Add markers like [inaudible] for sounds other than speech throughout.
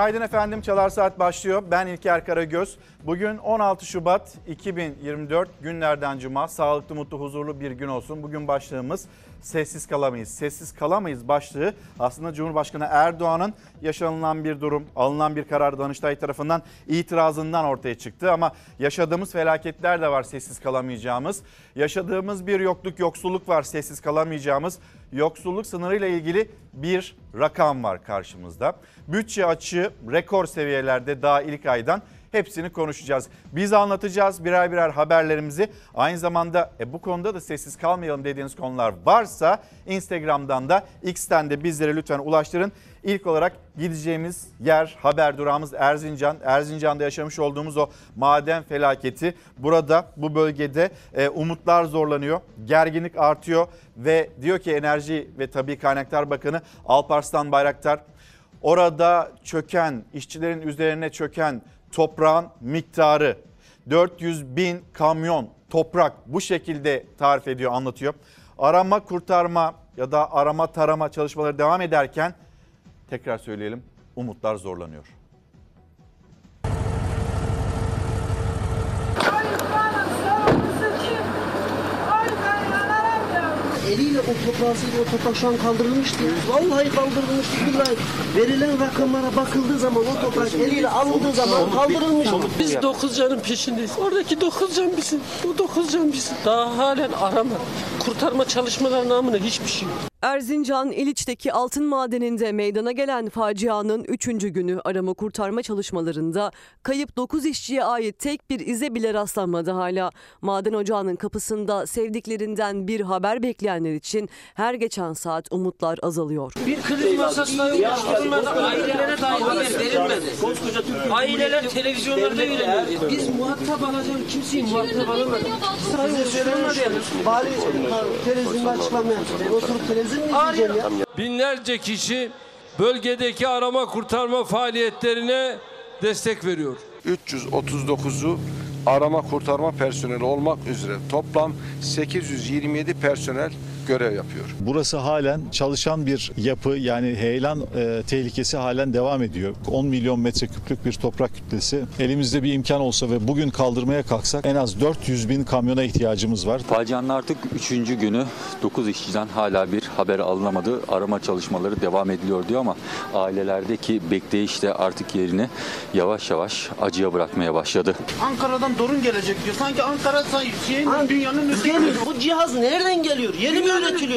Günaydın efendim. Çalar Saat başlıyor. Ben İlker Karagöz. Bugün 16 Şubat 2024 günlerden cuma. Sağlıklı, mutlu, huzurlu bir gün olsun. Bugün başlığımız sessiz kalamayız. Sessiz kalamayız başlığı aslında Cumhurbaşkanı Erdoğan'ın yaşanılan bir durum, alınan bir karar Danıştay tarafından itirazından ortaya çıktı. Ama yaşadığımız felaketler de var sessiz kalamayacağımız. Yaşadığımız bir yokluk, yoksulluk var sessiz kalamayacağımız. Yoksulluk sınırıyla ilgili bir rakam var karşımızda. Bütçe açığı rekor seviyelerde daha ilk aydan hepsini konuşacağız. Biz anlatacağız birer birer haberlerimizi. Aynı zamanda e, bu konuda da sessiz kalmayalım dediğiniz konular varsa Instagram'dan da X'ten de bizlere lütfen ulaştırın. İlk olarak gideceğimiz yer haber durağımız Erzincan. Erzincan'da yaşamış olduğumuz o maden felaketi. Burada bu bölgede e, umutlar zorlanıyor. Gerginlik artıyor ve diyor ki Enerji ve Tabi Kaynaklar Bakanı Alparslan Bayraktar orada çöken işçilerin üzerine çöken toprağın miktarı 400 bin kamyon toprak bu şekilde tarif ediyor anlatıyor. Arama kurtarma ya da arama tarama çalışmaları devam ederken tekrar söyleyelim umutlar zorlanıyor. eliyle o toprağıyla o toprak şu an kaldırılmıştı. Vallahi kaldırılmıştı. Billahi verilen rakamlara bakıldığı zaman o toprak eliyle alındığı zaman kaldırılmıştı. Biz dokuz canın peşindeyiz. Oradaki dokuz can bizim. O dokuz can bizim. Daha halen arama. Kurtarma çalışmaları namına hiçbir şey yok. Erzincan İliç'teki altın madeninde meydana gelen facianın 3. günü arama kurtarma çalışmalarında kayıp 9 işçiye ait tek bir ize bile rastlanmadı hala. Maden ocağının kapısında sevdiklerinden bir haber bekleyenler için her geçen saat umutlar azalıyor. Bir kriz masasına oluşturulmadı. Ailelere dair haber verilmedi. Aileler televizyonlarda öğreniyor. Biz muhatap alacağım kimseyi muhatap alamadık. Sayın yani. Bari televizyonda açıklama yaptı. Ben oturup televizyon mu izleyeceğim ya? Binlerce kişi bölgedeki arama kurtarma faaliyetlerine destek veriyor. 339'u arama kurtarma personeli olmak üzere toplam 827 personel görev yapıyor. Burası halen çalışan bir yapı yani heyelan e, tehlikesi halen devam ediyor. 10 milyon metreküplük bir toprak kütlesi. Elimizde bir imkan olsa ve bugün kaldırmaya kalksak en az 400 bin kamyona ihtiyacımız var. Facianın artık 3. günü 9 işçiden hala bir haber alınamadı. Arama çalışmaları devam ediliyor diyor ama ailelerdeki bekleyiş de artık yerini yavaş yavaş acıya bırakmaya başladı. Ankara'dan dorun gelecek diyor. Sanki Ankara şeyin dünyanın üstü. Bu cihaz nereden geliyor? Yeni mi Üretim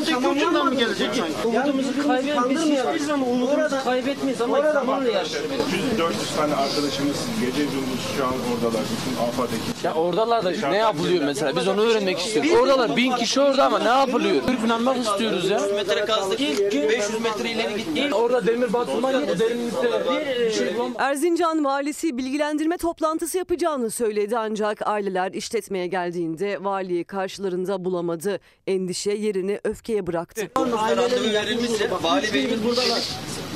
öteki ucundan mı gelecek sanki? Umudumuzu kaybetmeyiz. Hiçbir zaman umudumuzu kaybetmeyiz ama zamanla yaşıyoruz. 400 tane arkadaşımız gece gündüz şu an oradalar. Bütün AFAD ekibi. Ya oradalar da ne yapılıyor mesela? Biz onu öğrenmek istiyoruz. Oradalar bin kişi orada ama ne yapılıyor? Türkmenanmak istiyoruz ya. metre kazdık. İlk gün 500 metre ileri gittik. Orada demir batırma yok. Derinlikte bir şey. Erzincan valisi bilgilendirme toplantısı yapacağını söyledi ancak aileler işletmeye geldiğinde valiyi karşılarında bulamadı. Endişe yerini öfkeye bıraktı. Ailelerin verilmişse vali beyimiz buradalar.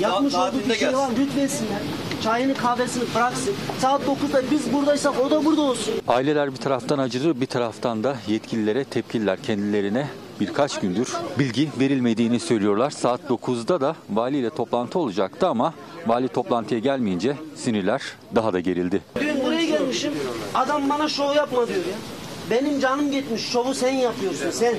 Yapmış olduğu bir şey var lütfetsinler. Çayını kahvesini bıraksın. Saat 9'da biz buradaysak o da burada olsun. Aileler bir taraftan acıdı bir taraftan da yetkililere tepkililer kendilerine birkaç gündür bilgi verilmediğini söylüyorlar. Saat 9'da da valiyle toplantı olacaktı ama vali toplantıya gelmeyince sinirler daha da gerildi. Dün buraya gelmişim. Adam bana şov yapma diyor ya. Benim canım gitmiş. Şovu sen yapıyorsun sen.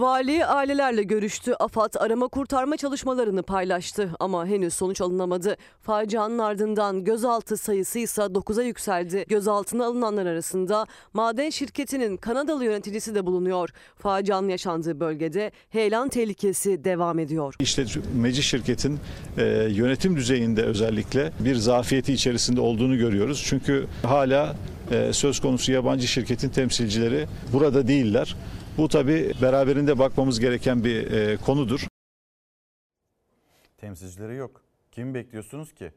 Vali ailelerle görüştü. AFAD arama kurtarma çalışmalarını paylaştı ama henüz sonuç alınamadı. Facianın ardından gözaltı sayısı ise 9'a yükseldi. Gözaltına alınanlar arasında maden şirketinin Kanadalı yöneticisi de bulunuyor. Facianın yaşandığı bölgede heyelan tehlikesi devam ediyor. İşletmeci şirketin e, yönetim düzeyinde özellikle bir zafiyeti içerisinde olduğunu görüyoruz. Çünkü hala e, söz konusu yabancı şirketin temsilcileri burada değiller. Bu tabi beraberinde bakmamız gereken bir e, konudur. Temsilcileri yok. Kim bekliyorsunuz ki?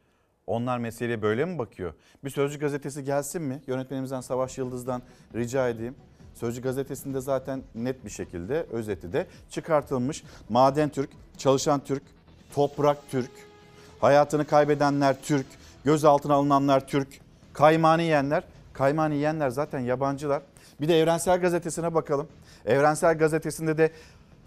Onlar meseleye böyle mi bakıyor? Bir Sözcü gazetesi gelsin mi? Yönetmenimizden Savaş Yıldız'dan rica edeyim. Sözcü gazetesinde zaten net bir şekilde özeti de çıkartılmış. Maden Türk, çalışan Türk, toprak Türk, hayatını kaybedenler Türk, gözaltına alınanlar Türk, kaymağını yiyenler. Kaymağını yiyenler zaten yabancılar. Bir de Evrensel Gazetesi'ne bakalım. Evrensel Gazetesi'nde de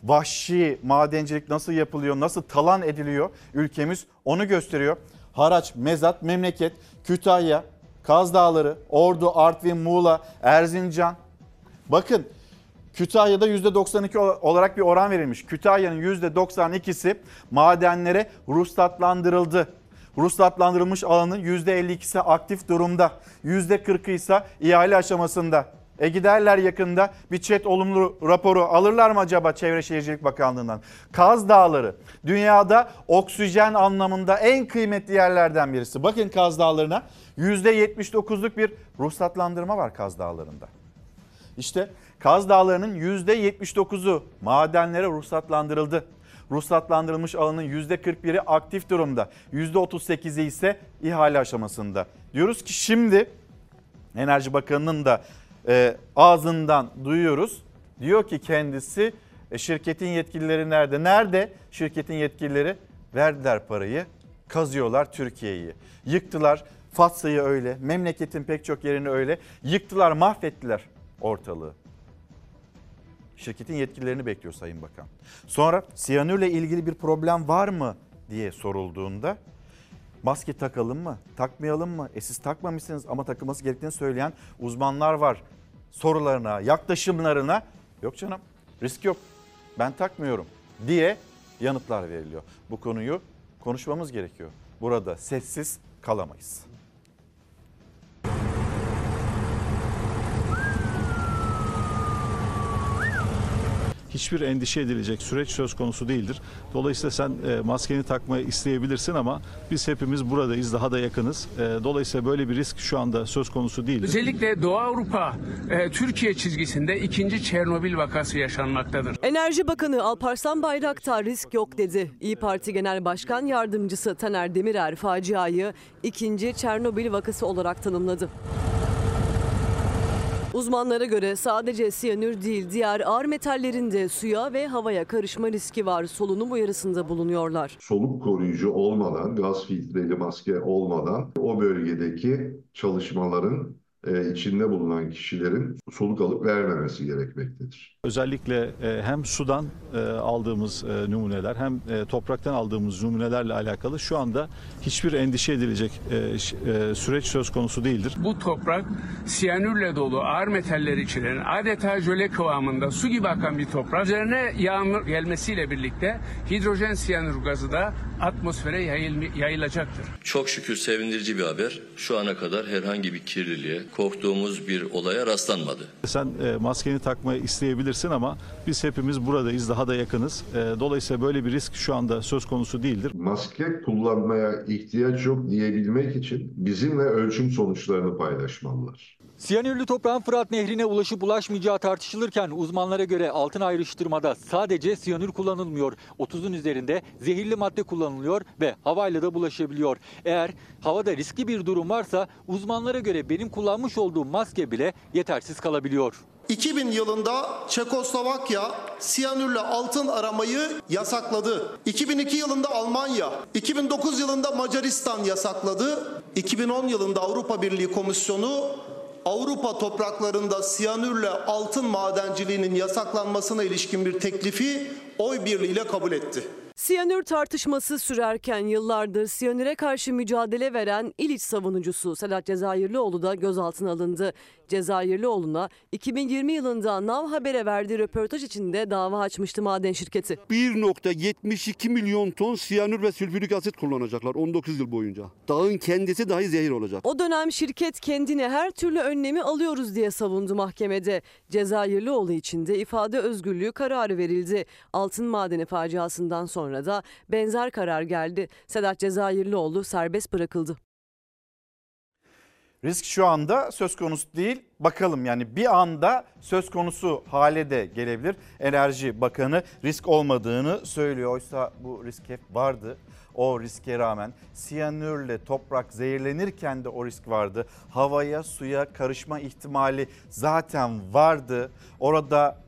vahşi madencilik nasıl yapılıyor, nasıl talan ediliyor ülkemiz onu gösteriyor. Haraç, mezat, memleket, Kütahya, Kaz Dağları, Ordu, Artvin, Muğla, Erzincan. Bakın Kütahya'da %92 olarak bir oran verilmiş. Kütahya'nın %92'si madenlere ruhsatlandırıldı. Ruhsatlandırılmış alanın %52'si aktif durumda. %40'ı ise ihale aşamasında. E giderler yakında bir çet olumlu raporu alırlar mı acaba Çevre Şehircilik Bakanlığı'ndan? Kaz Dağları dünyada oksijen anlamında en kıymetli yerlerden birisi. Bakın Kaz Dağları'na %79'luk bir ruhsatlandırma var Kaz Dağları'nda. İşte Kaz Dağları'nın %79'u madenlere ruhsatlandırıldı. Ruhsatlandırılmış alanın %41'i aktif durumda. %38'i ise ihale aşamasında. Diyoruz ki şimdi Enerji Bakanı'nın da e, ağzından duyuyoruz. Diyor ki kendisi e, şirketin yetkilileri nerede? Nerede şirketin yetkilileri? Verdiler parayı, kazıyorlar Türkiye'yi. Yıktılar Fatsa'yı öyle, memleketin pek çok yerini öyle. Yıktılar, mahvettiler ortalığı. Şirketin yetkililerini bekliyor Sayın Bakan. Sonra siyanürle ilgili bir problem var mı diye sorulduğunda maske takalım mı, takmayalım mı? E siz takmamışsınız ama takılması gerektiğini söyleyen uzmanlar var. Sorularına, yaklaşımlarına yok canım risk yok ben takmıyorum diye yanıtlar veriliyor. Bu konuyu konuşmamız gerekiyor. Burada sessiz kalamayız. Hiçbir endişe edilecek süreç söz konusu değildir. Dolayısıyla sen e, maskeni takmayı isteyebilirsin ama biz hepimiz buradayız, daha da yakınız. E, dolayısıyla böyle bir risk şu anda söz konusu değildir. Özellikle Doğu Avrupa, e, Türkiye çizgisinde ikinci Çernobil vakası yaşanmaktadır. Enerji Bakanı Alparslan Bayraktar risk yok dedi. İyi Parti Genel Başkan Yardımcısı Taner Demirer faciayı ikinci Çernobil vakası olarak tanımladı. Uzmanlara göre sadece siyanür değil diğer ağır metallerin de suya ve havaya karışma riski var. Solunum uyarısında bulunuyorlar. soluk koruyucu olmadan, gaz filtreli maske olmadan o bölgedeki çalışmaların e, içinde bulunan kişilerin soluk alıp vermemesi gerekmektedir. Özellikle e, hem sudan e, aldığımız e, numuneler hem e, topraktan aldığımız numunelerle alakalı şu anda hiçbir endişe edilecek e, e, süreç söz konusu değildir. Bu toprak siyanürle dolu ağır metaller içeren adeta jöle kıvamında su gibi akan bir toprak. Üzerine yağmur gelmesiyle birlikte hidrojen siyanür gazı da atmosfere yayıl- yayılacaktır. Çok şükür sevindirici bir haber. Şu ana kadar herhangi bir kirliliğe, korktuğumuz bir olaya rastlanmadı. Sen e, maskeni takmayı isteyebilirsin ama biz hepimiz buradayız, daha da yakınız. E, dolayısıyla böyle bir risk şu anda söz konusu değildir. Maske kullanmaya ihtiyaç yok diyebilmek için bizimle ölçüm sonuçlarını paylaşmalılar. Siyanürlü toprağın Fırat Nehri'ne ulaşıp ulaşmayacağı tartışılırken uzmanlara göre altın ayrıştırmada sadece siyanür kullanılmıyor. 30'un üzerinde zehirli madde kullanılıyor ve havayla da bulaşabiliyor. Eğer havada riskli bir durum varsa uzmanlara göre benim kullanmış olduğum maske bile yetersiz kalabiliyor. 2000 yılında Çekoslovakya siyanürle altın aramayı yasakladı. 2002 yılında Almanya, 2009 yılında Macaristan yasakladı. 2010 yılında Avrupa Birliği Komisyonu Avrupa topraklarında siyanürle altın madenciliğinin yasaklanmasına ilişkin bir teklifi oy birliğiyle kabul etti. Siyanür tartışması sürerken yıllardır siyanüre karşı mücadele veren İliç savunucusu Sedat Cezayirlioğlu da gözaltına alındı. Cezayirlioğlu'na 2020 yılında Nav Haber'e verdiği röportaj içinde dava açmıştı maden şirketi. 1.72 milyon ton siyanür ve sülfürik asit kullanacaklar 19 yıl boyunca. Dağın kendisi dahi zehir olacak. O dönem şirket kendine her türlü önlemi alıyoruz diye savundu mahkemede. Cezayirlioğlu için de ifade özgürlüğü kararı verildi. Altın madeni faciasından sonra da benzer karar geldi. Sedat Cezayirlioğlu serbest bırakıldı. Risk şu anda söz konusu değil. Bakalım yani bir anda söz konusu hale de gelebilir. Enerji Bakanı risk olmadığını söylüyor. Oysa bu risk hep vardı. O riske rağmen siyanürle toprak zehirlenirken de o risk vardı. Havaya, suya karışma ihtimali zaten vardı. Orada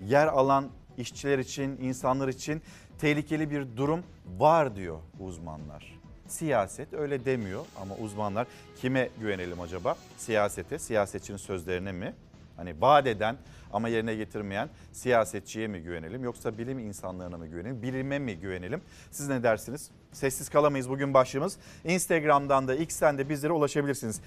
yer alan işçiler için, insanlar için tehlikeli bir durum var diyor uzmanlar. Siyaset öyle demiyor ama uzmanlar kime güvenelim acaba? Siyasete, siyasetçinin sözlerine mi? Hani vaat eden ama yerine getirmeyen siyasetçiye mi güvenelim yoksa bilim insanlarına mı güvenelim, bilime mi güvenelim? Siz ne dersiniz? Sessiz kalamayız bugün başlığımız. Instagram'dan da X'ten de bizlere ulaşabilirsiniz.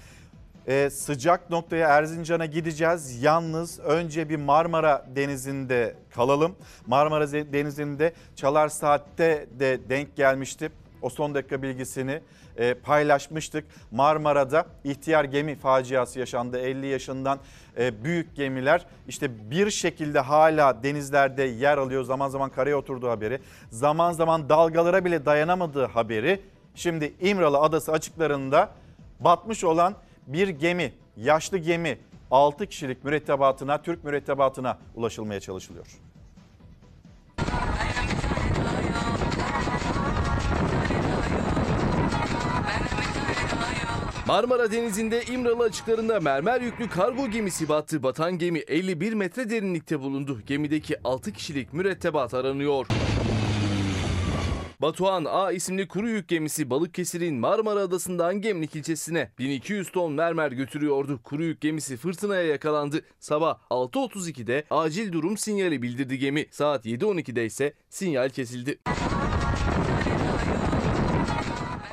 Ee, sıcak noktaya Erzincan'a gideceğiz. Yalnız önce bir Marmara Denizi'nde kalalım. Marmara Denizi'nde Çalar Saat'te de denk gelmişti. O son dakika bilgisini e, paylaşmıştık. Marmara'da ihtiyar gemi faciası yaşandı. 50 yaşından e, büyük gemiler işte bir şekilde hala denizlerde yer alıyor. Zaman zaman karaya oturduğu haberi. Zaman zaman dalgalara bile dayanamadığı haberi. Şimdi İmralı Adası açıklarında batmış olan bir gemi, yaşlı gemi 6 kişilik mürettebatına, Türk mürettebatına ulaşılmaya çalışılıyor. Marmara Denizi'nde İmralı açıklarında mermer yüklü kargo gemisi battı. Batan gemi 51 metre derinlikte bulundu. Gemideki 6 kişilik mürettebat aranıyor. Batuhan A isimli kuru yük gemisi Balıkesir'in Marmara Adası'ndan Gemlik ilçesine 1200 ton mermer götürüyordu. Kuru yük gemisi fırtınaya yakalandı. Sabah 6.32'de acil durum sinyali bildirdi gemi. Saat 7.12'de ise sinyal kesildi.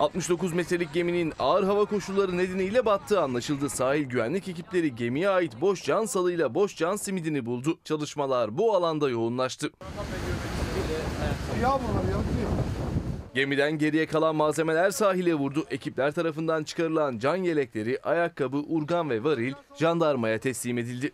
69 metrelik geminin ağır hava koşulları nedeniyle battığı anlaşıldı. Sahil güvenlik ekipleri gemiye ait boş can salıyla boş can simidini buldu. Çalışmalar bu alanda yoğunlaştı. Gemiden geriye kalan malzemeler sahile vurdu. Ekipler tarafından çıkarılan can yelekleri, ayakkabı, urgan ve varil jandarmaya teslim edildi.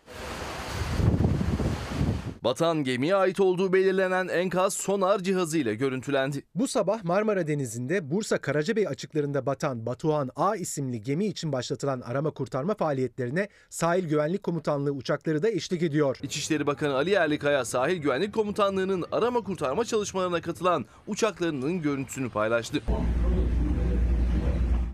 Batan gemiye ait olduğu belirlenen enkaz sonar cihazıyla görüntülendi. Bu sabah Marmara Denizi'nde Bursa Karacabey açıklarında batan Batuhan A isimli gemi için başlatılan arama kurtarma faaliyetlerine Sahil Güvenlik Komutanlığı uçakları da eşlik ediyor. İçişleri Bakanı Ali Yerlikaya Sahil Güvenlik Komutanlığı'nın arama kurtarma çalışmalarına katılan uçaklarının görüntüsünü paylaştı.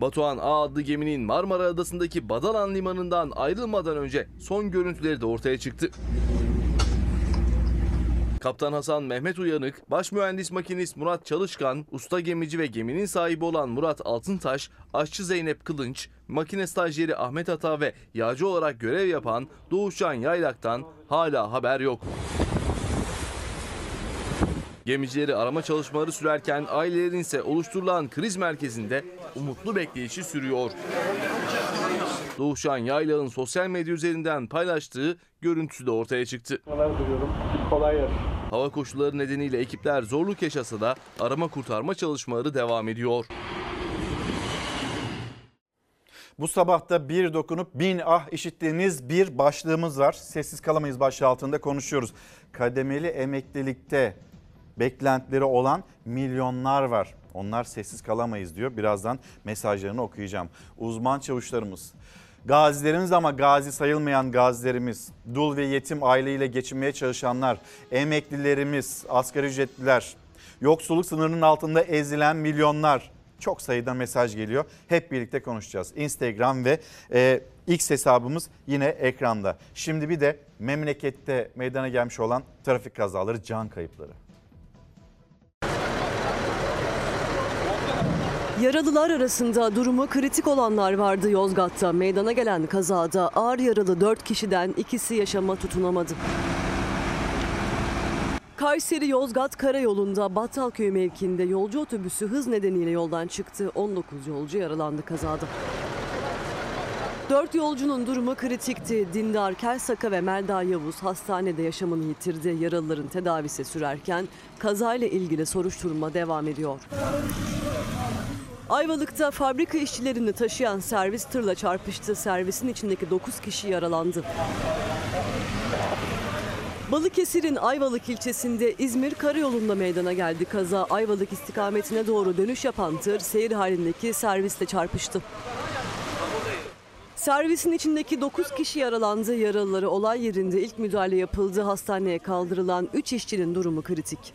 Batuhan A adlı geminin Marmara Adası'ndaki Badalan Limanı'ndan ayrılmadan önce son görüntüleri de ortaya çıktı. Kaptan Hasan Mehmet Uyanık, baş mühendis makinist Murat Çalışkan, usta gemici ve geminin sahibi olan Murat Altıntaş, aşçı Zeynep Kılınç, makine stajyeri Ahmet Ata ve yağcı olarak görev yapan Doğuşcan Yaylak'tan hala haber yok. Gemicileri arama çalışmaları sürerken ailelerin ise oluşturulan kriz merkezinde umutlu bekleyişi sürüyor. Doğuşan Yaylak'ın sosyal medya üzerinden paylaştığı görüntüsü de ortaya çıktı. Kolay gelsin. Hava koşulları nedeniyle ekipler zorluk yaşasa da arama kurtarma çalışmaları devam ediyor. Bu sabahta bir dokunup bin ah işittiğiniz bir başlığımız var. Sessiz kalamayız başlığı altında konuşuyoruz. Kademeli emeklilikte beklentileri olan milyonlar var. Onlar sessiz kalamayız diyor. Birazdan mesajlarını okuyacağım. Uzman çavuşlarımız, gazilerimiz ama gazi sayılmayan gazilerimiz, dul ve yetim aileyle geçinmeye çalışanlar, emeklilerimiz, asgari ücretliler, yoksulluk sınırının altında ezilen milyonlar, çok sayıda mesaj geliyor. Hep birlikte konuşacağız. Instagram ve e, X hesabımız yine ekranda. Şimdi bir de memlekette meydana gelmiş olan trafik kazaları, can kayıpları. Yaralılar arasında durumu kritik olanlar vardı Yozgat'ta. Meydana gelen kazada ağır yaralı 4 kişiden ikisi yaşama tutunamadı. Kayseri Yozgat Karayolu'nda Battalköy mevkiinde yolcu otobüsü hız nedeniyle yoldan çıktı. 19 yolcu yaralandı kazada. Dört yolcunun durumu kritikti. Dindar Kelsaka ve Melda Yavuz hastanede yaşamını yitirdi. Yaralıların tedavisi sürerken kazayla ilgili soruşturma devam ediyor. Ayvalık'ta fabrika işçilerini taşıyan servis tırla çarpıştı. Servisin içindeki 9 kişi yaralandı. Balıkesir'in Ayvalık ilçesinde İzmir Karayolu'nda meydana geldi kaza. Ayvalık istikametine doğru dönüş yapan tır seyir halindeki servisle çarpıştı. Servisin içindeki 9 kişi yaralandı. Yaralıları olay yerinde ilk müdahale yapıldı. Hastaneye kaldırılan 3 işçinin durumu kritik.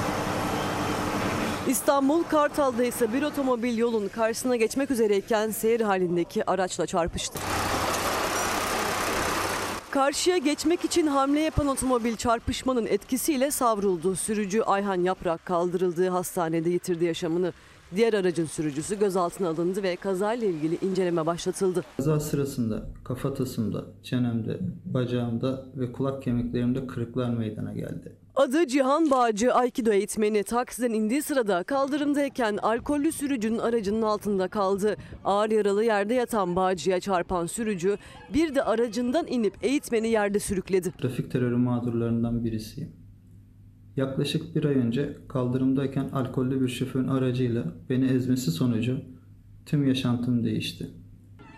İstanbul Kartal'da ise bir otomobil yolun karşısına geçmek üzereyken seyir halindeki araçla çarpıştı. Karşıya geçmek için hamle yapan otomobil çarpışmanın etkisiyle savruldu. Sürücü Ayhan Yaprak kaldırıldığı hastanede yitirdi yaşamını. Diğer aracın sürücüsü gözaltına alındı ve kazayla ilgili inceleme başlatıldı. Kaza sırasında kafatasımda, çenemde, bacağımda ve kulak kemiklerimde kırıklar meydana geldi. Adı Cihan Bağcı, Aikido eğitmeni. Taksiden indiği sırada kaldırımdayken alkollü sürücünün aracının altında kaldı. Ağır yaralı yerde yatan Bağcı'ya çarpan sürücü bir de aracından inip eğitmeni yerde sürükledi. Trafik terörü mağdurlarından birisiyim. Yaklaşık bir ay önce kaldırımdayken alkollü bir şoförün aracıyla beni ezmesi sonucu tüm yaşantım değişti.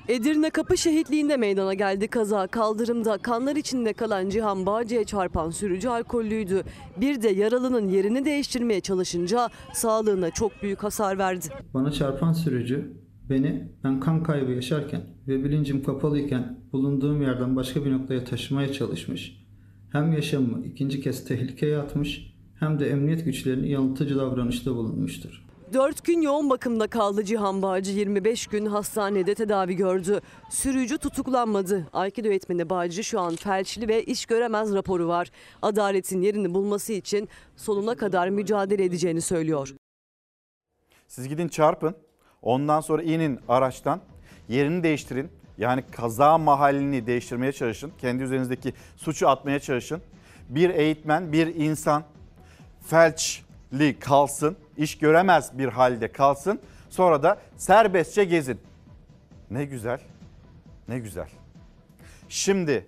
Edirne Kapı Şehitliği'nde meydana geldi kaza. Kaldırımda kanlar içinde kalan Cihan Bağcı'ya çarpan sürücü alkollüydü. Bir de yaralının yerini değiştirmeye çalışınca sağlığına çok büyük hasar verdi. Bana çarpan sürücü beni ben kan kaybı yaşarken ve bilincim kapalıyken bulunduğum yerden başka bir noktaya taşımaya çalışmış. Hem yaşamımı ikinci kez tehlikeye atmış hem de emniyet güçlerini yanıltıcı davranışta bulunmuştur. 4 gün yoğun bakımda kaldı Cihan Bağcı 25 gün hastanede tedavi gördü. Sürücü tutuklanmadı. Aikido eğitmeni Bağcı şu an felçli ve iş göremez raporu var. Adaletin yerini bulması için sonuna kadar mücadele edeceğini söylüyor. Siz gidin çarpın. Ondan sonra inin araçtan. Yerini değiştirin. Yani kaza mahallini değiştirmeye çalışın. Kendi üzerinizdeki suçu atmaya çalışın. Bir eğitmen, bir insan felçli kalsın. iş göremez bir halde kalsın. Sonra da serbestçe gezin. Ne güzel. Ne güzel. Şimdi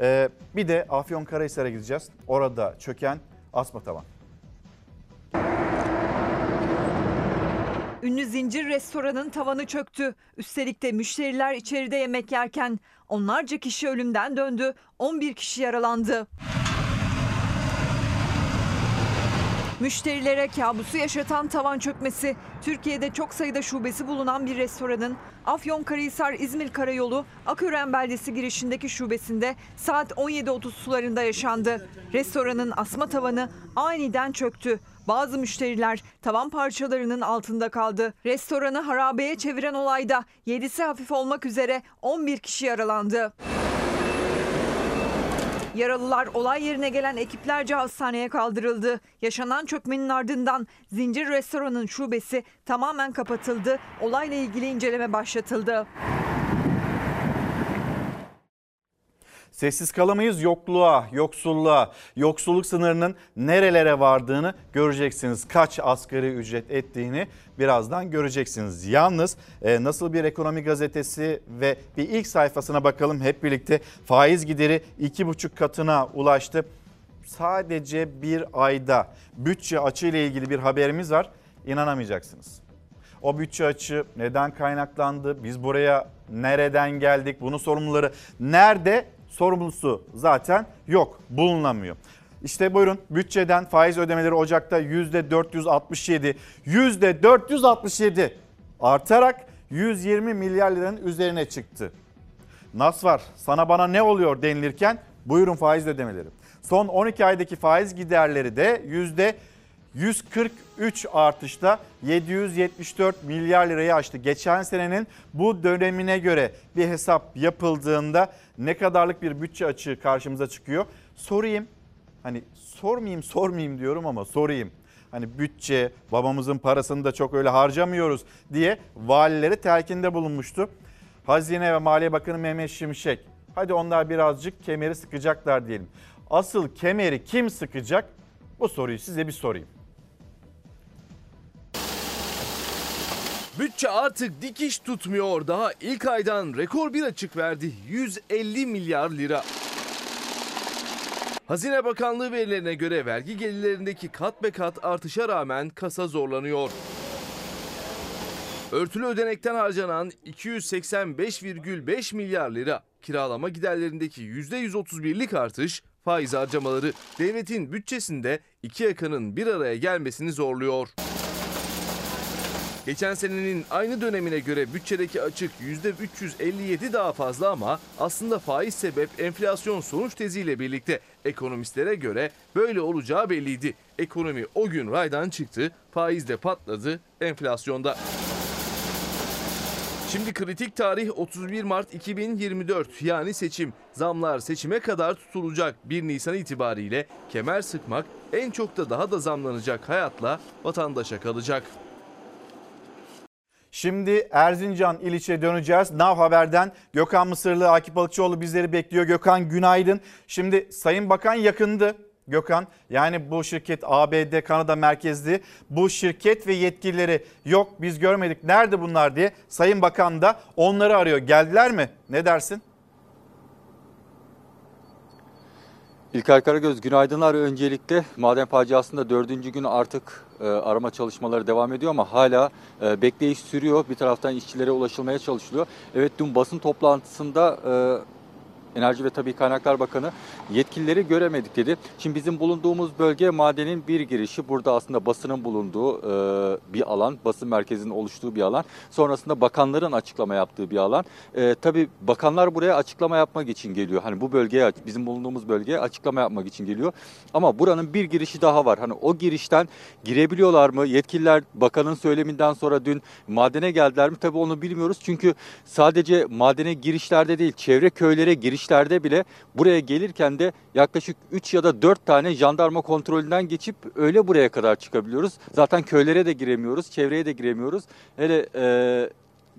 e, bir de Afyonkarahisar'a gideceğiz. Orada çöken asma tavan. Ünlü zincir restoranın tavanı çöktü. Üstelik de müşteriler içeride yemek yerken onlarca kişi ölümden döndü, 11 kişi yaralandı. Müşterilere kabusu yaşatan tavan çökmesi, Türkiye'de çok sayıda şubesi bulunan bir restoranın Afyonkarahisar İzmir Karayolu Akören beldesi girişindeki şubesinde saat 17.30 sularında yaşandı. Restoranın asma tavanı aniden çöktü. Bazı müşteriler tavan parçalarının altında kaldı. Restoranı harabeye çeviren olayda 7'si hafif olmak üzere 11 kişi yaralandı. Yaralılar olay yerine gelen ekiplerce hastaneye kaldırıldı. Yaşanan çökmenin ardından zincir restoranın şubesi tamamen kapatıldı. Olayla ilgili inceleme başlatıldı. Sessiz kalamayız yokluğa, yoksulluğa, yoksulluk sınırının nerelere vardığını göreceksiniz. Kaç asgari ücret ettiğini birazdan göreceksiniz. Yalnız e, nasıl bir ekonomi gazetesi ve bir ilk sayfasına bakalım hep birlikte. Faiz gideri 2,5 katına ulaştı. Sadece bir ayda bütçe açığı ile ilgili bir haberimiz var. İnanamayacaksınız. O bütçe açığı neden kaynaklandı? Biz buraya nereden geldik? Bunun sorumluları nerede? Sorumlusu zaten yok, bulunamıyor. İşte buyurun bütçeden faiz ödemeleri Ocak'ta %467, %467 artarak 120 milyar liranın üzerine çıktı. Nas var sana bana ne oluyor denilirken buyurun faiz ödemeleri. Son 12 aydaki faiz giderleri de yüzde 143 artışla 774 milyar lirayı aştı. Geçen senenin bu dönemine göre bir hesap yapıldığında ne kadarlık bir bütçe açığı karşımıza çıkıyor? Sorayım. Hani sormayayım sormayayım diyorum ama sorayım. Hani bütçe babamızın parasını da çok öyle harcamıyoruz diye valilere telkinde bulunmuştu. Hazine ve Maliye Bakanı Mehmet Şimşek. Hadi onlar birazcık kemeri sıkacaklar diyelim. Asıl kemeri kim sıkacak? Bu soruyu size bir sorayım. Bütçe artık dikiş tutmuyor. Daha ilk aydan rekor bir açık verdi. 150 milyar lira. Hazine Bakanlığı verilerine göre vergi gelirlerindeki kat be kat artışa rağmen kasa zorlanıyor. Örtülü ödenekten harcanan 285,5 milyar lira. Kiralama giderlerindeki %131'lik artış faiz harcamaları devletin bütçesinde iki yakanın bir araya gelmesini zorluyor. Geçen senenin aynı dönemine göre bütçedeki açık %357 daha fazla ama aslında faiz sebep enflasyon sonuç teziyle birlikte ekonomistlere göre böyle olacağı belliydi. Ekonomi o gün raydan çıktı, faiz de patladı enflasyonda. Şimdi kritik tarih 31 Mart 2024 yani seçim. Zamlar seçime kadar tutulacak 1 Nisan itibariyle kemer sıkmak en çok da daha da zamlanacak hayatla vatandaşa kalacak. Şimdi Erzincan İliç'e döneceğiz. Nav Haber'den Gökhan Mısırlı, Akif Balıkçıoğlu bizleri bekliyor. Gökhan günaydın. Şimdi Sayın Bakan yakındı. Gökhan yani bu şirket ABD Kanada merkezli bu şirket ve yetkilileri yok biz görmedik nerede bunlar diye Sayın Bakan da onları arıyor. Geldiler mi? Ne dersin? İlker Karagöz günaydınlar. Öncelikle maden faciasında dördüncü gün artık e, arama çalışmaları devam ediyor ama hala e, bekleyiş sürüyor. Bir taraftan işçilere ulaşılmaya çalışılıyor. Evet dün basın toplantısında e, Enerji ve Tabii Kaynaklar Bakanı yetkilileri göremedik dedi. Şimdi bizim bulunduğumuz bölge madenin bir girişi. Burada aslında basının bulunduğu e, bir alan, basın merkezinin oluştuğu bir alan. Sonrasında bakanların açıklama yaptığı bir alan. E, tabii bakanlar buraya açıklama yapmak için geliyor. Hani bu bölgeye, bizim bulunduğumuz bölgeye açıklama yapmak için geliyor. Ama buranın bir girişi daha var. Hani o girişten girebiliyorlar mı? Yetkililer bakanın söyleminden sonra dün madene geldiler mi? Tabii onu bilmiyoruz. Çünkü sadece madene girişlerde değil, çevre köylere giriş girişlerde bile buraya gelirken de yaklaşık 3 ya da 4 tane jandarma kontrolünden geçip öyle buraya kadar çıkabiliyoruz. Zaten köylere de giremiyoruz, çevreye de giremiyoruz. Hele e,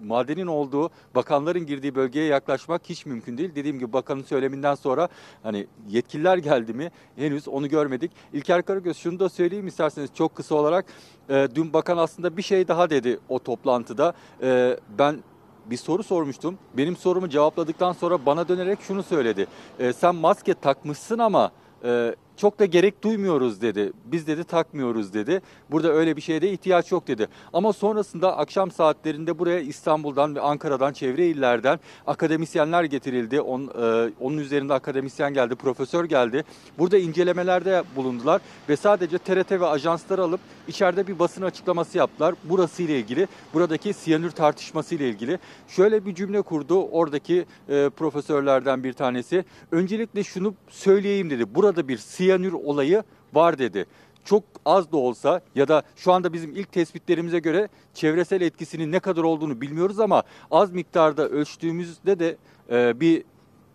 madenin olduğu, bakanların girdiği bölgeye yaklaşmak hiç mümkün değil. Dediğim gibi bakanın söyleminden sonra hani yetkililer geldi mi henüz onu görmedik. İlker Karagöz şunu da söyleyeyim isterseniz çok kısa olarak. E, dün bakan aslında bir şey daha dedi o toplantıda. E, ben bir soru sormuştum. Benim sorumu cevapladıktan sonra bana dönerek şunu söyledi. E, sen maske takmışsın ama e, çok da gerek duymuyoruz dedi. Biz dedi takmıyoruz dedi. Burada öyle bir şeye de ihtiyaç yok dedi. Ama sonrasında akşam saatlerinde buraya İstanbul'dan ve Ankara'dan çevre illerden akademisyenler getirildi. On, e, onun üzerinde akademisyen geldi, profesör geldi. Burada incelemelerde bulundular ve sadece TRT ve ajansları alıp içeride bir basın açıklaması yaptılar. Burası ile ilgili, buradaki siyanür tartışması ile ilgili. Şöyle bir cümle kurdu oradaki e, profesörlerden bir tanesi. Öncelikle şunu söyleyeyim dedi. Burada bir siyanür olayı var dedi. Çok az da olsa ya da şu anda bizim ilk tespitlerimize göre çevresel etkisinin ne kadar olduğunu bilmiyoruz ama az miktarda ölçtüğümüzde de e, bir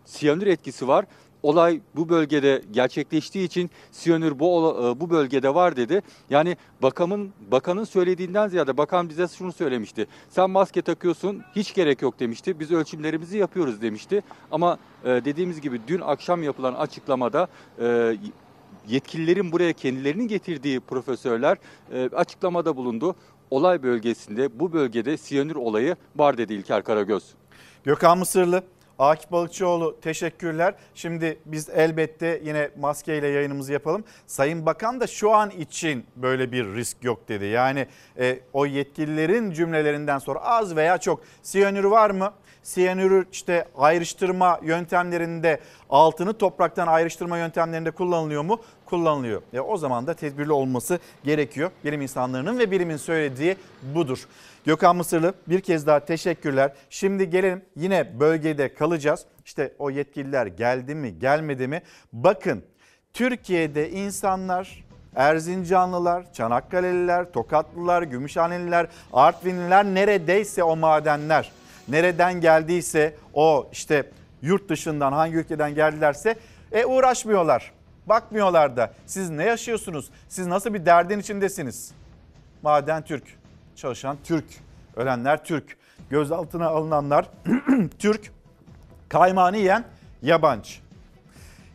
siyanür etkisi var. Olay bu bölgede gerçekleştiği için siyanür bu e, bu bölgede var dedi. Yani bakanın bakanın söylediğinden ziyade bakan bize şunu söylemişti. Sen maske takıyorsun hiç gerek yok demişti. Biz ölçümlerimizi yapıyoruz demişti. Ama e, dediğimiz gibi dün akşam yapılan açıklamada e, yetkililerin buraya kendilerini getirdiği profesörler açıklamada bulundu. Olay bölgesinde bu bölgede siyanür olayı var dedi İlker Karagöz. Gökhan Mısırlı, Akif Balıkçıoğlu teşekkürler. Şimdi biz elbette yine maskeyle yayınımızı yapalım. Sayın Bakan da şu an için böyle bir risk yok dedi. Yani e, o yetkililerin cümlelerinden sonra az veya çok siyanür var mı? Siyanürü işte ayrıştırma yöntemlerinde altını topraktan ayrıştırma yöntemlerinde kullanılıyor mu? Kullanılıyor. E, o zaman da tedbirli olması gerekiyor. Bilim insanlarının ve bilimin söylediği budur. Gökhan Mısırlı bir kez daha teşekkürler. Şimdi gelelim yine bölgede kalacağız. İşte o yetkililer geldi mi gelmedi mi? Bakın Türkiye'de insanlar Erzincanlılar, Çanakkale'liler, Tokatlılar, Gümüşhaneliler, Artvinliler neredeyse o madenler nereden geldiyse o işte yurt dışından hangi ülkeden geldilerse e uğraşmıyorlar. Bakmıyorlar da siz ne yaşıyorsunuz? Siz nasıl bir derdin içindesiniz? Maden Türk, çalışan Türk, ölenler Türk, gözaltına alınanlar [clears throat] Türk, kaymağını yiyen yabancı.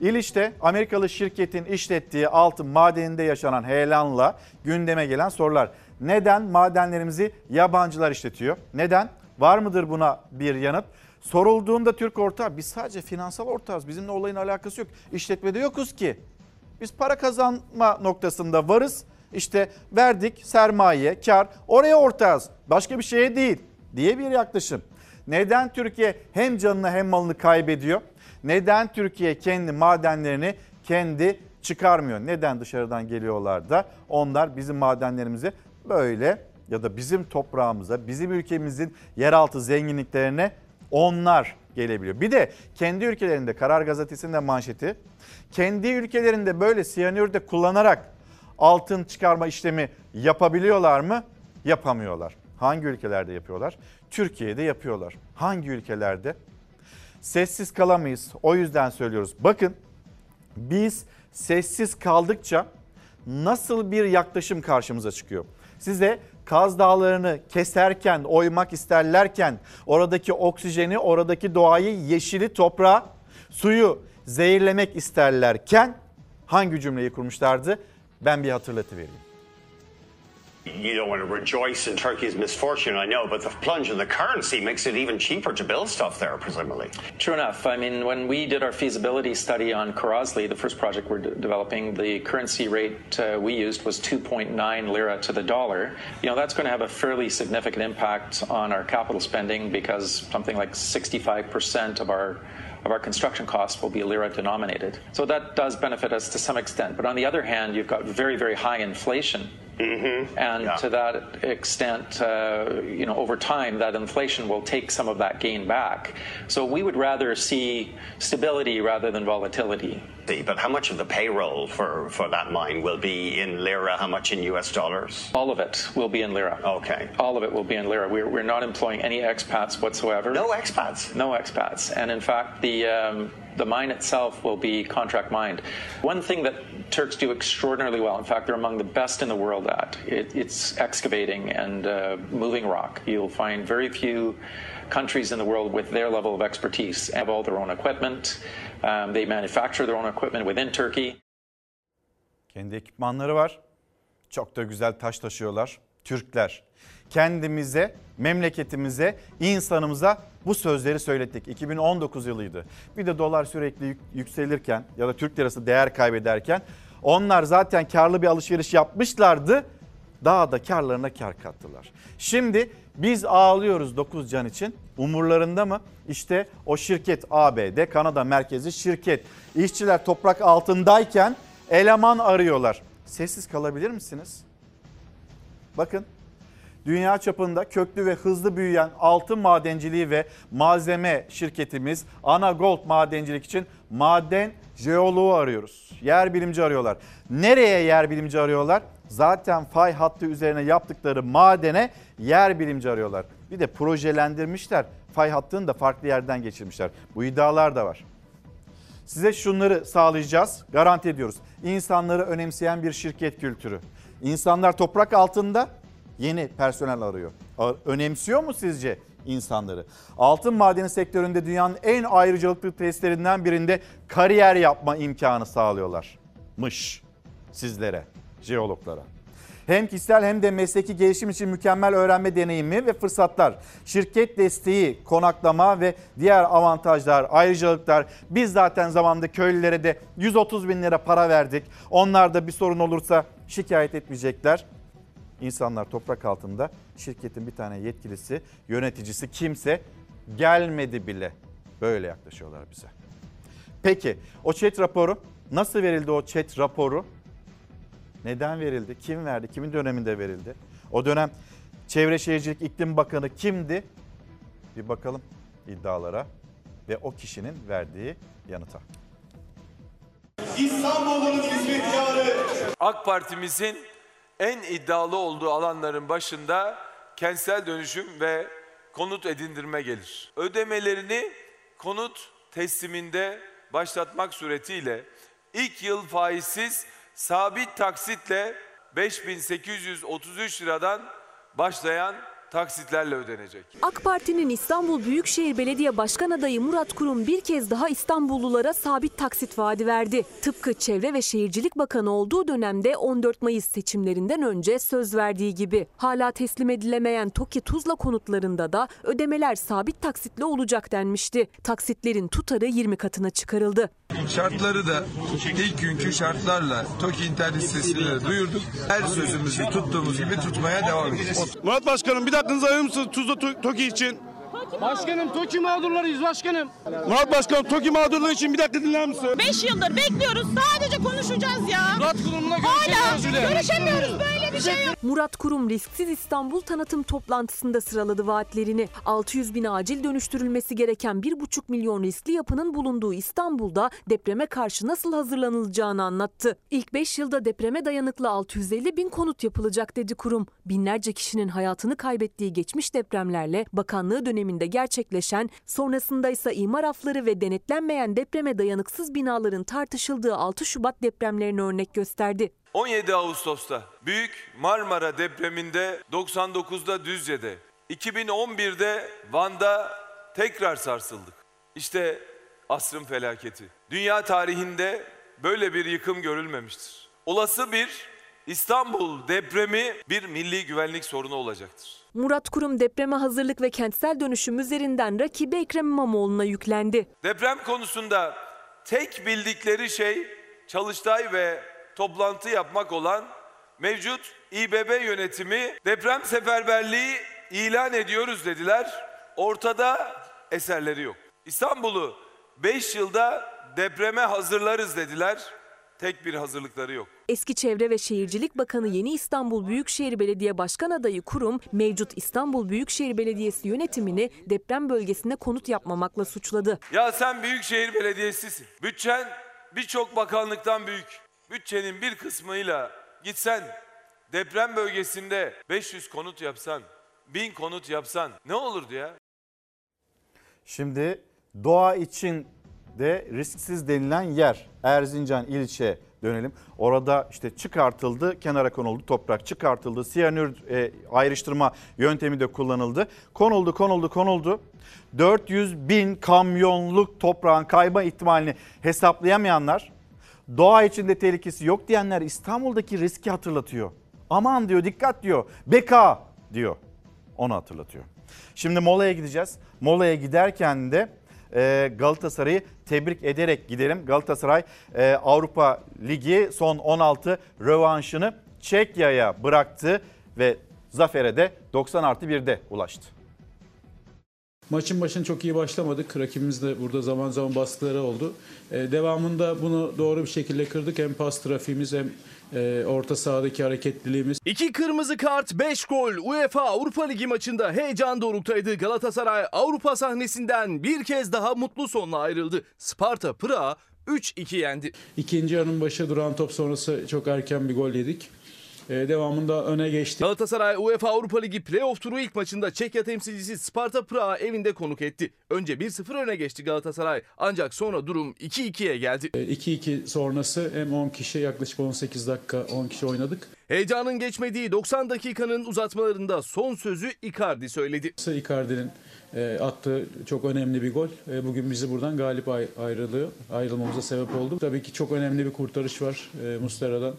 İliç'te Amerikalı şirketin işlettiği altın madeninde yaşanan heyelanla gündeme gelen sorular. Neden madenlerimizi yabancılar işletiyor? Neden? Var mıdır buna bir yanıt? Sorulduğunda Türk ortağı biz sadece finansal ortağız. Bizimle olayın alakası yok. İşletmede yokuz ki. Biz para kazanma noktasında varız. İşte verdik sermaye, kar oraya ortağız. Başka bir şeye değil diye bir yaklaşım. Neden Türkiye hem canını hem malını kaybediyor? Neden Türkiye kendi madenlerini kendi çıkarmıyor? Neden dışarıdan geliyorlar da onlar bizim madenlerimizi böyle ya da bizim toprağımıza, bizim ülkemizin yeraltı zenginliklerine onlar gelebiliyor. Bir de kendi ülkelerinde Karar Gazetesi'nde manşeti kendi ülkelerinde böyle siyanür de kullanarak altın çıkarma işlemi yapabiliyorlar mı? Yapamıyorlar. Hangi ülkelerde yapıyorlar? Türkiye'de yapıyorlar. Hangi ülkelerde? Sessiz kalamayız. O yüzden söylüyoruz. Bakın biz sessiz kaldıkça nasıl bir yaklaşım karşımıza çıkıyor? Size Kaz Dağları'nı keserken, oymak isterlerken oradaki oksijeni, oradaki doğayı, yeşili, toprağı, suyu zehirlemek isterlerken hangi cümleyi kurmuşlardı? Ben bir hatırlatıvereyim. You don't want to rejoice in Turkey's misfortune, I know, but the plunge in the currency makes it even cheaper to build stuff there, presumably. True enough. I mean, when we did our feasibility study on Karazli, the first project we're de- developing, the currency rate uh, we used was 2.9 lira to the dollar. You know, that's going to have a fairly significant impact on our capital spending because something like 65% of our of our construction costs will be lira denominated. So that does benefit us to some extent. But on the other hand, you've got very, very high inflation. And to that extent, uh, you know, over time, that inflation will take some of that gain back. So we would rather see stability rather than volatility. But how much of the payroll for, for that mine will be in lira? How much in US dollars? All of it will be in lira. Okay. All of it will be in lira. We're, we're not employing any expats whatsoever. No expats? No expats. And in fact, the, um, the mine itself will be contract mined. One thing that Turks do extraordinarily well, in fact, they're among the best in the world at, it, it's excavating and uh, moving rock. You'll find very few countries in the world with their level of expertise have all their own equipment. Um, they manufacture their own equipment within Turkey. Kendi ekipmanları var. Çok da güzel taş taşıyorlar. Türkler. Kendimize, memleketimize, insanımıza bu sözleri söylettik. 2019 yılıydı. Bir de dolar sürekli yük- yükselirken ya da Türk lirası değer kaybederken onlar zaten karlı bir alışveriş yapmışlardı. Daha da karlarına kar kattılar. Şimdi biz ağlıyoruz 9 can için. Umurlarında mı? İşte o şirket ABD, Kanada merkezi şirket. İşçiler toprak altındayken eleman arıyorlar. Sessiz kalabilir misiniz? Bakın dünya çapında köklü ve hızlı büyüyen altın madenciliği ve malzeme şirketimiz Ana Gold Madencilik için maden jeoloğu arıyoruz. Yer bilimci arıyorlar. Nereye yer bilimci arıyorlar? Zaten fay hattı üzerine yaptıkları madene yer bilimci arıyorlar. Bir de projelendirmişler. Fay hattını da farklı yerden geçirmişler. Bu iddialar da var. Size şunları sağlayacağız, garanti ediyoruz. İnsanları önemseyen bir şirket kültürü. İnsanlar toprak altında yeni personel arıyor. Önemsiyor mu sizce insanları? Altın madeni sektöründe dünyanın en ayrıcalıklı testlerinden birinde kariyer yapma imkanı sağlıyorlarmış sizlere, jeologlara. Hem kişisel hem de mesleki gelişim için mükemmel öğrenme deneyimi ve fırsatlar, şirket desteği, konaklama ve diğer avantajlar, ayrıcalıklar. Biz zaten zamanında köylülere de 130 bin lira para verdik. Onlar da bir sorun olursa şikayet etmeyecekler. İnsanlar toprak altında şirketin bir tane yetkilisi, yöneticisi kimse gelmedi bile. Böyle yaklaşıyorlar bize. Peki o chat raporu nasıl verildi o chat raporu? Neden verildi? Kim verdi? Kimin döneminde verildi? O dönem Çevre Şehircilik İklim Bakanı kimdi? Bir bakalım iddialara ve o kişinin verdiği yanıta. İstanbul'un hizmetkarı. AK Parti'mizin en iddialı olduğu alanların başında kentsel dönüşüm ve konut edindirme gelir. Ödemelerini konut tesliminde başlatmak suretiyle ilk yıl faizsiz sabit taksitle 5833 liradan başlayan taksitlerle ödenecek. AK Parti'nin İstanbul Büyükşehir Belediye Başkan adayı Murat Kurum bir kez daha İstanbullulara sabit taksit vaadi verdi. Tıpkı Çevre ve Şehircilik Bakanı olduğu dönemde 14 Mayıs seçimlerinden önce söz verdiği gibi. Hala teslim edilemeyen TOKİ Tuzla konutlarında da ödemeler sabit taksitle olacak denmişti. Taksitlerin tutarı 20 katına çıkarıldı. Şartları da ilk günkü şartlarla TOKİ internet sitesinde de duyurduk. Her sözümüzü tuttuğumuz gibi tutmaya devam edeceğiz. Murat Başkanım bir dakikanızı ayırır mısınız Tuzla To- TOKİ için? Başkanım TOKİ mağdurlarıyız başkanım. Murat Başkanım TOKİ mağdurluğu için bir dakika dinler misin? 5 yıldır bekliyoruz. Sadece konuşacağız ya. Murat Kurum'la görüşemiyoruz bile. görüşemiyoruz. Böyle Murat Kurum risksiz İstanbul tanıtım toplantısında sıraladı vaatlerini. 600 bin acil dönüştürülmesi gereken 1,5 milyon riskli yapının bulunduğu İstanbul'da depreme karşı nasıl hazırlanılacağını anlattı. İlk 5 yılda depreme dayanıklı 650 bin konut yapılacak dedi kurum. Binlerce kişinin hayatını kaybettiği geçmiş depremlerle bakanlığı döneminde gerçekleşen, sonrasında ise imar afları ve denetlenmeyen depreme dayanıksız binaların tartışıldığı 6 Şubat depremlerini örnek gösterdi. 17 Ağustos'ta Büyük Marmara depreminde 99'da Düzce'de 2011'de Van'da tekrar sarsıldık. İşte asrın felaketi. Dünya tarihinde böyle bir yıkım görülmemiştir. Olası bir İstanbul depremi bir milli güvenlik sorunu olacaktır. Murat Kurum depreme hazırlık ve kentsel dönüşüm üzerinden rakibi Ekrem İmamoğlu'na yüklendi. Deprem konusunda tek bildikleri şey çalıştay ve toplantı yapmak olan mevcut İBB yönetimi deprem seferberliği ilan ediyoruz dediler. Ortada eserleri yok. İstanbul'u 5 yılda depreme hazırlarız dediler. Tek bir hazırlıkları yok. Eski Çevre ve Şehircilik Bakanı Yeni İstanbul Büyükşehir Belediye Başkan adayı kurum, mevcut İstanbul Büyükşehir Belediyesi yönetimini deprem bölgesine konut yapmamakla suçladı. Ya sen Büyükşehir Belediyesi'sin. Bütçen birçok bakanlıktan büyük. Bütçenin bir kısmıyla gitsen deprem bölgesinde 500 konut yapsan, 1000 konut yapsan ne olurdu ya? Şimdi doğa için de risksiz denilen yer Erzincan ilçe dönelim. Orada işte çıkartıldı, kenara konuldu toprak çıkartıldı. Siyanür e, ayrıştırma yöntemi de kullanıldı. Konuldu, konuldu, konuldu. 400 bin kamyonluk toprağın kayma ihtimalini hesaplayamayanlar, doğa içinde tehlikesi yok diyenler İstanbul'daki riski hatırlatıyor. Aman diyor, dikkat diyor, beka diyor. Onu hatırlatıyor. Şimdi molaya gideceğiz. Molaya giderken de Galatasaray'ı tebrik ederek gidelim. Galatasaray e, Avrupa Ligi son 16 rövanşını Çekya'ya bıraktı ve zafere de 90 artı 1'de ulaştı. Maçın başını çok iyi başlamadık. Rakibimiz de burada zaman zaman baskıları oldu. Ee, devamında bunu doğru bir şekilde kırdık. Hem pas trafiğimiz hem e, orta sahadaki hareketliliğimiz. İki kırmızı kart, 5 gol. UEFA Avrupa Ligi maçında heyecan doruktaydı. Galatasaray Avrupa sahnesinden bir kez daha mutlu sonla ayrıldı. Sparta Pırağı 3-2 yendi. İkinci yarının başı duran top sonrası çok erken bir gol yedik. Ee, devamında öne geçti. Galatasaray UEFA Avrupa Ligi playoff turu ilk maçında Çekya temsilcisi Sparta Prag'ı evinde konuk etti. Önce 1-0 öne geçti Galatasaray ancak sonra durum 2-2'ye geldi. 2-2 sonrası hem 10 kişi yaklaşık 18 dakika 10 kişi oynadık. Heyecanın geçmediği 90 dakikanın uzatmalarında son sözü Icardi söyledi. Icardi'nin e, attığı çok önemli bir gol. E, Bugün bizi buradan galip ay- ayrılıyor. Ayrılmamıza sebep oldu. Tabii ki çok önemli bir kurtarış var e, Mustera'dan.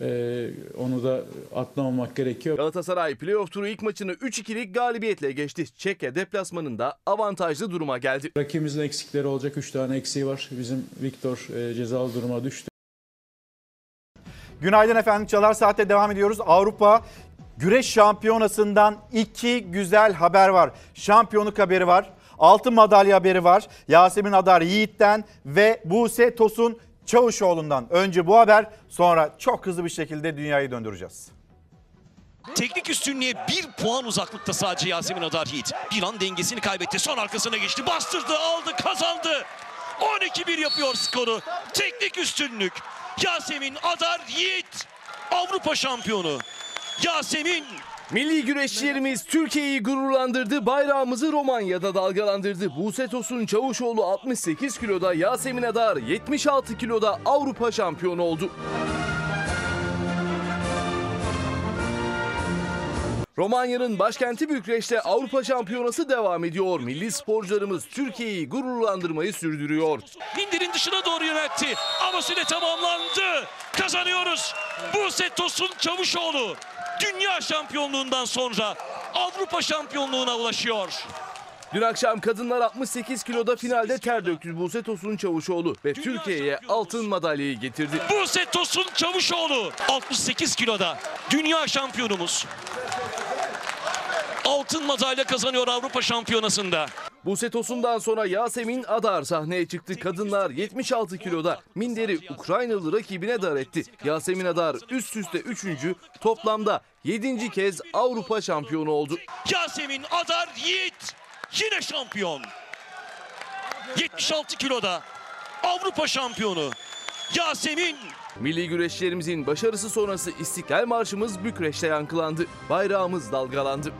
E, Onu da atlamamak gerekiyor. Galatasaray playoff turu ilk maçını 3-2'lik galibiyetle geçti. Çekya deplasmanında avantajlı duruma geldi. Rakibimizin eksikleri olacak. 3 tane eksiği var. Bizim Viktor e, cezalı duruma düştü. Günaydın efendim. Çalar Saat'te devam ediyoruz. Avrupa Güreş Şampiyonası'ndan iki güzel haber var. Şampiyonluk haberi var. Altın madalya haberi var. Yasemin Adar Yiğit'ten ve Buse Tosun Çavuşoğlu'ndan. Önce bu haber sonra çok hızlı bir şekilde dünyayı döndüreceğiz. Teknik üstünlüğe bir puan uzaklıkta sadece Yasemin Adar Yiğit. Bir an dengesini kaybetti. Son arkasına geçti. Bastırdı, aldı, kazandı. 12-1 yapıyor skoru. Teknik üstünlük. Yasemin Adar Yiğit. Avrupa şampiyonu. Yasemin Milli güreşçilerimiz Türkiye'yi gururlandırdı, bayrağımızı Romanya'da dalgalandırdı. Buse Tosun Çavuşoğlu 68 kiloda, Yasemin Adar 76 kiloda Avrupa şampiyonu oldu. Romanya'nın başkenti Bükreş'te Avrupa Şampiyonası devam ediyor. Milli sporcularımız Türkiye'yi gururlandırmayı sürdürüyor. Mindirin dışına doğru yöneltti. Ama süre tamamlandı. Kazanıyoruz. Buse Tosun Çavuşoğlu. Dünya şampiyonluğundan sonra Avrupa şampiyonluğuna ulaşıyor. Dün akşam kadınlar 68 kiloda finalde ter döktü Buse Tosun Çavuşoğlu ve Türkiye'ye altın madalyayı getirdi. Buse Tosun Çavuşoğlu 68 kiloda dünya şampiyonumuz. Altın madalya kazanıyor Avrupa şampiyonasında. Buse Tosun'dan sonra Yasemin Adar sahneye çıktı. Kadınlar 76 kiloda minderi Ukraynalı rakibine dar etti. Yasemin Adar üst üste 3. toplamda 7. kez Avrupa şampiyonu oldu. Yasemin Adar Yiğit yine şampiyon. 76 kiloda Avrupa şampiyonu Yasemin Milli güreşçilerimizin başarısı sonrası İstiklal Marşımız Bükreş'te yankılandı. Bayrağımız dalgalandı.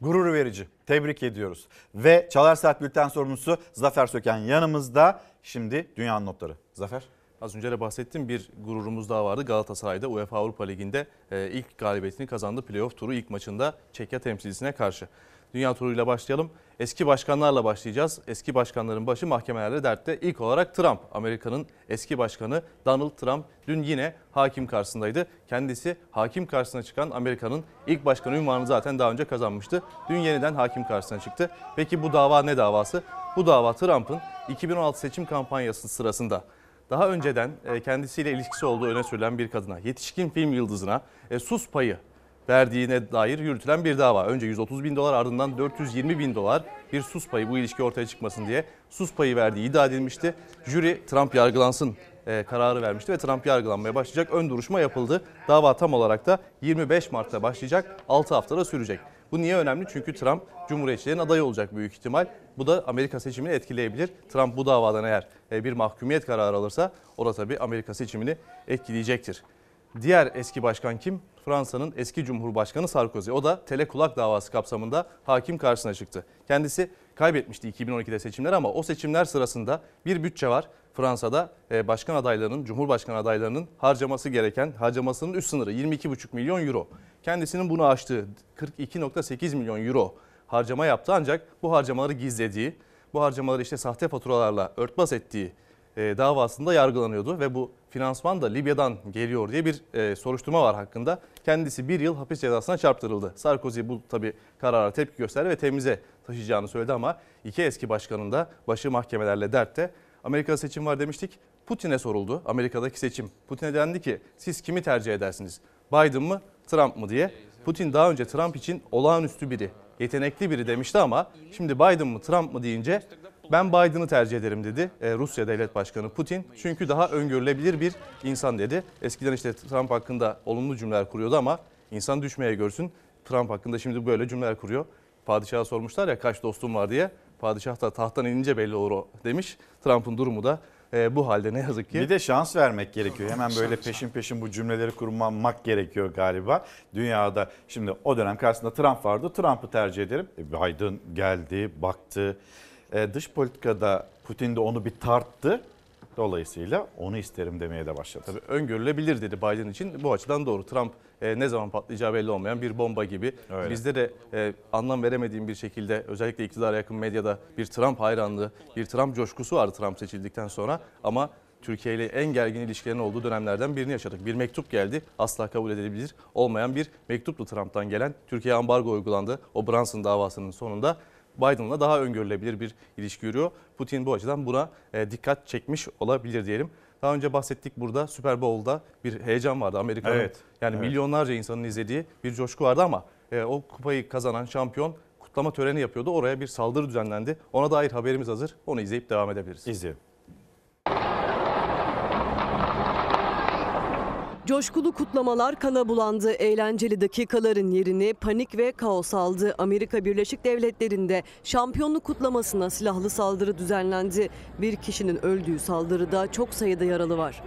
Gurur verici. Tebrik ediyoruz. Ve Çalar Saat Bülten sorumlusu Zafer Söken yanımızda. Şimdi dünya notları. Zafer. Az önce de bahsettiğim bir gururumuz daha vardı. Galatasaray'da UEFA Avrupa Ligi'nde e, ilk galibiyetini kazandı. Playoff turu ilk maçında Çekya temsilcisine karşı. Dünya turuyla başlayalım. Eski başkanlarla başlayacağız. Eski başkanların başı mahkemelerde dertte. İlk olarak Trump, Amerika'nın eski başkanı Donald Trump dün yine hakim karşısındaydı. Kendisi hakim karşısına çıkan Amerika'nın ilk başkanı ünvanını zaten daha önce kazanmıştı. Dün yeniden hakim karşısına çıktı. Peki bu dava ne davası? Bu dava Trump'ın 2016 seçim kampanyası sırasında daha önceden e, kendisiyle ilişkisi olduğu öne sürülen bir kadına, yetişkin film yıldızına e, sus payı verdiğine dair yürütülen bir dava. Önce 130 bin dolar ardından 420 bin dolar bir sus payı bu ilişki ortaya çıkmasın diye sus payı verdiği iddia edilmişti. Jüri Trump yargılansın e, kararı vermişti ve Trump yargılanmaya başlayacak. Ön duruşma yapıldı. Dava tam olarak da 25 Mart'ta başlayacak, 6 haftada sürecek. Bu niye önemli? Çünkü Trump Cumhuriyetçilerin adayı olacak büyük ihtimal. Bu da Amerika seçimini etkileyebilir. Trump bu davadan eğer e, bir mahkumiyet kararı alırsa o da tabii Amerika seçimini etkileyecektir. Diğer eski başkan kim? Fransa'nın eski Cumhurbaşkanı Sarkozy. O da telekulak davası kapsamında hakim karşısına çıktı. Kendisi kaybetmişti 2012'de seçimler ama o seçimler sırasında bir bütçe var. Fransa'da e, başkan adaylarının, Cumhurbaşkanı adaylarının harcaması gereken harcamasının üst sınırı 22,5 milyon euro. Kendisinin bunu aştığı 42,8 milyon euro harcama yaptı ancak bu harcamaları gizlediği, bu harcamaları işte sahte faturalarla örtbas ettiği e, davasında yargılanıyordu ve bu finansman da Libya'dan geliyor diye bir e, soruşturma var hakkında. Kendisi bir yıl hapis cezasına çarptırıldı. Sarkozy bu tabi karara tepki gösterdi ve temize taşıyacağını söyledi ama iki eski başkanın da başı mahkemelerle dertte. Amerika'da seçim var demiştik. Putin'e soruldu Amerika'daki seçim. Putin'e dendi ki siz kimi tercih edersiniz? Biden mı Trump mı diye. Putin daha önce Trump için olağanüstü biri, yetenekli biri demişti ama şimdi Biden mı Trump mı deyince ben Biden'ı tercih ederim dedi e, Rusya Devlet Başkanı Putin. Çünkü daha öngörülebilir bir insan dedi. Eskiden işte Trump hakkında olumlu cümleler kuruyordu ama insan düşmeye görsün. Trump hakkında şimdi böyle cümleler kuruyor. Padişaha sormuşlar ya kaç dostum var diye. Padişah da tahttan inince belli olur o demiş. Trump'ın durumu da e, bu halde ne yazık ki. Bir de şans vermek gerekiyor. Hemen böyle peşin peşin bu cümleleri kurmamak gerekiyor galiba. Dünyada şimdi o dönem karşısında Trump vardı. Trump'ı tercih ederim. E, Biden geldi, baktı. E, dış politikada Putin de onu bir tarttı. Dolayısıyla onu isterim demeye de başladı. Tabii öngörülebilir dedi Biden için. Bu açıdan doğru. Trump e, ne zaman patlayacağı belli olmayan bir bomba gibi. Öyle. Bizde de e, anlam veremediğim bir şekilde özellikle iktidara yakın medyada bir Trump hayranlığı, bir Trump coşkusu vardı Trump seçildikten sonra. Ama Türkiye ile en gergin ilişkilerin olduğu dönemlerden birini yaşadık. Bir mektup geldi. Asla kabul edilebilir olmayan bir mektuptu Trump'tan gelen. Türkiye'ye ambargo uygulandı. O Brunson davasının sonunda. Biden'la daha öngörülebilir bir ilişki yürüyor. Putin bu açıdan buna e, dikkat çekmiş olabilir diyelim. Daha önce bahsettik burada Super Bowl'da bir heyecan vardı Amerika'nın. Evet, Yani evet. milyonlarca insanın izlediği bir coşku vardı ama e, o kupayı kazanan şampiyon kutlama töreni yapıyordu. Oraya bir saldırı düzenlendi. Ona dair haberimiz hazır. Onu izleyip devam edebiliriz. İzleyelim. Coşkulu kutlamalar kana bulandı. Eğlenceli dakikaların yerini panik ve kaos aldı. Amerika Birleşik Devletleri'nde şampiyonluk kutlamasına silahlı saldırı düzenlendi. Bir kişinin öldüğü saldırıda çok sayıda yaralı var.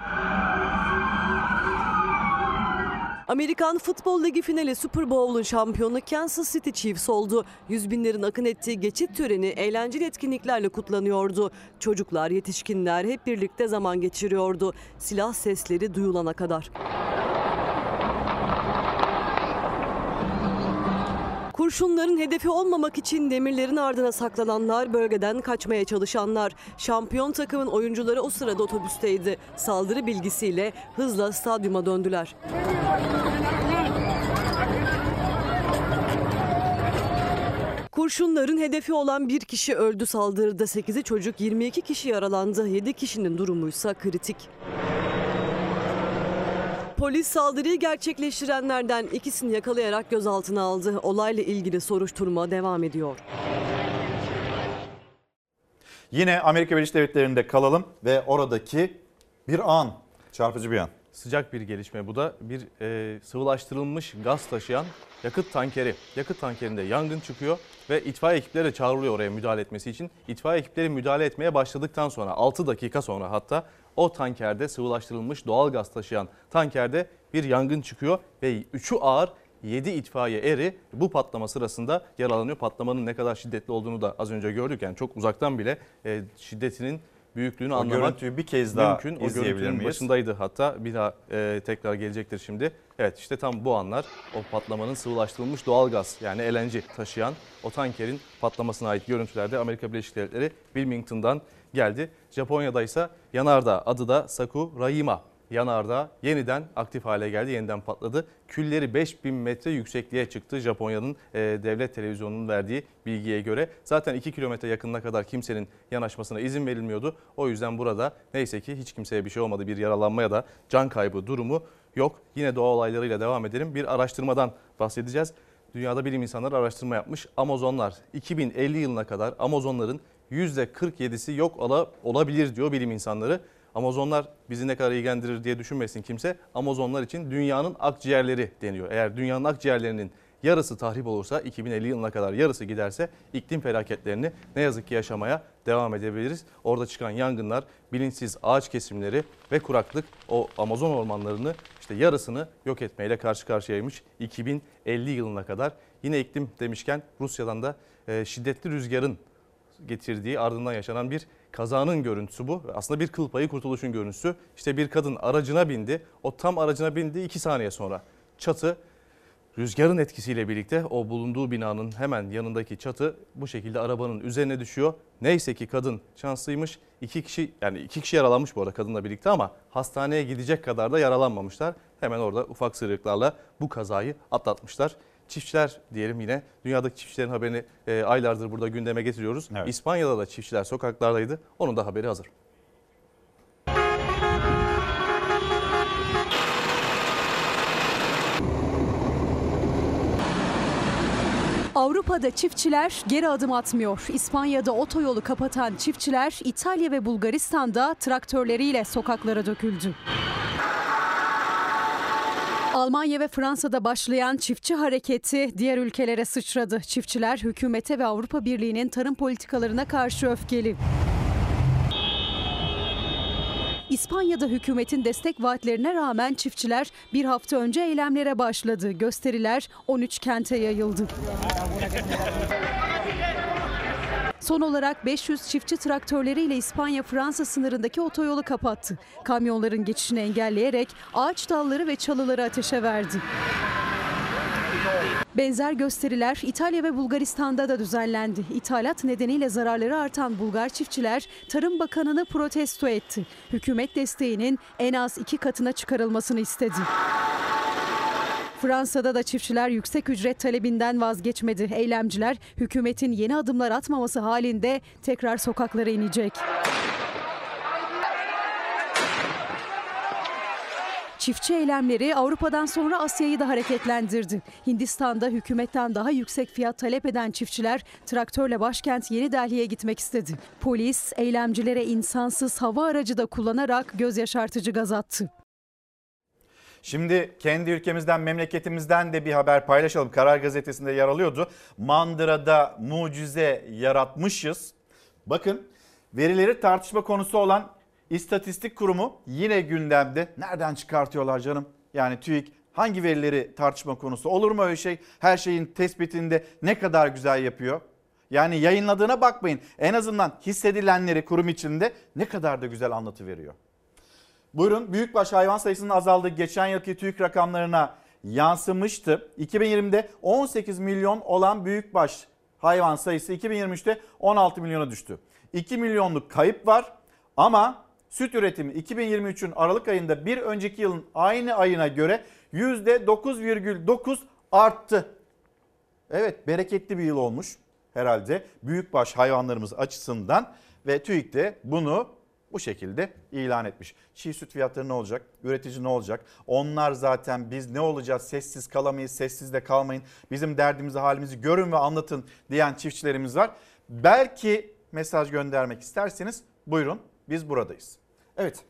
Amerikan Futbol Ligi finali Super Bowl'un şampiyonu Kansas City Chiefs oldu. Yüz binlerin akın ettiği geçit töreni eğlenceli etkinliklerle kutlanıyordu. Çocuklar, yetişkinler hep birlikte zaman geçiriyordu. Silah sesleri duyulana kadar. Kurşunların hedefi olmamak için demirlerin ardına saklananlar, bölgeden kaçmaya çalışanlar. Şampiyon takımın oyuncuları o sırada otobüsteydi. Saldırı bilgisiyle hızla stadyuma döndüler. Kurşunların hedefi olan bir kişi öldü saldırıda 8'i çocuk 22 kişi yaralandı 7 kişinin durumuysa kritik. Polis saldırıyı gerçekleştirenlerden ikisini yakalayarak gözaltına aldı. Olayla ilgili soruşturma devam ediyor. Yine Amerika Birleşik Devletleri'nde kalalım ve oradaki bir an, çarpıcı bir an. Sıcak bir gelişme bu da bir e, sıvılaştırılmış gaz taşıyan yakıt tankeri. Yakıt tankerinde yangın çıkıyor ve itfaiye ekipleri çağrılıyor oraya müdahale etmesi için. İtfaiye ekipleri müdahale etmeye başladıktan sonra 6 dakika sonra hatta o tankerde sıvılaştırılmış doğal gaz taşıyan tankerde bir yangın çıkıyor ve 3'ü ağır 7 itfaiye eri bu patlama sırasında yaralanıyor. Patlamanın ne kadar şiddetli olduğunu da az önce gördük. Yani çok uzaktan bile e, şiddetinin büyüklüğünü O anlamak görüntüyü bir kez daha mümkün. O görüntünün miyiz? başındaydı hatta bir daha e, tekrar gelecektir şimdi. Evet işte tam bu anlar o patlamanın sıvılaştırılmış doğal gaz yani LNG taşıyan o tankerin patlamasına ait görüntülerde Amerika Birleşik Devletleri Wilmington'dan geldi. Japonya'da ise yanardağ adı da Sakurayima yanardağ yeniden aktif hale geldi, yeniden patladı. Külleri 5000 metre yüksekliğe çıktı Japonya'nın e, devlet televizyonunun verdiği bilgiye göre. Zaten 2 kilometre yakınına kadar kimsenin yanaşmasına izin verilmiyordu. O yüzden burada neyse ki hiç kimseye bir şey olmadı. Bir yaralanma ya da can kaybı durumu yok. Yine doğa olaylarıyla devam edelim. Bir araştırmadan bahsedeceğiz. Dünyada bilim insanları araştırma yapmış. Amazonlar 2050 yılına kadar Amazonların %47'si yok ola, olabilir diyor bilim insanları. Amazonlar bizi ne kadar ilgilendirir diye düşünmesin kimse. Amazonlar için dünyanın akciğerleri deniyor. Eğer dünyanın akciğerlerinin yarısı tahrip olursa 2050 yılına kadar yarısı giderse iklim felaketlerini ne yazık ki yaşamaya devam edebiliriz. Orada çıkan yangınlar, bilinçsiz ağaç kesimleri ve kuraklık o Amazon ormanlarını işte yarısını yok etmeyle karşı karşıyaymış 2050 yılına kadar. Yine iklim demişken Rusya'dan da e, şiddetli rüzgarın getirdiği ardından yaşanan bir kazanın görüntüsü bu. Aslında bir kıl payı kurtuluşun görüntüsü. İşte bir kadın aracına bindi. O tam aracına bindi 2 saniye sonra çatı rüzgarın etkisiyle birlikte o bulunduğu binanın hemen yanındaki çatı bu şekilde arabanın üzerine düşüyor. Neyse ki kadın şanslıymış. İki kişi yani iki kişi yaralanmış bu arada kadınla birlikte ama hastaneye gidecek kadar da yaralanmamışlar. Hemen orada ufak sıyrıklarla bu kazayı atlatmışlar. Çiftçiler diyelim yine dünyadaki çiftçilerin haberini e, aylardır burada gündeme getiriyoruz. İspanya'da da çiftçiler sokaklardaydı. Onun da haberi hazır. Avrupa'da çiftçiler geri adım atmıyor. İspanya'da otoyolu kapatan çiftçiler İtalya ve Bulgaristan'da traktörleriyle sokaklara döküldü. Almanya ve Fransa'da başlayan çiftçi hareketi diğer ülkelere sıçradı. Çiftçiler hükümete ve Avrupa Birliği'nin tarım politikalarına karşı öfkeli. İspanya'da hükümetin destek vaatlerine rağmen çiftçiler bir hafta önce eylemlere başladı. Gösteriler 13 kente yayıldı. Son olarak 500 çiftçi traktörleriyle İspanya-Fransa sınırındaki otoyolu kapattı. Kamyonların geçişini engelleyerek ağaç dalları ve çalıları ateşe verdi. Benzer gösteriler İtalya ve Bulgaristan'da da düzenlendi. İthalat nedeniyle zararları artan Bulgar çiftçiler Tarım Bakanı'nı protesto etti. Hükümet desteğinin en az iki katına çıkarılmasını istedi. Fransa'da da çiftçiler yüksek ücret talebinden vazgeçmedi. Eylemciler hükümetin yeni adımlar atmaması halinde tekrar sokaklara inecek. Çiftçi eylemleri Avrupa'dan sonra Asya'yı da hareketlendirdi. Hindistan'da hükümetten daha yüksek fiyat talep eden çiftçiler traktörle başkent Yeni Delhi'ye gitmek istedi. Polis eylemcilere insansız hava aracı da kullanarak göz yaşartıcı gaz attı. Şimdi kendi ülkemizden, memleketimizden de bir haber paylaşalım. Karar Gazetesi'nde yer alıyordu. Mandıra'da mucize yaratmışız. Bakın verileri tartışma konusu olan İstatistik Kurumu yine gündemde. Nereden çıkartıyorlar canım? Yani TÜİK hangi verileri tartışma konusu? Olur mu öyle şey? Her şeyin tespitinde ne kadar güzel yapıyor. Yani yayınladığına bakmayın. En azından hissedilenleri kurum içinde ne kadar da güzel anlatı veriyor. Buyurun büyükbaş hayvan sayısının azaldığı geçen yılki TÜİK rakamlarına yansımıştı. 2020'de 18 milyon olan büyükbaş hayvan sayısı 2023'te 16 milyona düştü. 2 milyonluk kayıp var ama süt üretimi 2023'ün Aralık ayında bir önceki yılın aynı ayına göre %9,9 arttı. Evet bereketli bir yıl olmuş herhalde büyükbaş hayvanlarımız açısından ve TÜİK de bunu bu şekilde ilan etmiş. Çiğ süt fiyatları ne olacak? Üretici ne olacak? Onlar zaten biz ne olacağız? Sessiz kalamayız, sessiz de kalmayın. Bizim derdimizi, halimizi görün ve anlatın diyen çiftçilerimiz var. Belki mesaj göndermek isterseniz buyurun biz buradayız. Evet.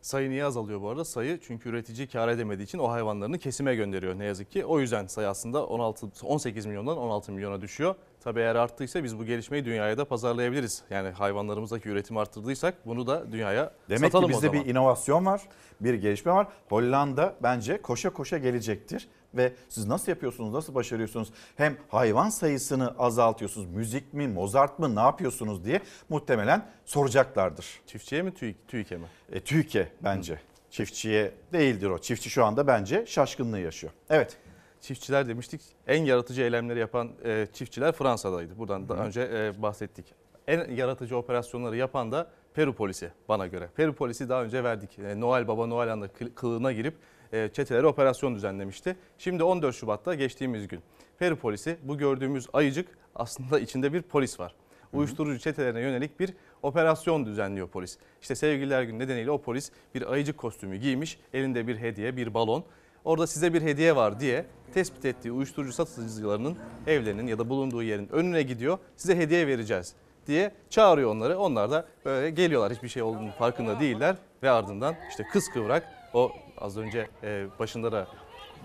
Sayı niye azalıyor bu arada? Sayı çünkü üretici kar edemediği için o hayvanlarını kesime gönderiyor ne yazık ki. O yüzden sayı aslında 16 18 milyondan 16 milyona düşüyor. Tabii eğer arttıysa biz bu gelişmeyi dünyaya da pazarlayabiliriz. Yani hayvanlarımızdaki üretimi arttırdıysak bunu da dünyaya Demek satalım ki o bizde bir inovasyon var, bir gelişme var. Hollanda bence koşa koşa gelecektir. Ve siz nasıl yapıyorsunuz, nasıl başarıyorsunuz? Hem hayvan sayısını azaltıyorsunuz, müzik mi, Mozart mı, ne yapıyorsunuz diye muhtemelen soracaklardır. Çiftçiye mi, TÜİ, TÜİK'e mi? E, TÜİK'e bence. Çiftçiye değildir o. Çiftçi şu anda bence şaşkınlığı yaşıyor. Evet. Çiftçiler demiştik en yaratıcı eylemleri yapan e, çiftçiler Fransa'daydı. Buradan daha önce e, bahsettik. En yaratıcı operasyonları yapan da Peru polisi bana göre. Peru polisi daha önce verdik. E, Noel Baba Noel Anda kı- kılığına girip çetelere operasyon düzenlemişti. Şimdi 14 Şubat'ta geçtiğimiz gün Peru polisi bu gördüğümüz ayıcık aslında içinde bir polis var. Uyuşturucu çetelerine yönelik bir operasyon düzenliyor polis. İşte sevgililer günü nedeniyle o polis bir ayıcık kostümü giymiş, elinde bir hediye, bir balon. Orada size bir hediye var diye tespit ettiği uyuşturucu satıcılarının evlerinin ya da bulunduğu yerin önüne gidiyor. Size hediye vereceğiz diye çağırıyor onları. Onlar da böyle geliyorlar hiçbir şey olduğunu farkında değiller ve ardından işte kıskıvrak o az önce e, başında da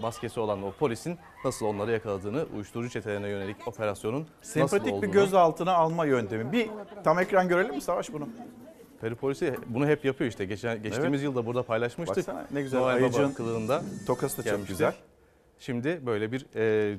maskesi olan o polisin nasıl onları yakaladığını, uyuşturucu çetelerine yönelik operasyonun nasıl Sempatik bir olduğunu. gözaltına alma yöntemi. Bir tam ekran görelim mi Savaş bunu? Peri polisi bunu hep yapıyor işte. Geçen, geçtiğimiz Evet. yılda burada paylaşmıştık. Baksana ne güzel Noel Baba ayıcığın kılığında. tokası da çok güzel. Şimdi böyle bir e,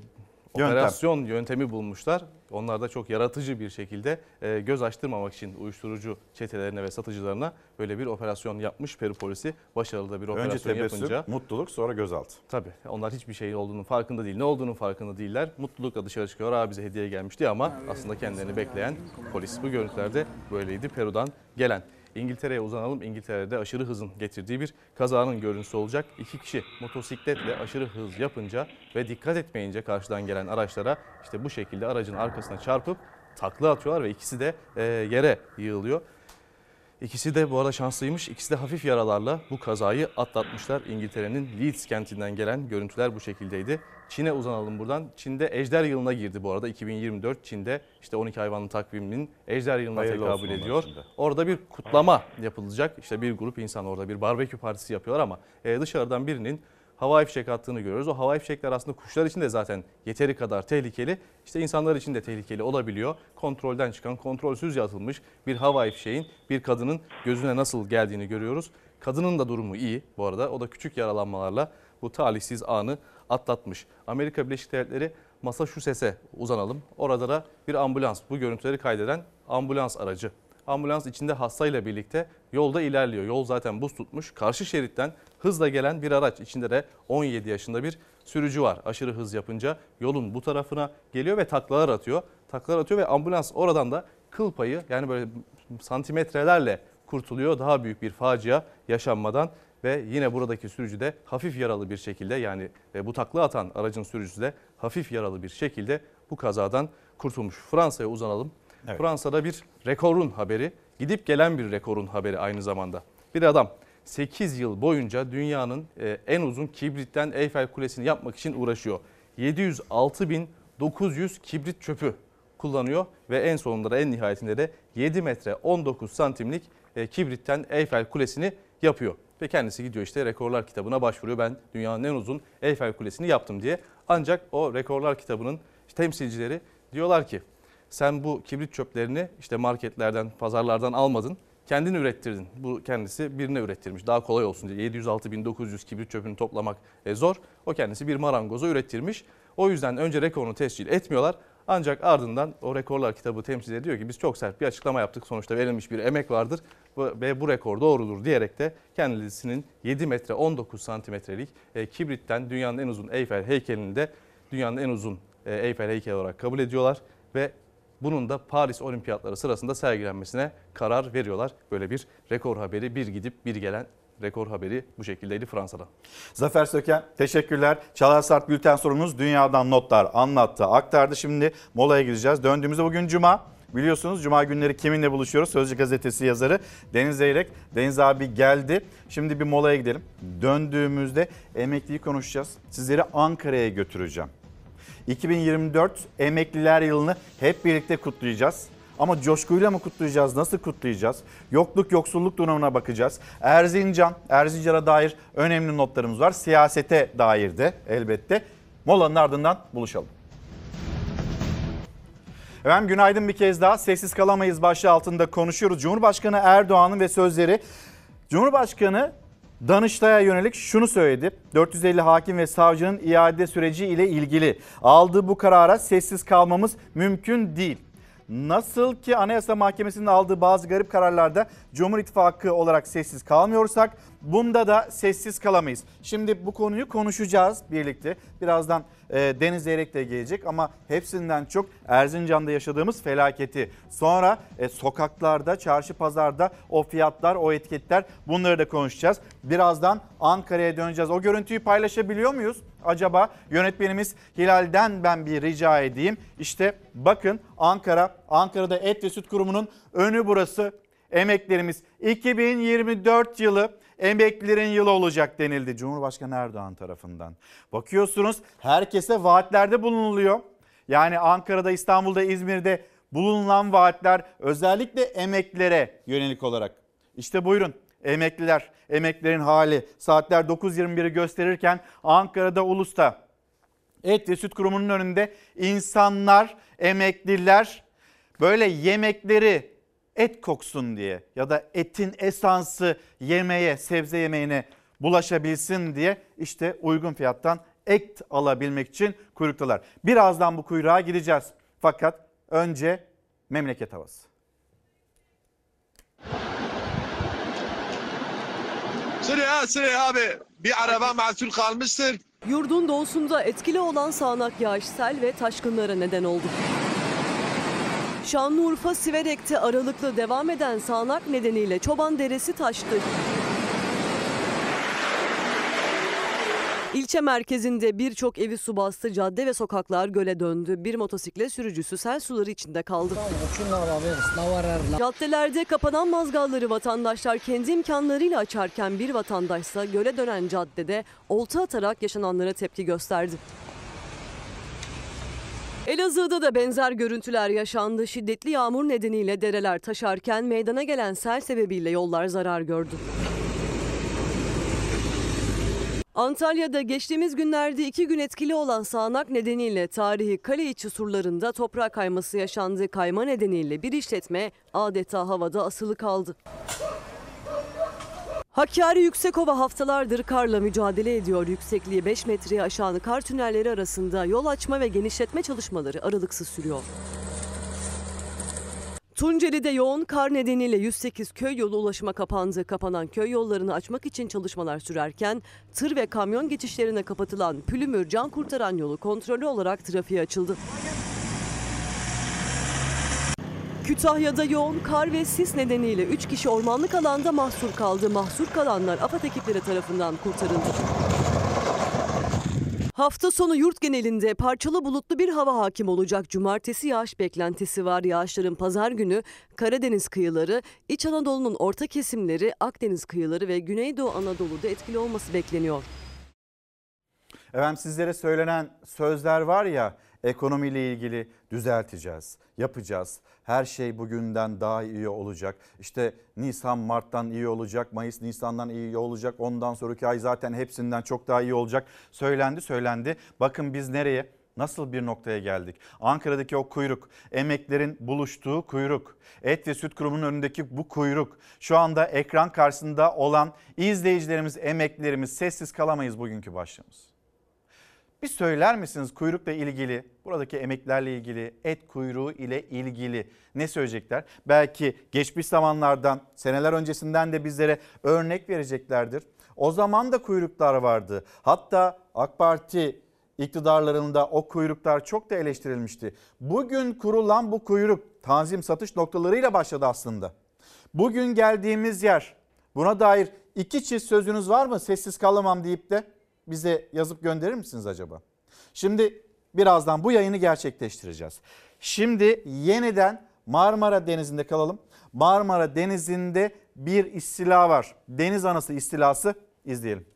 Yöntem. operasyon yöntemi bulmuşlar. Onlar da çok yaratıcı bir şekilde e, göz açtırmamak için uyuşturucu çetelerine ve satıcılarına böyle bir operasyon yapmış Peri polisi. Başarılı da bir Önce operasyon tebessüm, yapınca. mutluluk sonra gözaltı. Tabii onlar hiçbir şey olduğunun farkında değil. Ne olduğunun farkında değiller. Mutlulukla dışarı çıkıyor. Aa bize hediye gelmişti ama aslında kendilerini bekleyen polis. Bu görüntülerde böyleydi Peru'dan gelen. İngiltere'ye uzanalım. İngiltere'de aşırı hızın getirdiği bir kazanın görüntüsü olacak. İki kişi motosikletle aşırı hız yapınca ve dikkat etmeyince karşıdan gelen araçlara işte bu şekilde aracın arkasına çarpıp takla atıyorlar ve ikisi de e, yere yığılıyor. İkisi de bu arada şanslıymış. İkisi de hafif yaralarla bu kazayı atlatmışlar. İngiltere'nin Leeds kentinden gelen görüntüler bu şekildeydi. Çin'e uzanalım buradan. Çin'de Ejder yılına girdi bu arada. 2024 Çin'de işte 12 hayvanlı takviminin Ejder yılına Hayırlı tekabül ediyor. Orada bir kutlama yapılacak. İşte bir grup insan orada bir barbekü partisi yapıyorlar ama e, dışarıdan birinin havai fişek attığını görüyoruz. O havai fişekler aslında kuşlar için de zaten yeteri kadar tehlikeli. İşte insanlar için de tehlikeli olabiliyor. Kontrolden çıkan, kontrolsüz atılmış bir havai fişeğin bir kadının gözüne nasıl geldiğini görüyoruz. Kadının da durumu iyi bu arada. O da küçük yaralanmalarla bu talihsiz anı atlatmış. Amerika Birleşik Devletleri Massachusetts'e uzanalım. Orada da bir ambulans bu görüntüleri kaydeden ambulans aracı. Ambulans içinde hastayla birlikte yolda ilerliyor. Yol zaten buz tutmuş. Karşı şeritten hızla gelen bir araç. İçinde de 17 yaşında bir sürücü var. Aşırı hız yapınca yolun bu tarafına geliyor ve taklalar atıyor. Taklalar atıyor ve ambulans oradan da kıl payı yani böyle santimetrelerle kurtuluyor. Daha büyük bir facia yaşanmadan ve yine buradaki sürücü de hafif yaralı bir şekilde yani e, bu takla atan aracın sürücüsü de hafif yaralı bir şekilde bu kazadan kurtulmuş. Fransa'ya uzanalım. Evet. Fransa'da bir rekorun haberi, gidip gelen bir rekorun haberi aynı zamanda. Bir adam 8 yıl boyunca dünyanın e, en uzun kibritten Eyfel Kulesi'ni yapmak için uğraşıyor. 706.900 kibrit çöpü kullanıyor ve en sonunda da en nihayetinde de 7 metre 19 santimlik e, kibritten Eyfel Kulesi'ni yapıyor. Ve kendisi gidiyor işte rekorlar kitabına başvuruyor. Ben dünyanın en uzun Eyfel Kulesi'ni yaptım diye. Ancak o rekorlar kitabının temsilcileri diyorlar ki sen bu kibrit çöplerini işte marketlerden, pazarlardan almadın. Kendin ürettirdin. Bu kendisi birine ürettirmiş. Daha kolay olsun diye. 706.900 kibrit çöpünü toplamak e, zor. O kendisi bir marangoza ürettirmiş. O yüzden önce rekorunu tescil etmiyorlar. Ancak ardından o rekorlar kitabı temsilcileri diyor ki biz çok sert bir açıklama yaptık. Sonuçta verilmiş bir emek vardır ve bu rekor doğrudur diyerek de kendisinin 7 metre 19 santimetrelik e, kibritten dünyanın en uzun Eyfel heykelini de dünyanın en uzun e, Eyfel heykeli olarak kabul ediyorlar ve bunun da Paris Olimpiyatları sırasında sergilenmesine karar veriyorlar. Böyle bir rekor haberi bir gidip bir gelen rekor haberi bu şekildeydi Fransa'da. Zafer Söken teşekkürler. Çalar Saat Bülten sorumuz dünyadan notlar anlattı, aktardı. Şimdi molaya gideceğiz. Döndüğümüzde bugün Cuma. Biliyorsunuz Cuma günleri kiminle buluşuyoruz? Sözcü gazetesi yazarı Deniz Zeyrek. Deniz abi geldi. Şimdi bir molaya gidelim. Döndüğümüzde emekliyi konuşacağız. Sizleri Ankara'ya götüreceğim. 2024 Emekliler Yılını hep birlikte kutlayacağız. Ama coşkuyla mı kutlayacağız? Nasıl kutlayacağız? Yokluk yoksulluk durumuna bakacağız. Erzincan, Erzincan'a dair önemli notlarımız var. Siyasete dair de elbette. Molanın ardından buluşalım. Efendim günaydın bir kez daha. Sessiz kalamayız başlığı altında konuşuyoruz. Cumhurbaşkanı Erdoğan'ın ve sözleri. Cumhurbaşkanı Danıştay'a yönelik şunu söyledi. 450 hakim ve savcının iade süreci ile ilgili aldığı bu karara sessiz kalmamız mümkün değil. Nasıl ki Anayasa Mahkemesi'nin aldığı bazı garip kararlarda Cumhur İttifakı olarak sessiz kalmıyorsak bunda da sessiz kalamayız. Şimdi bu konuyu konuşacağız birlikte. Birazdan e, Deniz Zeyrek de gelecek ama hepsinden çok Erzincan'da yaşadığımız felaketi. Sonra e, sokaklarda, çarşı pazarda o fiyatlar, o etiketler bunları da konuşacağız. Birazdan Ankara'ya döneceğiz. O görüntüyü paylaşabiliyor muyuz? Acaba yönetmenimiz Hilal'den ben bir rica edeyim. İşte bakın Ankara, Ankara'da Et ve Süt Kurumu'nun önü burası. Emeklerimiz 2024 yılı emeklilerin yılı olacak denildi Cumhurbaşkanı Erdoğan tarafından. Bakıyorsunuz herkese vaatlerde bulunuluyor. Yani Ankara'da, İstanbul'da, İzmir'de bulunan vaatler özellikle emeklilere yönelik olarak. İşte buyurun emekliler, emeklilerin hali saatler 9.21'i gösterirken Ankara'da Ulus'ta Et ve Süt Kurumu'nun önünde insanlar, emekliler böyle yemekleri et koksun diye ya da etin esansı yemeğe, sebze yemeğine bulaşabilsin diye işte uygun fiyattan et alabilmek için kuyruktalar. Birazdan bu kuyruğa gideceğiz. Fakat önce memleket havası. Sıraya sıraya abi bir araba mahsul kalmıştır. Yurdun doğusunda etkili olan sağanak yağış sel ve taşkınlara neden oldu. Şanlıurfa Siverek'te aralıklı devam eden sağanak nedeniyle Çoban Deresi taştı. İlçe merkezinde birçok evi su bastı, cadde ve sokaklar göle döndü. Bir motosiklet sürücüsü sel suları içinde kaldı. Caddelerde kapanan mazgalları vatandaşlar kendi imkanlarıyla açarken bir vatandaşsa göle dönen caddede olta atarak yaşananlara tepki gösterdi. Elazığ'da da benzer görüntüler yaşandı. Şiddetli yağmur nedeniyle dereler taşarken meydana gelen sel sebebiyle yollar zarar gördü. Antalya'da geçtiğimiz günlerde iki gün etkili olan sağanak nedeniyle tarihi kale içi surlarında toprak kayması yaşandı. Kayma nedeniyle bir işletme adeta havada asılı kaldı. Hakkari Yüksekova haftalardır karla mücadele ediyor. Yüksekliği 5 metreye aşan kar tünelleri arasında yol açma ve genişletme çalışmaları aralıksız sürüyor. Tunceli'de yoğun kar nedeniyle 108 köy yolu ulaşıma kapandı. Kapanan köy yollarını açmak için çalışmalar sürerken tır ve kamyon geçişlerine kapatılan Pülümür can kurtaran yolu kontrolü olarak trafiğe açıldı. Kütahya'da yoğun kar ve sis nedeniyle 3 kişi ormanlık alanda mahsur kaldı. Mahsur kalanlar AFAD ekipleri tarafından kurtarıldı. Hafta sonu yurt genelinde parçalı bulutlu bir hava hakim olacak. Cumartesi yağış beklentisi var. Yağışların pazar günü Karadeniz kıyıları, İç Anadolu'nun orta kesimleri, Akdeniz kıyıları ve Güneydoğu Anadolu'da etkili olması bekleniyor. Efendim sizlere söylenen sözler var ya ekonomiyle ilgili düzelteceğiz, yapacağız. Her şey bugünden daha iyi olacak. İşte Nisan Mart'tan iyi olacak, Mayıs Nisan'dan iyi olacak. Ondan sonraki ay zaten hepsinden çok daha iyi olacak. Söylendi söylendi. Bakın biz nereye? Nasıl bir noktaya geldik? Ankara'daki o kuyruk, emeklerin buluştuğu kuyruk, et ve süt kurumunun önündeki bu kuyruk, şu anda ekran karşısında olan izleyicilerimiz, emeklilerimiz sessiz kalamayız bugünkü başlığımız. Bir söyler misiniz kuyrukla ilgili, buradaki emeklerle ilgili, et kuyruğu ile ilgili ne söyleyecekler? Belki geçmiş zamanlardan, seneler öncesinden de bizlere örnek vereceklerdir. O zaman da kuyruklar vardı. Hatta AK Parti iktidarlarında o kuyruklar çok da eleştirilmişti. Bugün kurulan bu kuyruk tanzim satış noktalarıyla başladı aslında. Bugün geldiğimiz yer buna dair iki çift sözünüz var mı? Sessiz kalamam deyip de bize yazıp gönderir misiniz acaba? Şimdi birazdan bu yayını gerçekleştireceğiz. Şimdi yeniden Marmara Denizi'nde kalalım. Marmara Denizi'nde bir istila var. Deniz anası istilası izleyelim.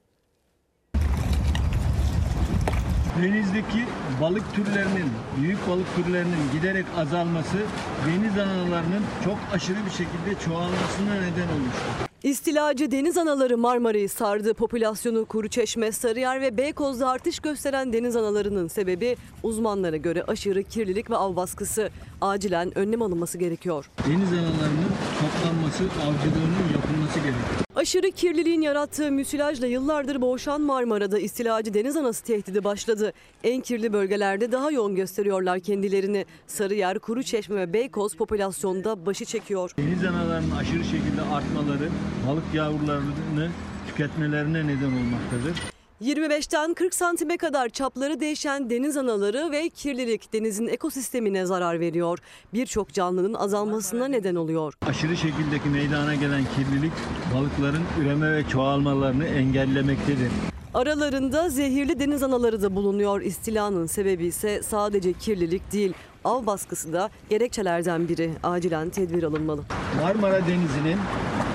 Denizdeki balık türlerinin, büyük balık türlerinin giderek azalması deniz analarının çok aşırı bir şekilde çoğalmasına neden olmuştur. İstilacı deniz anaları Marmara'yı sardı. Popülasyonu Kuruçeşme, Sarıyer ve Beykoz'da artış gösteren deniz analarının sebebi uzmanlara göre aşırı kirlilik ve av baskısı. Acilen önlem alınması gerekiyor. Deniz analarının toplanması, avcılığının yapılması gerekiyor. Aşırı kirliliğin yarattığı müsilajla yıllardır boğuşan Marmara'da istilacı deniz anası tehdidi başladı. En kirli bölgelerde daha yoğun gösteriyorlar kendilerini. Sarıyer, Kuruçeşme ve Beykoz popülasyonda başı çekiyor. Deniz analarının aşırı şekilde artmaları balık yavrularını tüketmelerine neden olmaktadır. 25'ten 40 santime kadar çapları değişen deniz anaları ve kirlilik denizin ekosistemine zarar veriyor. Birçok canlının azalmasına neden oluyor. Aşırı şekildeki meydana gelen kirlilik balıkların üreme ve çoğalmalarını engellemektedir. Aralarında zehirli deniz anaları da bulunuyor. İstilanın sebebi ise sadece kirlilik değil, av baskısı da gerekçelerden biri. Acilen tedbir alınmalı. Marmara Denizi'nin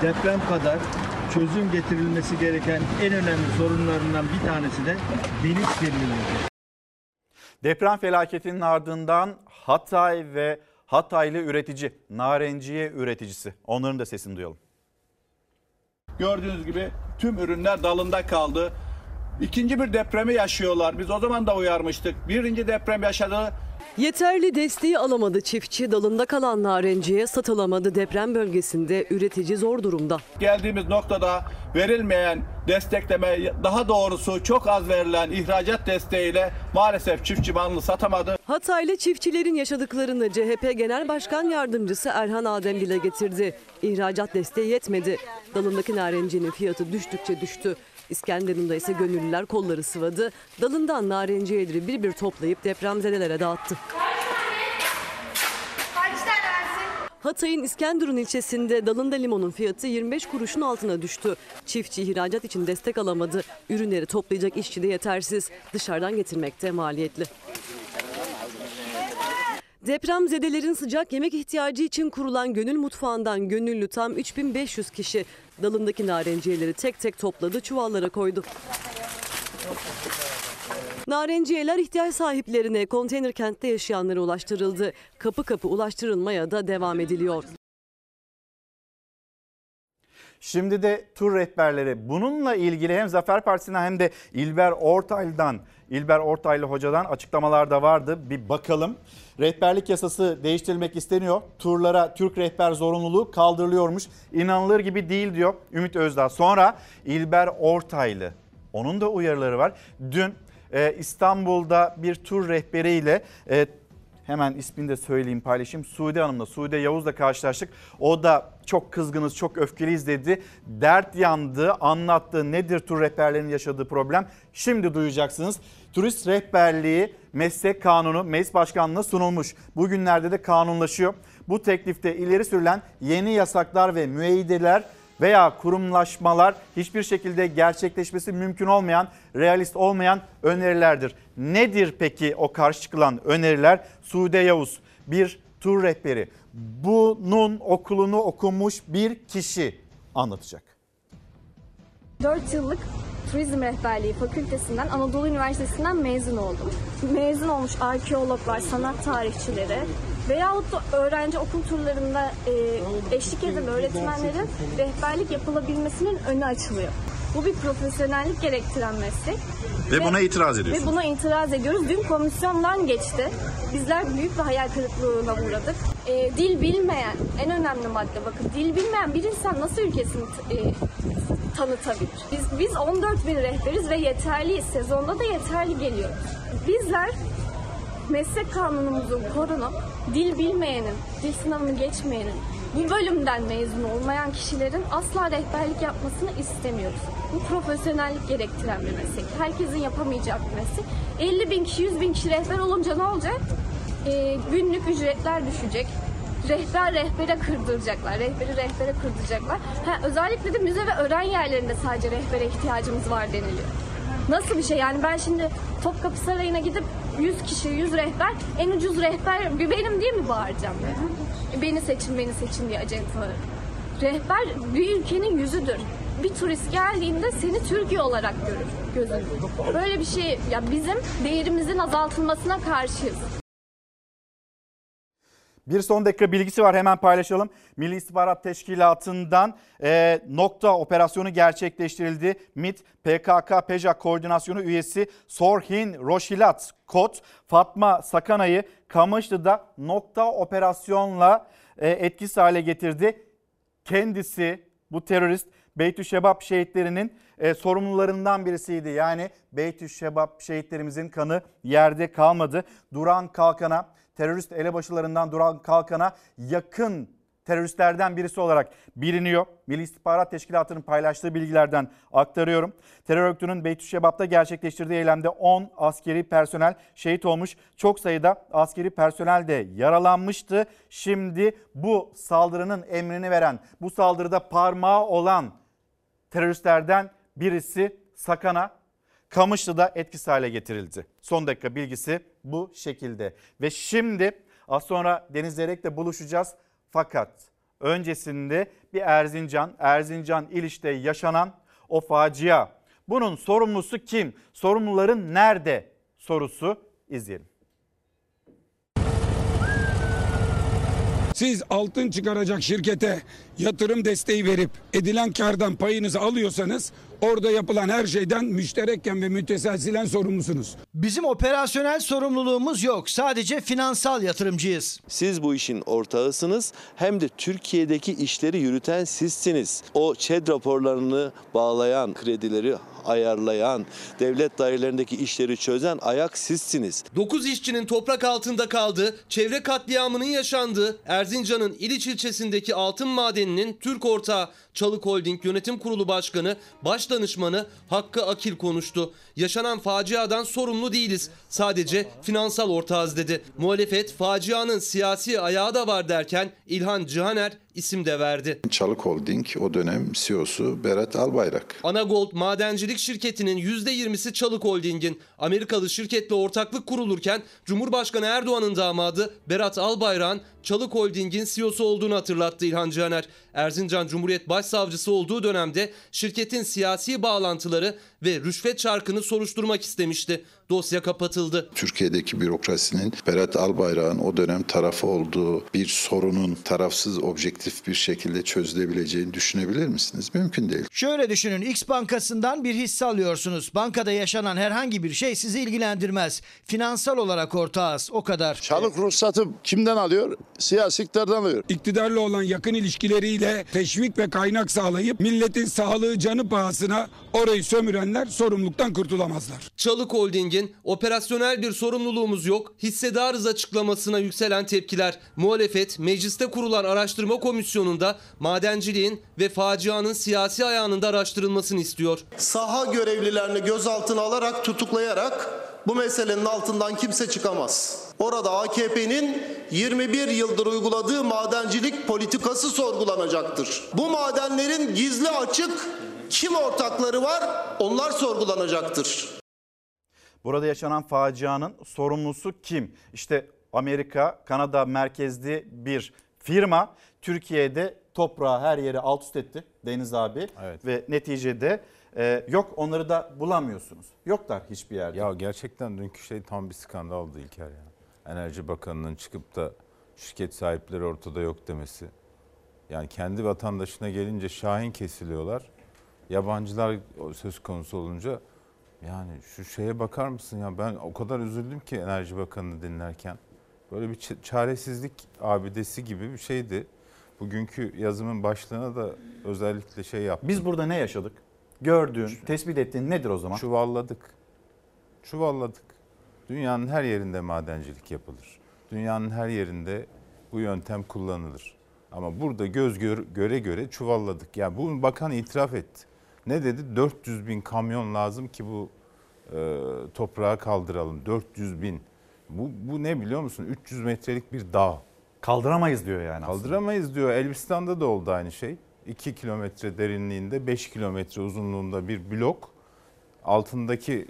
deprem kadar çözüm getirilmesi gereken en önemli sorunlarından bir tanesi de deniz kirliliğidir. Deprem felaketinin ardından Hatay ve Hataylı üretici, narenciye üreticisi. Onların da sesini duyalım. Gördüğünüz gibi tüm ürünler dalında kaldı. İkinci bir depremi yaşıyorlar. Biz o zaman da uyarmıştık. Birinci deprem yaşadı. Yeterli desteği alamadı çiftçi. Dalında kalan narenciye satılamadı. Deprem bölgesinde üretici zor durumda. Geldiğimiz noktada verilmeyen destekleme, daha doğrusu çok az verilen ihracat desteğiyle maalesef çiftçi malını satamadı. Hataylı çiftçilerin yaşadıklarını CHP Genel Başkan Yardımcısı Erhan Adem dile getirdi. İhracat desteği yetmedi. Dalındaki narencinin fiyatı düştükçe düştü. İskenderun'da ise gönüllüler kolları sıvadı. Dalından narenciyeleri bir bir toplayıp depremzedelere dağıttı. Hatay'ın İskenderun ilçesinde dalında limonun fiyatı 25 kuruşun altına düştü. Çiftçi ihracat için destek alamadı. Ürünleri toplayacak işçi de yetersiz. Dışarıdan getirmekte maliyetli. Depremzedelerin sıcak yemek ihtiyacı için kurulan gönül mutfağından gönüllü tam 3500 kişi dalındaki narenciyeleri tek tek topladı, çuvallara koydu. Narenciyeler ihtiyaç sahiplerine konteyner kentte yaşayanlara ulaştırıldı. Kapı kapı ulaştırılmaya da devam ediliyor. Şimdi de tur rehberleri. Bununla ilgili hem Zafer Partisi'nden hem de İlber Ortaylı'dan, İlber Ortaylı hocadan açıklamalar da vardı. Bir bakalım. Rehberlik yasası değiştirilmek isteniyor. Turlara Türk rehber zorunluluğu kaldırılıyormuş. İnanılır gibi değil diyor Ümit Özdağ. Sonra İlber Ortaylı. Onun da uyarıları var. Dün e, İstanbul'da bir tur rehberiyle e, hemen ismini de söyleyeyim paylaşayım. Sude Hanım'la, Sude Yavuz'la karşılaştık. O da çok kızgınız, çok öfkeliyiz dedi. Dert yandı, anlattı nedir tur rehberlerinin yaşadığı problem. Şimdi duyacaksınız. Turist rehberliği meslek kanunu meclis başkanlığına sunulmuş. Bugünlerde de kanunlaşıyor. Bu teklifte ileri sürülen yeni yasaklar ve müeyyideler veya kurumlaşmalar hiçbir şekilde gerçekleşmesi mümkün olmayan, realist olmayan önerilerdir. Nedir peki o karşı çıkılan öneriler? Sude Yavuz bir tur rehberi. Bunun okulunu okumuş bir kişi anlatacak. 4 yıllık Turizm Rehberliği Fakültesinden Anadolu Üniversitesi'nden mezun oldum. Mezun olmuş arkeologlar, sanat tarihçileri veyahut da öğrenci okul turlarında e, eşlik eden öğretmenlerin rehberlik yapılabilmesinin önü açılıyor. Bu bir profesyonellik gerektiren meslek. Ve buna itiraz ediyorsunuz. Ve buna itiraz ediyoruz. Dün komisyondan geçti. Bizler büyük bir hayal kırıklığına uğradık. E, dil bilmeyen, en önemli madde bakın, dil bilmeyen bir insan nasıl ülkesini e, tanıtabilir? Biz, biz 14 bin rehberiz ve yeterliyiz. Sezonda da yeterli geliyoruz. Bizler meslek kanunumuzun korunup dil bilmeyenin, dil sınavını geçmeyenin, bu bölümden mezun olmayan kişilerin asla rehberlik yapmasını istemiyoruz. Bu profesyonellik gerektiren bir meslek. Herkesin yapamayacağı bir meslek. 50 bin kişi, 100 bin kişi rehber olunca ne olacak? Ee, günlük ücretler düşecek. Rehber rehbere kırdıracaklar. Rehberi rehbere kırdıracaklar. Ha, özellikle de müze ve öğren yerlerinde sadece rehbere ihtiyacımız var deniliyor. Nasıl bir şey yani ben şimdi Topkapı Sarayı'na gidip 100 kişi 100 rehber en ucuz rehber benim diye mi bağıracağım yani? beni seçin beni seçin diye acentaları. Rehber bir ülkenin yüzüdür. Bir turist geldiğinde seni Türkiye olarak görür gözün. Böyle bir şey ya bizim değerimizin azaltılmasına karşıyız. Bir son dakika bilgisi var hemen paylaşalım. Milli İstihbarat Teşkilatı'ndan e, nokta operasyonu gerçekleştirildi. MİT PKK PEJAK koordinasyonu üyesi Sorhin Roşilat Kot Fatma Sakana'yı Kamışlı'da nokta operasyonla e, etkisiz hale getirdi. Kendisi bu terörist Beytü Şebap şehitlerinin e, sorumlularından birisiydi. Yani Beytü Şebap şehitlerimizin kanı yerde kalmadı. Duran Kalkan'a terörist elebaşılarından Duran Kalkan'a yakın teröristlerden birisi olarak biliniyor. Milli İstihbarat Teşkilatı'nın paylaştığı bilgilerden aktarıyorum. Terör örgütünün Beytü Şebap'ta gerçekleştirdiği eylemde 10 askeri personel şehit olmuş. Çok sayıda askeri personel de yaralanmıştı. Şimdi bu saldırının emrini veren, bu saldırıda parmağı olan teröristlerden birisi Sakana Kamışlı'da etkisiz hale getirildi. Son dakika bilgisi bu şekilde. Ve şimdi az sonra Deniz Zerek'le buluşacağız. Fakat öncesinde bir Erzincan, Erzincan İliş'te yaşanan o facia. Bunun sorumlusu kim? Sorumluların nerede? Sorusu izleyelim. Siz altın çıkaracak şirkete yatırım desteği verip edilen kardan payınızı alıyorsanız orada yapılan her şeyden müşterekken ve müteselsilen sorumlusunuz. Bizim operasyonel sorumluluğumuz yok. Sadece finansal yatırımcıyız. Siz bu işin ortağısınız hem de Türkiye'deki işleri yürüten sizsiniz. O ÇED raporlarını bağlayan, kredileri ayarlayan, devlet dairelerindeki işleri çözen ayak sizsiniz. 9 işçinin toprak altında kaldığı, çevre katliamının yaşandığı Erzincan'ın İliç ilçesindeki altın madeninin Türk ortağı Çalık Holding Yönetim Kurulu Başkanı, Baş Danışmanı Hakkı Akil konuştu. Yaşanan faciadan sorumlu değiliz. Sadece finansal ortağız dedi. Muhalefet facianın siyasi ayağı da var derken İlhan Cihaner isim de verdi. Çalık Holding o dönem CEO'su Berat Albayrak. Anagold madencilik şirketinin %20'si Çalık Holding'in. Amerikalı şirketle ortaklık kurulurken Cumhurbaşkanı Erdoğan'ın damadı Berat Albayrak'ın Çalık Holding'in CEO'su olduğunu hatırlattı İlhan Caner. Erzincan Cumhuriyet Başsavcısı olduğu dönemde şirketin siyasi bağlantıları ve rüşvet çarkını soruşturmak istemişti. Dosya kapatıldı. Türkiye'deki bürokrasinin Berat Albayrak'ın o dönem tarafı olduğu bir sorunun tarafsız objektif bir şekilde çözülebileceğini düşünebilir misiniz? Mümkün değil. Şöyle düşünün X bankasından bir hisse alıyorsunuz. Bankada yaşanan herhangi bir şey sizi ilgilendirmez. Finansal olarak ortağız o kadar. Çalık ruhsatı kimden alıyor? Siyasi iktidardan alıyor. İktidarla olan yakın ilişkileriyle teşvik ve kaynak sağlayıp milletin sağlığı canı pahasına orayı sömürenler sorumluluktan kurtulamazlar. Çalık Holding'in operasyonel bir sorumluluğumuz yok, hissedarız açıklamasına yükselen tepkiler. Muhalefet mecliste kurulan araştırma komisyonunda madenciliğin ve facianın siyasi ayağının da araştırılmasını istiyor. Saha görevlilerini gözaltına alarak tutuklayarak bu meselenin altından kimse çıkamaz. Orada AKP'nin 21 yıldır uyguladığı madencilik politikası sorgulanacaktır. Bu madenlerin gizli açık kim ortakları var onlar sorgulanacaktır. Burada yaşanan facianın sorumlusu kim? İşte Amerika, Kanada merkezli bir firma Türkiye'de toprağı her yere alt üst etti Deniz abi. Evet. Ve neticede e, yok onları da bulamıyorsunuz. Yoklar hiçbir yerde. Ya gerçekten dünkü şey tam bir skandaldı İlker ya. Enerji Bakanı'nın çıkıp da şirket sahipleri ortada yok demesi. Yani kendi vatandaşına gelince şahin kesiliyorlar. Yabancılar söz konusu olunca yani şu şeye bakar mısın ya ben o kadar üzüldüm ki Enerji Bakanı'nı dinlerken. Böyle bir çaresizlik abidesi gibi bir şeydi. Bugünkü yazımın başlığına da özellikle şey yaptım. Biz burada ne yaşadık? Gördüğün, tespit ettiğin nedir o zaman? Çuvalladık. Çuvalladık. Dünyanın her yerinde madencilik yapılır. Dünyanın her yerinde bu yöntem kullanılır. Ama burada göz gör, göre göre çuvalladık. Yani bu bakan itiraf etti. Ne dedi? 400 bin kamyon lazım ki bu e, toprağı kaldıralım. 400 bin. Bu, bu ne biliyor musun? 300 metrelik bir dağ. Kaldıramayız diyor yani Kaldıramayız aslında. diyor. Elbistan'da da oldu aynı şey. 2 kilometre derinliğinde 5 kilometre uzunluğunda bir blok altındaki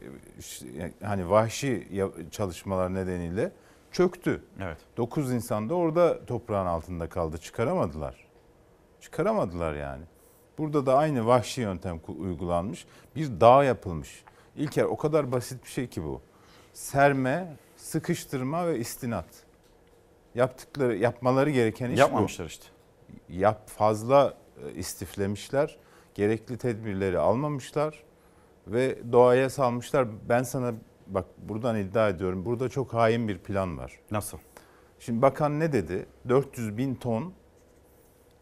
hani vahşi çalışmalar nedeniyle çöktü. Evet. 9 insan da orada toprağın altında kaldı. Çıkaramadılar. Çıkaramadılar yani. Burada da aynı vahşi yöntem uygulanmış. Bir dağ yapılmış. İlker o kadar basit bir şey ki bu. Serme, sıkıştırma ve istinat. Yaptıkları, yapmaları gereken iş Yapmamışlar bu. işte. Yap fazla istiflemişler. Gerekli tedbirleri almamışlar ve doğaya salmışlar. Ben sana bak buradan iddia ediyorum. Burada çok hain bir plan var. Nasıl? Şimdi bakan ne dedi? 400 bin ton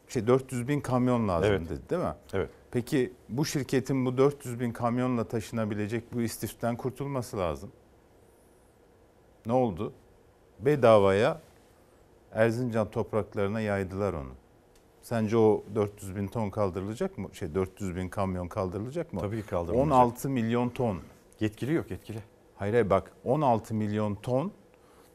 şey 400 bin kamyon lazım Evet. dedi değil mi? Evet. Peki bu şirketin bu 400 bin kamyonla taşınabilecek bu istiften kurtulması lazım. Ne oldu? Bedavaya Erzincan topraklarına yaydılar onu. Sence o 400 bin ton kaldırılacak mı? Şey 400 bin kamyon kaldırılacak mı? Tabii ki kaldırılacak. 16 milyon ton. Yetkili yok yetkili. Hayır hayır bak 16 milyon ton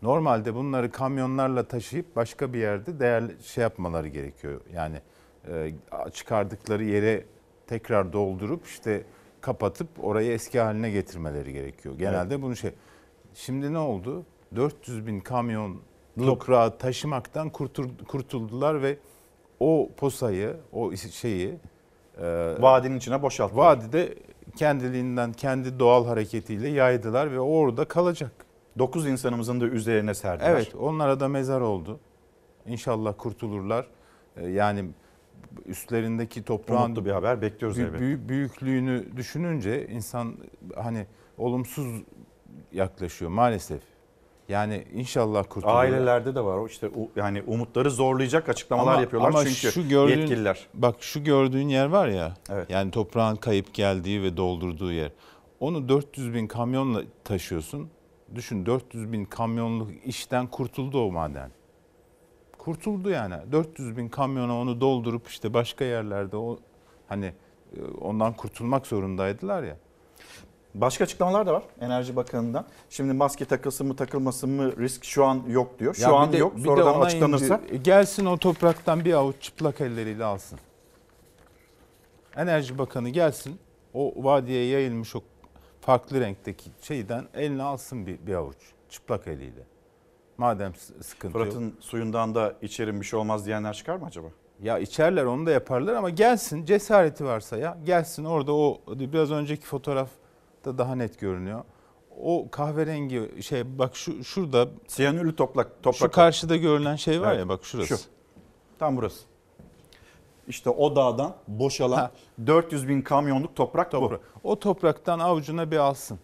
normalde bunları kamyonlarla taşıyıp başka bir yerde değerli şey yapmaları gerekiyor. Yani e, çıkardıkları yere tekrar doldurup işte kapatıp orayı eski haline getirmeleri gerekiyor. Genelde bunu şey. Şimdi ne oldu? 400 bin kamyon toprağı taşımaktan kurtul- kurtuldular ve o posayı, o şeyi e, Vadinin içine boşalttılar. Vadide kendiliğinden kendi doğal hareketiyle yaydılar ve orada kalacak. 9 insanımızın da üzerine serdiler. Evet onlara da mezar oldu. İnşallah kurtulurlar. Ee, Yani üstlerindeki toprağın Umutlu bir haber bekliyoruz büyü- elbette. büyü- büyüklüğünü düşününce insan hani olumsuz yaklaşıyor maalesef. Yani inşallah kurtulurlar. Ailelerde de var o işte yani umutları zorlayacak açıklamalar yapıyorlar ama çünkü şu gördüğün, yetkililer. Bak şu gördüğün yer var ya. Evet. Yani toprağın kayıp geldiği ve doldurduğu yer. Onu 400 bin kamyonla taşıyorsun. Düşün 400 bin kamyonluk işten kurtuldu o maden. Kurtuldu yani. 400 bin kamyona onu doldurup işte başka yerlerde o hani e, ondan kurtulmak zorundaydılar ya. Başka açıklamalar da var Enerji Bakanı'ndan. Şimdi maske takılsın mı takılmasın mı risk şu an yok diyor. Şu Ya an de- yok. Sonradan açıklanırsa inci- gelsin o topraktan bir avuç çıplak elleriyle alsın. Enerji Bakanı gelsin. O vadiye yayılmış o farklı renkteki şeyden eline alsın bir, bir avuç çıplak eliyle. Madem sıkıntı yok. Fırat'ın suyundan da içerim bir şey olmaz diyenler çıkar mı acaba? Ya içerler onu da yaparlar ama gelsin cesareti varsa ya gelsin orada o biraz önceki fotoğrafta daha net görünüyor. O kahverengi şey bak şu şurada siyanürlü toprak şu toprak. karşıda görülen şey var Evet, ya bak şurası. Şu. Tam burası. İşte o dağdan boşalan 400 bin kamyonluk toprak, Toprak. O topraktan avucuna bir alsın.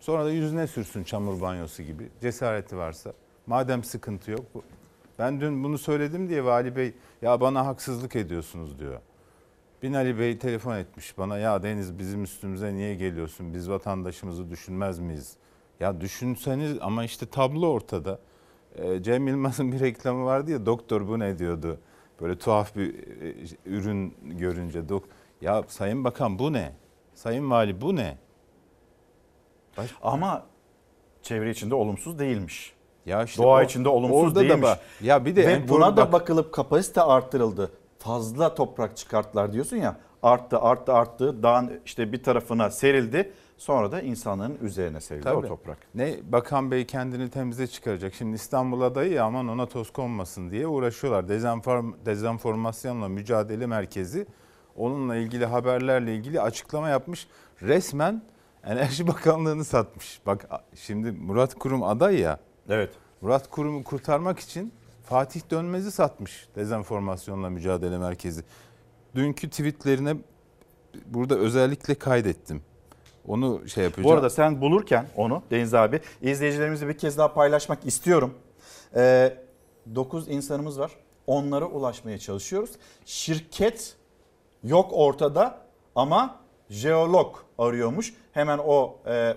Sonra da yüzüne sürsün çamur banyosu gibi. Cesareti varsa. Madem sıkıntı yok. bu- Ben dün bunu söyledim diye Vali Bey ya bana haksızlık ediyorsunuz diyor. Binali Bey telefon etmiş bana ya Deniz bizim üstümüze niye geliyorsun? Biz vatandaşımızı düşünmez miyiz? Ya düşünseniz ama işte tablo ortada. Ee, Cem Yılmaz'ın [laughs] bir reklamı vardı ya doktor bu ne diyordu. Böyle tuhaf bir e, ürün görünce dok ya Sayın Bakan bu ne? Sayın Vali bu ne? Ama çevre içinde olumsuz değilmiş. Ya işte Doğa o- içinde olumsuz da değilmiş. bak- ya bir de Ve buna da bak- bakılıp kapasite arttırıldı. Fazla toprak çıkarttılar diyorsun ya. Arttı, arttı, arttı. Dağın işte bir tarafına serildi. Sonra da insanların üzerine serildi o Tabii. toprak. Ne Bakan Bey kendini temize çıkaracak. Şimdi İstanbul adayı ya aman ona toz konmasın diye uğraşıyorlar. Dezenform, dezenformasyonla mücadele merkezi onunla ilgili haberlerle ilgili açıklama yapmış. Resmen Enerji [laughs] Bakanlığı'nı satmış. Bak şimdi Murat Kurum aday ya. Evet. Murat Kurum'u kurtarmak için Fatih Dönmez'i satmış dezenformasyonla mücadele merkezi. Dünkü tweetlerine burada özellikle kaydettim. Onu şey yapacağım. Bu arada sen bulurken onu Deniz abi izleyicilerimizle bir kez daha paylaşmak istiyorum. 9 insanımız var. Onlara ulaşmaya çalışıyoruz. Şirket yok ortada ama jeolog arıyormuş. Hemen o e,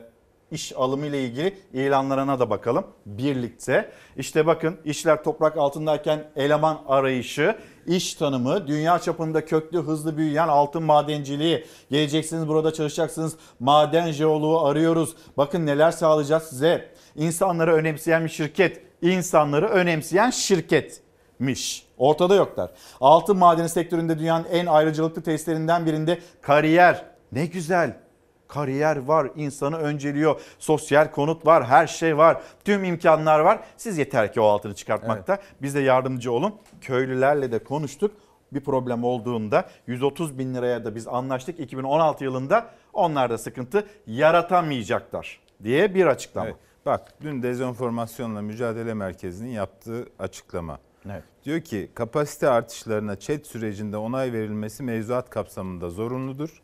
iş alımı ile ilgili ilanlarına da bakalım birlikte. İşte bakın işler toprak altındayken eleman arayışı, iş tanımı, dünya çapında köklü hızlı büyüyen altın madenciliği. Geleceksiniz burada çalışacaksınız. Maden jeoloğu arıyoruz. Bakın neler sağlayacağız size. İnsanları önemseyen bir şirket, insanları önemseyen şirketmiş. Ortada yoklar. Altın madeni sektöründe dünyanın en ayrıcalıklı testlerinden birinde kariyer. Ne güzel. Kariyer var, insanı önceliyor. Sosyal konut var, her şey var. Tüm imkanlar var. Siz yeter ki o altını çıkartmakta. Bize yardımcı olun. Köylülerle de konuştuk. Bir problem olduğunda 130 bin liraya da biz anlaştık. 2016 yılında onlar da sıkıntı yaratamayacaklar diye bir açıklama. Evet. Bak dün Dezenformasyonla Mücadele Merkezi'nin yaptığı açıklama. Evet. Diyor ki kapasite artışlarına ÇED sürecinde onay verilmesi mevzuat kapsamında zorunludur.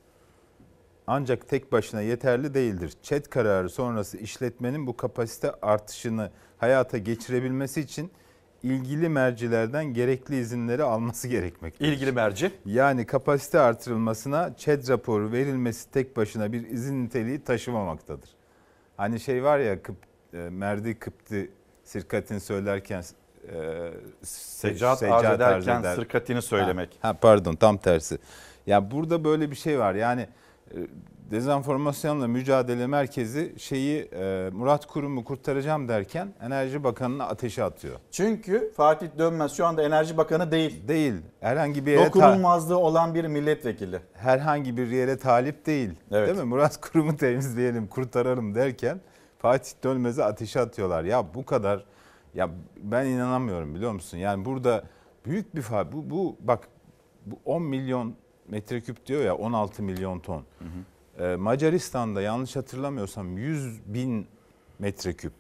Ancak tek başına yeterli değildir. ÇED kararı sonrası işletmenin bu kapasite artışını hayata geçirebilmesi için ilgili mercilerden gerekli izinleri alması gerekmektedir. İlgili merci? Yani kapasite artırılmasına ÇED raporu verilmesi tek başına bir izin niteliği taşımamaktadır. Hani şey var ya kıp, e, merdi kıptı sirkatin söylerken e, Secat arz ederken sırkatini söylemek. Ha, ha, pardon tam tersi. Ya burada böyle bir şey var. Yani dezenformasyonla mücadele merkezi şeyi e, Murat Kurum'u kurtaracağım derken Enerji Bakanı'na ateşe atıyor. Çünkü Fatih Dönmez şu anda Enerji Bakanı değil. Değil. Herhangi bir yere dokunulmazlığı olan bir milletvekili. Herhangi bir yere talip değil. Evet. Değil mi? Murat Kurum'u temizleyelim, kurtaralım derken Fatih Dönmez'e ateşe atıyorlar. Ya bu kadar ya ben inanamıyorum biliyor musun? Yani burada büyük bir fa bu bu bak bu 10 milyon metreküp diyor ya 16 milyon ton. Hı hı. Ee, Macaristan'da yanlış hatırlamıyorsam 100 bin metreküp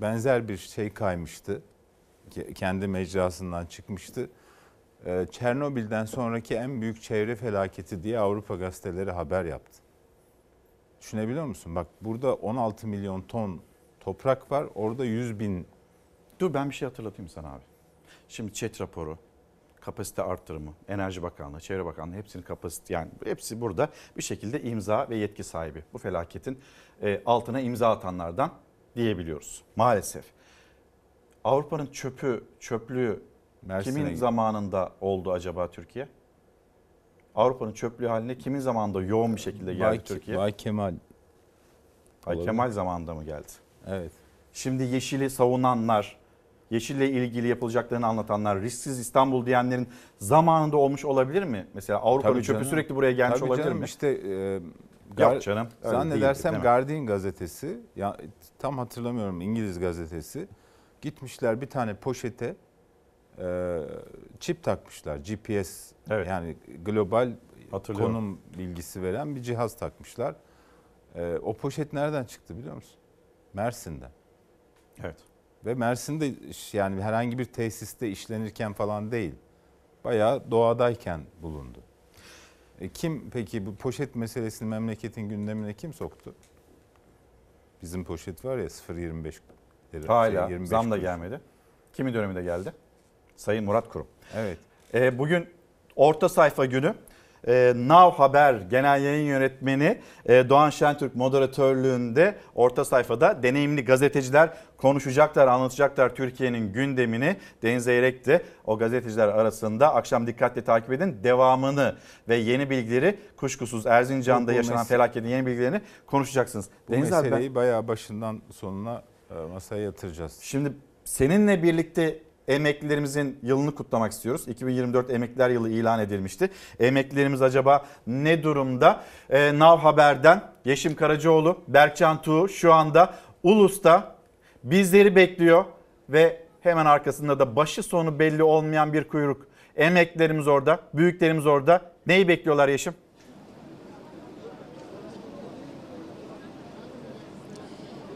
benzer bir şey kaymıştı. Kendi mecrasından çıkmıştı. Ee, Çernobil'den sonraki en büyük çevre felaketi diye Avrupa gazeteleri haber yaptı. Düşünebiliyor musun? Bak burada 16 milyon ton toprak var. Orada 100 bin. Dur ben bir şey hatırlatayım sana abi. Şimdi ÇED raporu, kapasite arttırımı, Enerji Bakanlığı, Çevre Bakanlığı hepsinin kapasite yani hepsi burada bir şekilde imza ve yetki sahibi. Bu felaketin e, altına imza atanlardan diyebiliyoruz maalesef. Avrupa'nın çöpü, çöplüğü Mersin'e kimin zamanında oldu acaba Türkiye? Avrupa'nın çöplüğü haline kimin zamanında yoğun bir şekilde geldi Bay, Türkiye? Bay Kemal. Bay Olabilir. Kemal zamanında mı geldi? Evet. Şimdi Yeşil'i savunanlar, Yeşille ilgili yapılacaklarını anlatanlar, risksiz İstanbul diyenlerin zamanında olmuş olabilir mi? Mesela Avrupa'nın çöpü canım. sürekli buraya gelmiş Tabii olabilir canım, mi? İşte e, Yok canım. Zannedersem değildi, Guardian gazetesi, ya tam hatırlamıyorum İngiliz gazetesi. Gitmişler bir tane poşete e, çip takmışlar. GPS Evet. yani global konum bilgisi veren bir cihaz takmışlar. E, o poşet nereden çıktı biliyor musun? Mersin'den. Evet. Ve Mersin'de yani herhangi bir tesiste işlenirken falan değil. Bayağı doğadayken bulundu. E kim peki bu poşet meselesini memleketin gündemine kim soktu? Bizim poşet var ya 0.25 lira. Hala şey, 25 zam da kuruş. gelmedi. Kimin döneminde geldi? Sayın Murat Kurum. Evet. E, bugün orta sayfa günü. E, Now Haber Genel Yayın Yönetmeni e, Doğan Şentürk moderatörlüğünde orta sayfada deneyimli gazeteciler konuşacaklar, anlatacaklar Türkiye'nin gündemini. Deniz Eyrek de o gazeteciler arasında akşam dikkatle takip edin devamını ve yeni bilgileri kuşkusuz Erzincan'da Bu- bu yaşanan mes- felaketin yeni bilgilerini konuşacaksınız. Bu Deniz abi ben- meseleyi bayağı başından sonuna e, masaya yatıracağız. Şimdi seninle birlikte emeklilerimizin yılını kutlamak istiyoruz. 2024 Emekliler Yılı ilan edilmişti. Emeklilerimiz acaba ne durumda? Ee, Nav Haber'den Yeşim Karacaoğlu, Berkcan Tuğ şu anda Ulus'ta bizleri bekliyor ve hemen arkasında da başı sonu belli olmayan bir kuyruk. Emeklilerimiz orada, büyüklerimiz orada. Neyi bekliyorlar Yeşim?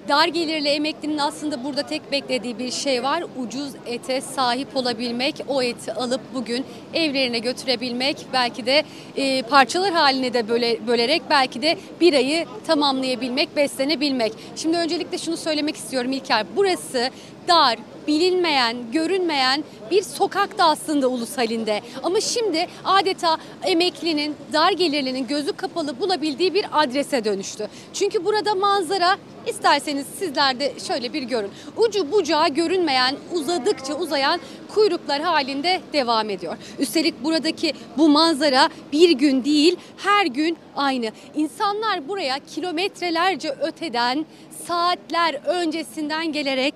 Dar gelirli emeklinin aslında burada tek beklediği bir şey var. Ucuz ete sahip olabilmek, o eti alıp bugün evlerine götürebilmek, belki de e, parçalar haline de böyle, bölerek belki de bir ayı tamamlayabilmek, beslenebilmek. Şimdi öncelikle şunu söylemek istiyorum İlker. Burası dar, bilinmeyen, görünmeyen bir sokakta aslında ulus halinde. Ama şimdi adeta emeklinin, dar gelirlinin gözü kapalı bulabildiği bir adrese dönüştü. Çünkü burada manzara isterseniz sizler de şöyle bir görün. Ucu bucağı görünmeyen, uzadıkça uzayan kuyruklar halinde devam ediyor. Üstelik buradaki bu manzara bir gün değil, her gün aynı. İnsanlar buraya kilometrelerce öteden saatler öncesinden gelerek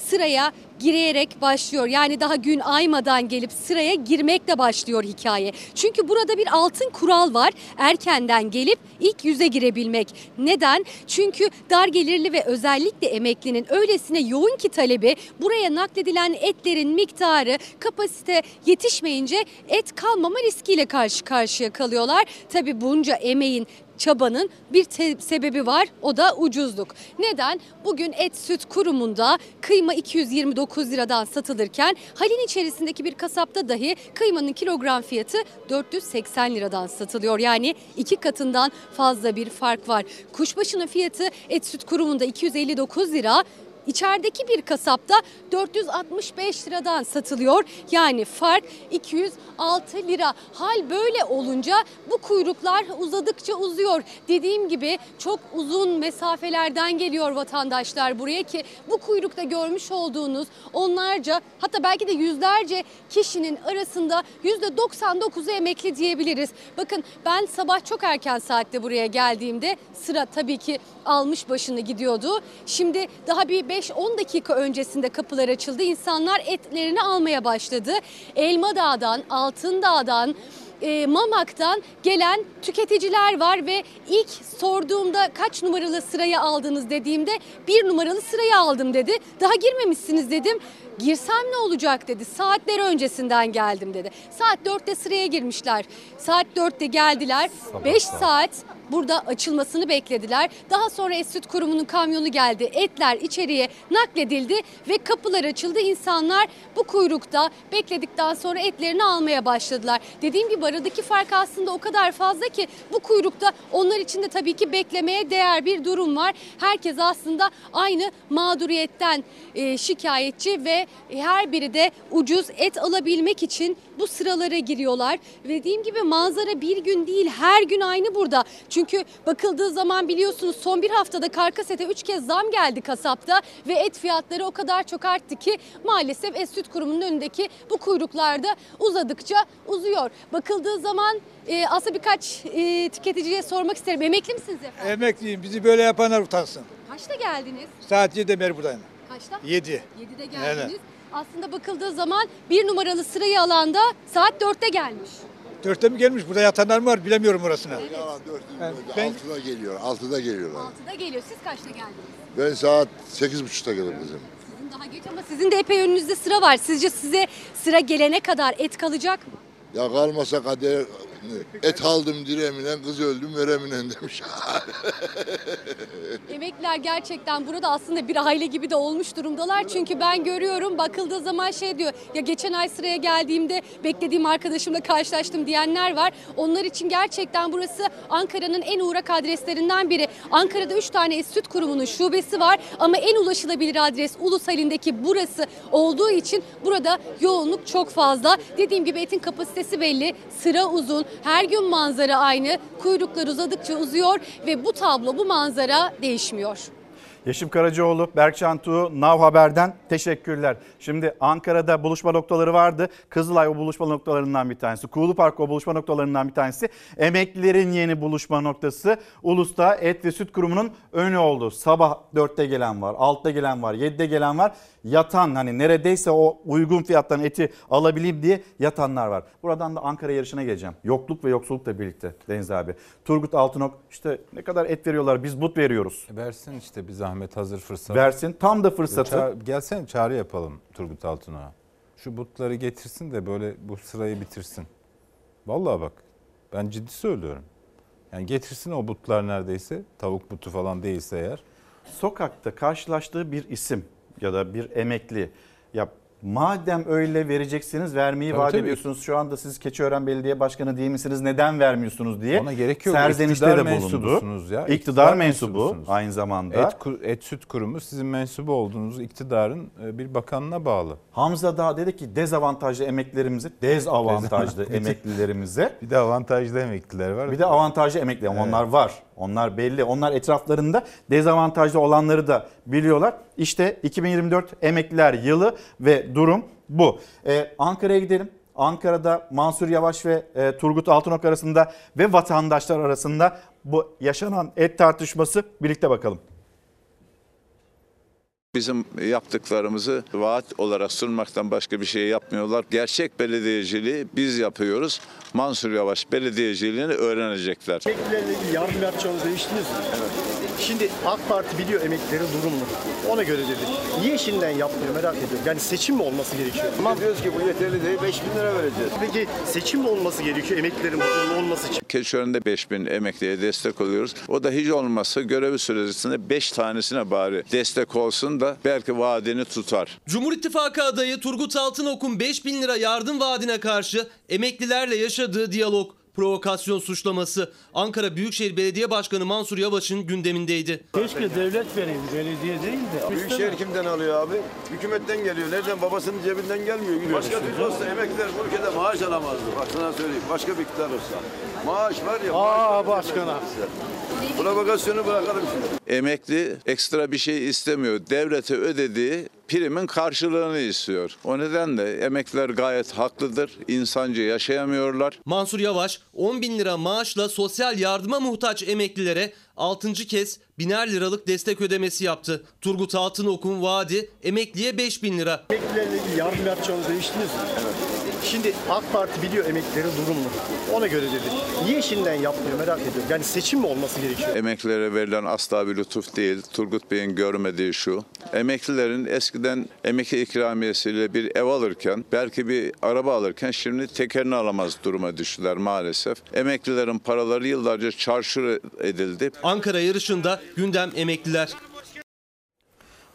sıraya girerek başlıyor. Yani daha gün aymadan gelip sıraya girmekle başlıyor hikaye. Çünkü burada bir altın kural var. Erkenden gelip ilk yüze girebilmek. Neden? Çünkü dar gelirli ve özellikle emeklinin öylesine yoğun ki talebi buraya nakledilen etlerin miktarı kapasite yetişmeyince et kalmama riskiyle karşı karşıya kalıyorlar. Tabi bunca emeğin çabanın bir sebebi var o da ucuzluk. Neden? Bugün et süt kurumunda kıyma 229 liradan satılırken halin içerisindeki bir kasapta dahi kıymanın kilogram fiyatı 480 liradan satılıyor. Yani iki katından fazla bir fark var. Kuşbaşının fiyatı et süt kurumunda 259 lira İçerideki bir kasapta 465 liradan satılıyor. Yani fark 206 lira. Hal böyle olunca bu kuyruklar uzadıkça uzuyor. Dediğim gibi çok uzun mesafelerden geliyor vatandaşlar buraya ki bu kuyrukta görmüş olduğunuz onlarca hatta belki de yüzlerce kişinin arasında %99'u emekli diyebiliriz. Bakın ben sabah çok erken saatte buraya geldiğimde sıra tabii ki almış başını gidiyordu. Şimdi daha bir 5-10 dakika öncesinde kapılar açıldı. İnsanlar etlerini almaya başladı. Elmadağ'dan, Altındağ'dan, e, Mamak'tan gelen tüketiciler var ve ilk sorduğumda kaç numaralı sırayı aldınız dediğimde bir numaralı sırayı aldım dedi. Daha girmemişsiniz dedim. Girsem ne olacak dedi. Saatler öncesinden geldim dedi. Saat 4'te sıraya girmişler. Saat 4'te geldiler. 5 saat burada açılmasını beklediler. Daha sonra Esüt Kurumu'nun kamyonu geldi. Etler içeriye nakledildi ve kapılar açıldı. İnsanlar bu kuyrukta bekledikten sonra etlerini almaya başladılar. Dediğim gibi aradaki fark aslında o kadar fazla ki bu kuyrukta onlar için de tabii ki beklemeye değer bir durum var. Herkes aslında aynı mağduriyetten e, şikayetçi ve her biri de ucuz et alabilmek için bu sıralara giriyorlar. Ve Dediğim gibi manzara bir gün değil her gün aynı burada. Çünkü bakıldığı zaman biliyorsunuz son bir haftada karkas ete 3 kez zam geldi kasapta ve et fiyatları o kadar çok arttı ki maalesef et süt kurumunun önündeki bu kuyruklarda uzadıkça uzuyor. Bakıldığı zaman e, aslında birkaç e, tüketiciye sormak isterim. Emekli misiniz efendim? Emekliyim. Bizi böyle yapanlar utansın. Kaçta geldiniz? Saat 7'de beri buradayım. Kaçta? 7. 7'de geldiniz. Aslında bakıldığı zaman bir numaralı sırayı alanda saat 4'te gelmiş. Dörtte mi gelmiş? Burada yatanlar mı var? Bilemiyorum orasını. Ben, ben- Altıda geliyor, altıda geliyorlar. 6'da geliyor. Siz kaçta geldiniz? Ben saat sekiz buçukta geldim kızım. Sizin daha geç ama sizin de epey önünüzde sıra var. Sizce size sıra gelene kadar et kalacak mı? Ya kalmasa kader et aldım direminen kız öldüm vereminen demiş. [laughs] Emekliler gerçekten burada aslında bir aile gibi de olmuş durumdalar. Çünkü ben görüyorum bakıldığı zaman şey diyor ya geçen ay sıraya geldiğimde beklediğim arkadaşımla karşılaştım diyenler var. Onlar için gerçekten burası Ankara'nın en uğrak adreslerinden biri. Ankara'da 3 tane süt kurumunun şubesi var ama en ulaşılabilir adres Ulus halindeki burası olduğu için burada yoğunluk çok fazla. Dediğim gibi etin kapasitesi belli, sıra uzun, her gün manzara aynı, kuyruklar uzadıkça uzuyor ve bu tablo, bu manzara değişmiyor. Yeşim Karacaoğlu, Berkcan Tuğ, Nav Haber'den teşekkürler. Şimdi Ankara'da buluşma noktaları vardı. Kızılay o buluşma noktalarından bir tanesi. Kuğulu Park o buluşma noktalarından bir tanesi. Emeklilerin yeni buluşma noktası Ulus'ta Et ve Süt Kurumu'nun önü oldu. Sabah 4'te gelen var, 6'da gelen var, 7'de gelen var. Yatan hani neredeyse o uygun fiyattan eti alabileyim diye yatanlar var. Buradan da Ankara yarışına geleceğim. Yokluk ve yoksullukla birlikte Deniz abi. Turgut Altınok işte ne kadar et veriyorlar biz but veriyoruz. Versin işte bir zahmet hazır fırsat. Versin tam da fırsatı. Ça- gelsene çağrı yapalım Turgut Altınok'a. Şu butları getirsin de böyle bu sırayı bitirsin. Vallahi bak ben ciddi söylüyorum. Yani getirsin o butlar neredeyse tavuk butu falan değilse eğer. Sokakta karşılaştığı bir isim ya da bir emekli ya madem öyle vereceksiniz vermeyi Tabii, vaat tabii. ediyorsunuz. Şu anda siz Keçiören Belediye Başkanı değil misiniz? Neden vermiyorsunuz diye Ona gerek yok. serzenişte İktidar de bulundu. ya. İktidar, İktidar mensubu aynı zamanda. Et, Et Süt Kurumu sizin mensubu olduğunuz iktidarın e, bir bakanına bağlı. Hamza Dağ dedi ki dezavantajlı emeklilerimize, dezavantajlı Dezavant- emeklilerimize Bir de avantajlı emekliler var. Bir de avantajlı emekli. Onlar var. Onlar belli. Onlar etraflarında dezavantajlı olanları da biliyorlar. İşte 2024 emekliler yılı ve durum bu. Ee, Ankara'ya gidelim. Ankara'da Mansur Yavaş ve e, Turgut Altınok arasında ve vatandaşlar arasında bu yaşanan et tartışması birlikte bakalım. Bizim yaptıklarımızı vaat olarak sunmaktan başka bir şey yapmıyorlar. Gerçek belediyeciliği biz yapıyoruz. Mansur Yavaş belediyeciliğini öğrenecekler. Emeklilerle ilgili yardım yapacağınızı değiştiniz mi? Evet. Şimdi AK Parti biliyor emeklilerin durumunu. Ona göre dedi. Niye şimdiden yapmıyor merak ediyorum. Yani seçim mi olması gerekiyor? Tamam. Diyoruz ki bu yeterli değil 5 bin lira vereceğiz. Peki seçim mi olması gerekiyor emeklilerin huzurlu olması için? Keçiören'de 5000 emekliye destek oluyoruz. O da hiç olmazsa görevi süresinde 5 tanesine bari destek olsun da belki vaadini tutar. Cumhur İttifakı adayı Turgut Altınok'un 5 bin lira yardım vaadine karşı emeklilerle yaşadığı diyalog provokasyon suçlaması Ankara Büyükşehir Belediye Başkanı Mansur Yavaş'ın gündemindeydi. Keşke devlet vereyim, belediye değil de. Büyükşehir kimden alıyor abi? Hükümetten geliyor. Nereden? Babasının cebinden gelmiyor. Başka bir olsa emekliler bu ülkede maaş alamazdı. Bak sana söyleyeyim. Başka bir iktidar olsa. Maaş var ya. Aa başkana. Provokasyonu bırakalım şimdi. Emekli ekstra bir şey istemiyor. Devlete ödediği primin karşılığını istiyor. O nedenle emekliler gayet haklıdır. İnsanca yaşayamıyorlar. Mansur Yavaş 10 bin lira maaşla sosyal yardıma muhtaç emeklilere 6. kez biner liralık destek ödemesi yaptı. Turgut Altınok'un vaadi emekliye 5 bin lira. Emeklilerle ilgili yardım yapacağınızı değiştiniz mi? Evet. Şimdi AK Parti biliyor emeklilerin durumunu. Ona göre dedi. Niye şimdiden yapmıyor merak ediyorum. Yani seçim mi olması gerekiyor? Emeklilere verilen asla bir lütuf değil. Turgut Bey'in görmediği şu. Emeklilerin eskiden emekli ikramiyesiyle bir ev alırken, belki bir araba alırken şimdi tekerini alamaz duruma düştüler maalesef. Emeklilerin paraları yıllarca çarşur edildi. Ankara yarışında gündem emekliler.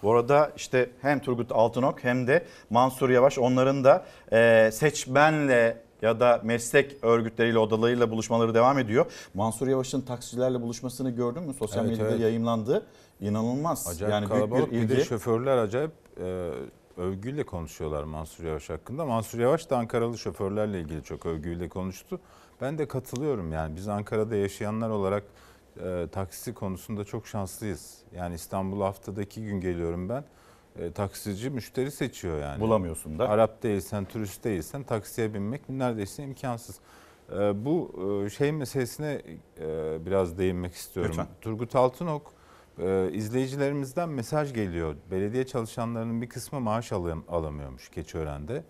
Bu arada işte hem Turgut Altınok hem de Mansur Yavaş onların da e, seçmenle ya da meslek örgütleriyle odalarıyla buluşmaları devam ediyor. Mansur Yavaş'ın taksicilerle buluşmasını gördün mü? Sosyal Evet, medyada evet. yayımlandı. İnanılmaz. Acayip yani kalabalık. büyük bir Bir ilgi. de şoförler acayip e, övgüyle konuşuyorlar Mansur Yavaş hakkında. Mansur Yavaş da Ankaralı şoförlerle ilgili çok övgüyle konuştu. Ben de katılıyorum yani biz Ankara'da yaşayanlar olarak e, taksi konusunda çok şanslıyız. Yani İstanbul'a haftada iki gün geliyorum ben. E, taksici müşteri seçiyor yani. Bulamıyorsun da. Arap değilsen, turist değilsen taksiye binmek neredeyse imkansız. E, bu e, şey meselesine e, biraz değinmek istiyorum. Lütfen. Turgut Altınok e, izleyicilerimizden mesaj geliyor. Belediye çalışanlarının bir kısmı maaş alam- alamıyormuş Keçiören'de.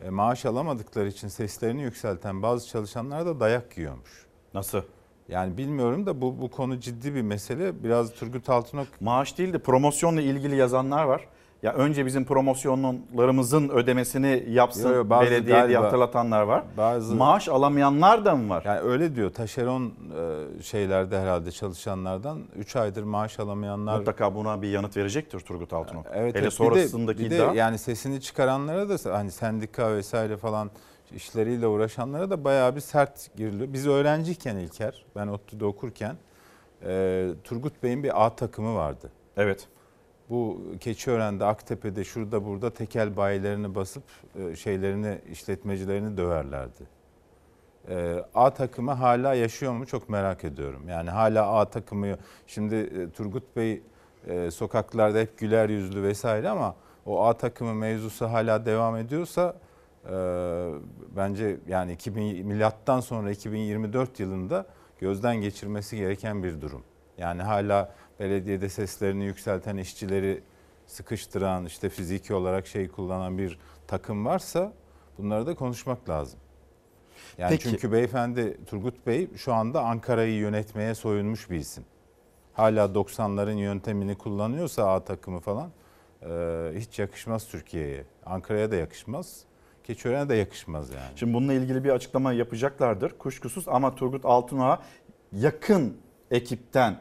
E, maaş alamadıkları için seslerini yükselten bazı çalışanlar da dayak yiyormuş. Nasıl? Yani bilmiyorum da bu bu konu ciddi bir mesele. Biraz Turgut Altınok Maaş değil de promosyonla ilgili yazanlar var. Ya önce bizim promosyonlarımızın ödemesini yapsın Yo, yo, bazı belediye diye galiba- hatırlatanlar var. bazı Maaş alamayanlar da mı var? Yani öyle diyor. Taşeron e, şeylerde herhalde çalışanlardan 3 aydır maaş alamayanlar Mutlaka buna bir yanıt verecektir Turgut Altınok. Evet, Hele evet. Bir de- sonrasındaki bir de, iddia. yani sesini çıkaranlara da hani sendika vesaire falan işleriyle uğraşanlara da bayağı bir sert giriliyor. Biz öğrenciyken İlker, ben ODTÜ'de okurken e, Turgut Bey'in bir A takımı vardı. Evet. Bu Keçiören'de, Aktepe'de, şurada burada tekel bayilerini basıp e, şeylerini, işletmecilerini döverlerdi. E, A takımı hala yaşıyor mu çok merak ediyorum. Yani hala A takımı şimdi e, Turgut Bey e, sokaklarda hep güler yüzlü vesaire ama o A takımı mevzusu hala devam ediyorsa bence yani 2000 milattan sonra 2024 yılında gözden geçirmesi gereken bir durum. Yani hala belediyede seslerini yükselten işçileri sıkıştıran işte fiziki olarak şey kullanan bir takım varsa bunları da konuşmak lazım. Yani Peki. çünkü beyefendi Turgut Bey şu anda Ankara'yı yönetmeye soyunmuş bir isim. Hala 90'ların yöntemini kullanıyorsa A takımı falan e, hiç yakışmaz Türkiye'ye. Ankara'ya da yakışmaz. Keçiören'e de yakışmaz yani. Şimdi bununla ilgili bir açıklama yapacaklardır kuşkusuz ama Turgut Altınok'a yakın ekipten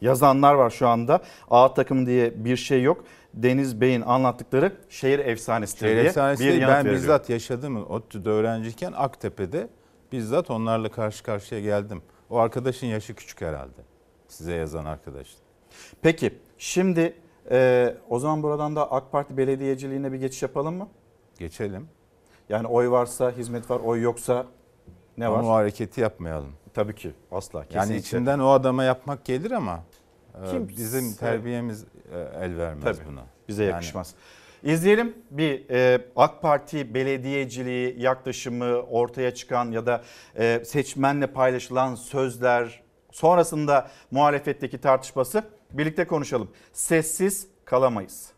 yazanlar var şu anda. A takım diye bir şey yok. Deniz Bey'in anlattıkları şehir efsanesidir Şehir diye efsanesi bir yanıt ben veriliyor. bizzat yaşadım. ODTÜ'de öğrenciyken Aktepe'de bizzat onlarla karşı karşıya geldim. O arkadaşın yaşı küçük herhalde. Size yazan arkadaş. Peki şimdi e, o zaman buradan da AK Parti belediyeciliğine bir geçiş yapalım mı? Geçelim. Yani oy varsa hizmet var, oy yoksa ne var? Ama o hareketi yapmayalım. Tabii ki asla. Yani kesinlikle. içinden o adama yapmak gelir ama e, Kimse- bizim terbiyemiz e, el vermez Tabii, buna. Bize Yani yakışmaz. İzleyelim bir e, AK Parti belediyeciliği yaklaşımı ortaya çıkan ya da e, seçmenle paylaşılan sözler sonrasında muhalefetteki tartışması birlikte konuşalım. Sessiz kalamayız.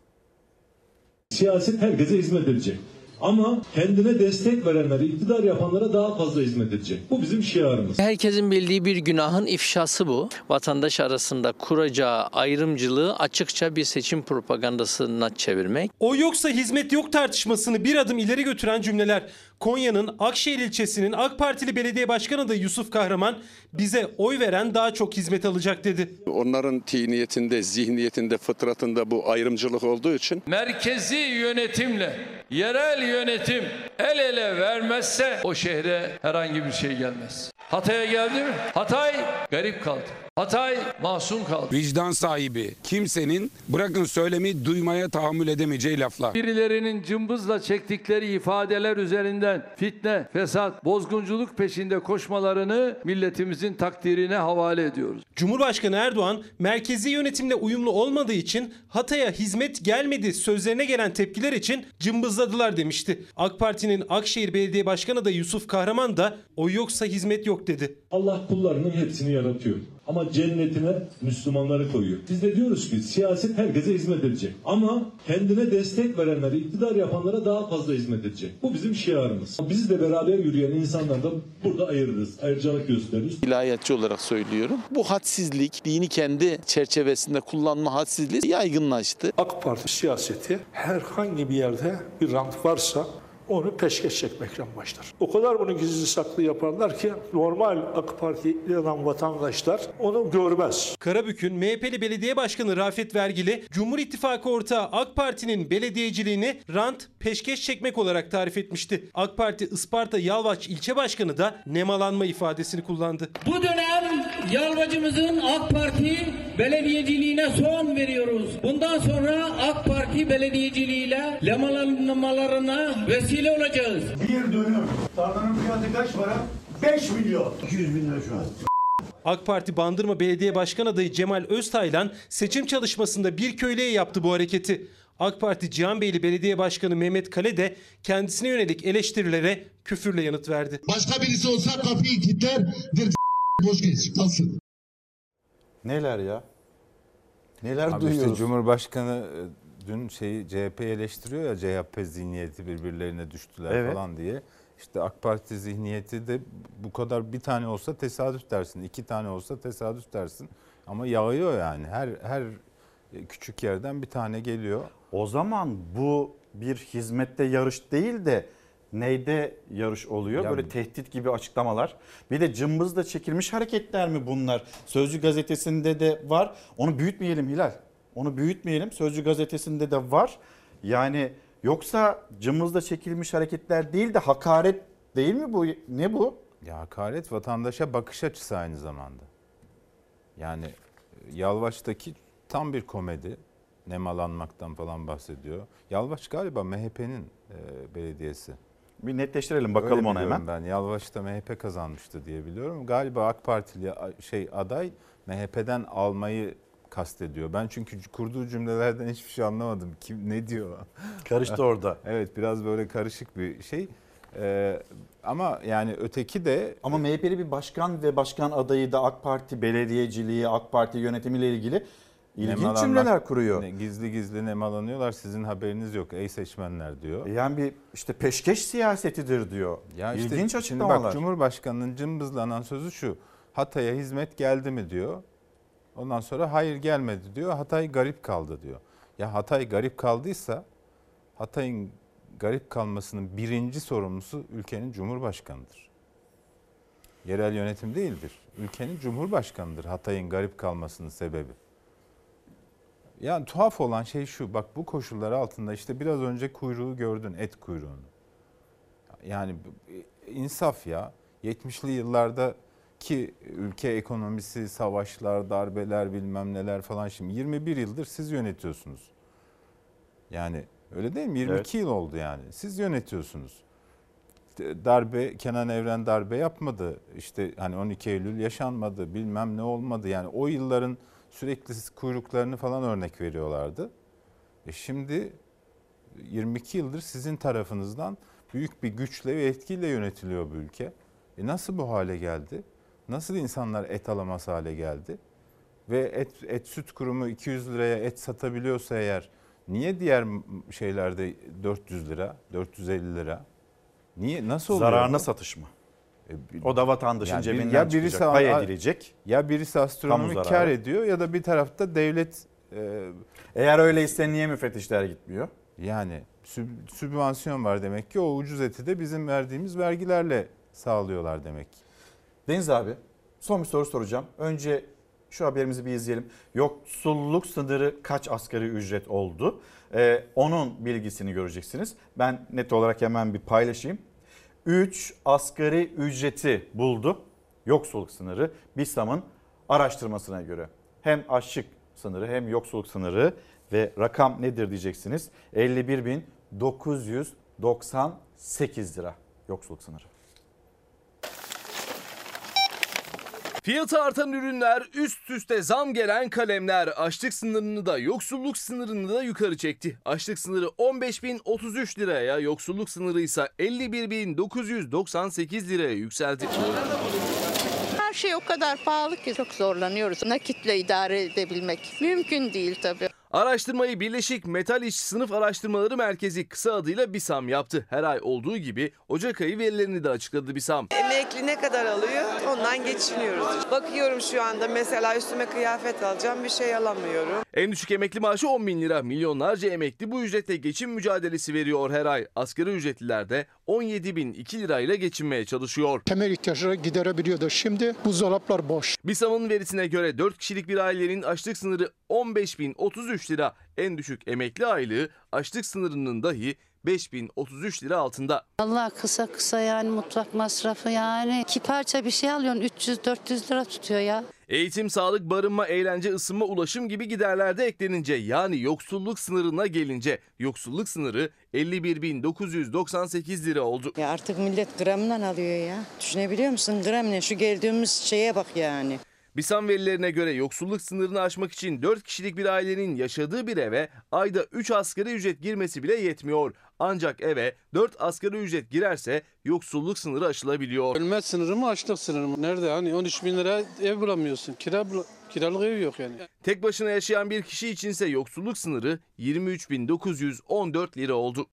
Siyaset herkese hizmet edecek. Ama kendine destek verenlere, iktidar yapanlara daha fazla hizmet edecek. Bu bizim şiarımız. Herkesin bildiği bir günahın ifşası bu. Vatandaş arasında kuracağı ayrımcılığı açıkça bir seçim propagandasına çevirmek. O yoksa hizmet yok tartışmasını bir adım ileri götüren cümleler. Konya'nın Akşehir ilçesinin AK Partili belediye başkanı adayı Yusuf Kahraman bize oy veren daha çok hizmet alacak dedi. Onların tiniyetinde, zihniyetinde, fıtratında bu ayrımcılık olduğu için merkezi yönetimle yerel yönetim el ele vermezse o şehre herhangi bir şey gelmez. Hatay'a geldi mi? Hatay garip kaldı. Hatay masum kaldı. Vicdan sahibi kimsenin bırakın söylemi duymaya tahammül edemeyeceği laflar. Birilerinin cımbızla çektikleri ifadeler üzerinden fitne, fesat, bozgunculuk peşinde koşmalarını milletimizin takdirine havale ediyoruz. Cumhurbaşkanı Erdoğan merkezi yönetimle uyumlu olmadığı için Hatay'a hizmet gelmedi sözlerine gelen tepkiler için cımbızladılar demişti. AK Parti'nin Akşehir Belediye Başkanı da Yusuf Kahraman da o yoksa hizmet yok dedi. Allah kullarının hepsini yaratıyor. Ama cennetine Müslümanları koyuyor. Biz de diyoruz ki siyaset herkese hizmet edecek. Ama kendine destek verenlere, iktidar yapanlara daha fazla hizmet edecek. Bu bizim şiarımız. Biz de beraber yürüyen insanlardan burada ayırırız. Ayrıcalık gösteririz. İlahiyatçı olarak söylüyorum. Bu hadsizlik, dini kendi çerçevesinde kullanma hadsizliği yaygınlaştı. AK Parti siyaseti herhangi bir yerde bir rant varsa onu peşkeş çekmekle başlar. O kadar bunu gizli saklı yaparlar ki normal AK Parti inanan vatandaşlar onu görmez. Karabük'ün MHP'li belediye başkanı Rafet Vergili, Cumhur İttifakı ortağı AK Parti'nin belediyeciliğini rant, peşkeş çekmek olarak tarif etmişti. AK Parti Isparta Yalvaç ilçe başkanı da nemalanma ifadesini kullandı. Bu dönem Yalvacımızın AK Parti belediyeciliğine son veriyoruz. Bundan sonra AK Parti belediyeciliğiyle lemalanmalarına vesile olacağız. Bir dönüm tarlanın fiyatı kaç para? 5 milyon. 200 bin lira şu an. AK Parti Bandırma Belediye Başkan adayı Cemal Öztaylan seçim çalışmasında bir köylüye yaptı bu hareketi. AK Parti Cihanbeyli Belediye Başkanı Mehmet Kale de kendisine yönelik eleştirilere küfürle yanıt verdi. Başka birisi olsa kapıyı kilitler, dir [laughs] boş geç, kalsın. Neler ya? Neler Abi duyuyoruz? işte Cumhurbaşkanı e, dün şeyi CHP eleştiriyor ya CHP zihniyeti birbirlerine düştüler Evet. falan diye. İşte AK Parti zihniyeti de bu kadar bir tane olsa tesadüf dersin, iki tane olsa tesadüf dersin. Ama yağıyor yani her her küçük yerden bir tane geliyor. O zaman bu bir hizmette yarış değil de neyde yarış oluyor? Ya- Böyle tehdit gibi açıklamalar. Bir de cımbızla çekilmiş hareketler mi bunlar? Sözcü gazetesinde de var. Onu büyütmeyelim Hilal. Onu büyütmeyelim. Sözcü gazetesinde de var. Yani yoksa cımbızla çekilmiş hareketler değil de hakaret değil mi bu? Ne bu? Ya hakaret vatandaşa bakış açısı aynı zamanda. Yani e, Yalvaç'taki tam bir komedi. Nemalanmaktan falan bahsediyor. Yalvaç galiba MHP'nin e, belediyesi. Bir netleştirelim bakalım Öyle ona hemen. Ben Yalvaç'ta MHP kazanmıştı diye biliyorum. Galiba AK Partili şey aday MHP'den almayı kastediyor. Ben çünkü kurduğu cümlelerden hiçbir şey anlamadım. Kim ne diyor? Karıştı [laughs] orada. evet biraz böyle karışık bir şey. Ee, ama yani öteki de Ama MHP'li bir başkan ve başkan adayı da AK Parti belediyeciliği, AK Parti yönetimiyle ilgili ilginç cümleler kuruyor. ne- Gizli gizli nemalanıyorlar sizin haberiniz yok ey seçmenler diyor. Yani bir işte peşkeş siyasetidir diyor. Ya işte İlginç şimdi açıklamalar. bak Cumhurbaşkanının cımbızlanan sözü şu. Hatay'a hizmet geldi mi diyor. Ondan sonra hayır gelmedi diyor. Hatay garip kaldı diyor. Ya Hatay garip kaldıysa Hatay'ın garip kalmasının birinci sorumlusu ülkenin cumhurbaşkanıdır. Yerel yönetim değildir. Ülkenin cumhurbaşkanıdır Hatay'ın garip kalmasının sebebi. Yani tuhaf olan şey şu. Bak bu koşullar altında işte biraz önce kuyruğu gördün et kuyruğunu. Yani b- insaf ya. 70'li yıllarda ki ülke ekonomisi, savaşlar, darbeler bilmem neler falan şimdi 21 yıldır siz yönetiyorsunuz. Yani öyle değil mi? 22 Evet. yıl oldu yani. Siz yönetiyorsunuz. Darbe, Kenan Evren darbe yapmadı. İşte hani 12 Eylül yaşanmadı, bilmem ne olmadı. Yani o yılların sürekli kuyruklarını falan örnek veriyorlardı. E şimdi 22 yıldır sizin tarafınızdan büyük bir güçle ve etkiyle yönetiliyor bu ülke. E nasıl bu hale geldi? Nasıl insanlar et alamaz hale geldi? ve et, et süt kurumu 200 liraya et satabiliyorsa eğer niye diğer şeylerde 400 lira, 450 lira? Niye nasıl oluyor? Zararına bu? satış mı? E, O da vatandaşın Yani cebinden ya birisi çıkacak, pay edilecek. Ya birisi astronomik kar ediyor ya da bir tarafta devlet e, Eğer öyleyse niye müfettişler gitmiyor? yani süb- sübvansiyon var demek ki o ucuz eti de bizim verdiğimiz vergilerle sağlıyorlar demek. Deniz abi son bir soru soracağım. Önce şu haberimizi bir izleyelim. Yoksulluk sınırı kaç asgari ücret oldu? Ee, onun bilgisini göreceksiniz. Ben net olarak hemen bir paylaşayım. 3 asgari ücreti buldu yoksulluk sınırı BİSAM'ın araştırmasına göre. Hem açlık sınırı hem yoksulluk sınırı ve rakam nedir diyeceksiniz. 51.998 lira yoksulluk sınırı. Fiyatı artan ürünler, üst üste zam gelen kalemler açlık sınırını da yoksulluk sınırını da yukarı çekti. Açlık sınırı 15.033 liraya, yoksulluk sınırı ise 51.998 liraya yükseldi. Her şey o kadar pahalı ki çok zorlanıyoruz. Nakitle idare edebilmek mümkün değil tabii. Araştırmayı Birleşik Metal İş Sınıf Araştırmaları Merkezi kısa adıyla BİSAM yaptı. Her ay olduğu gibi Ocak ayı verilerini de açıkladı BİSAM. Emekli ne kadar alıyor? Ondan geçiniyoruz. Bakıyorum şu anda mesela üstüme kıyafet alacağım bir şey alamıyorum. En düşük emekli maaşı 10 bin lira. Milyonlarca emekli bu ücretle geçim mücadelesi veriyor her ay. Asgari ücretliler de 17 bin 2 lirayla geçinmeye çalışıyor. Temel ihtiyaçları giderebiliyordu. Şimdi buzdolaplar boş. BİSAM'ın verisine göre 4 kişilik bir ailenin açlık sınırı 15.033 lira. En düşük emekli aylığı açlık sınırının dahi 5033 lira altında. Allah kısa kısa yani mutfak masrafı yani. iki parça bir şey alıyorsun 300-400 lira tutuyor ya. Eğitim, sağlık, barınma, eğlence, ısınma, ulaşım gibi giderlerde eklenince yani yoksulluk sınırına gelince yoksulluk sınırı 51.998 lira oldu. Ya artık millet gramla alıyor ya. Düşünebiliyor musun gramla şu geldiğimiz şeye bak yani. BİSAM verilerine göre yoksulluk sınırını aşmak için 4 kişilik bir ailenin yaşadığı bir eve ayda 3 asgari ücret girmesi bile yetmiyor. Ancak eve 4 asgari ücret girerse yoksulluk sınırı aşılabiliyor. Ölmez sınırı mı açlık sınırı mı? Nerede hani 13 bin lira ev bulamıyorsun. Kira, bula- kiralık ev yok yani. Tek başına yaşayan bir kişi içinse yoksulluk sınırı 23.914 lira oldu.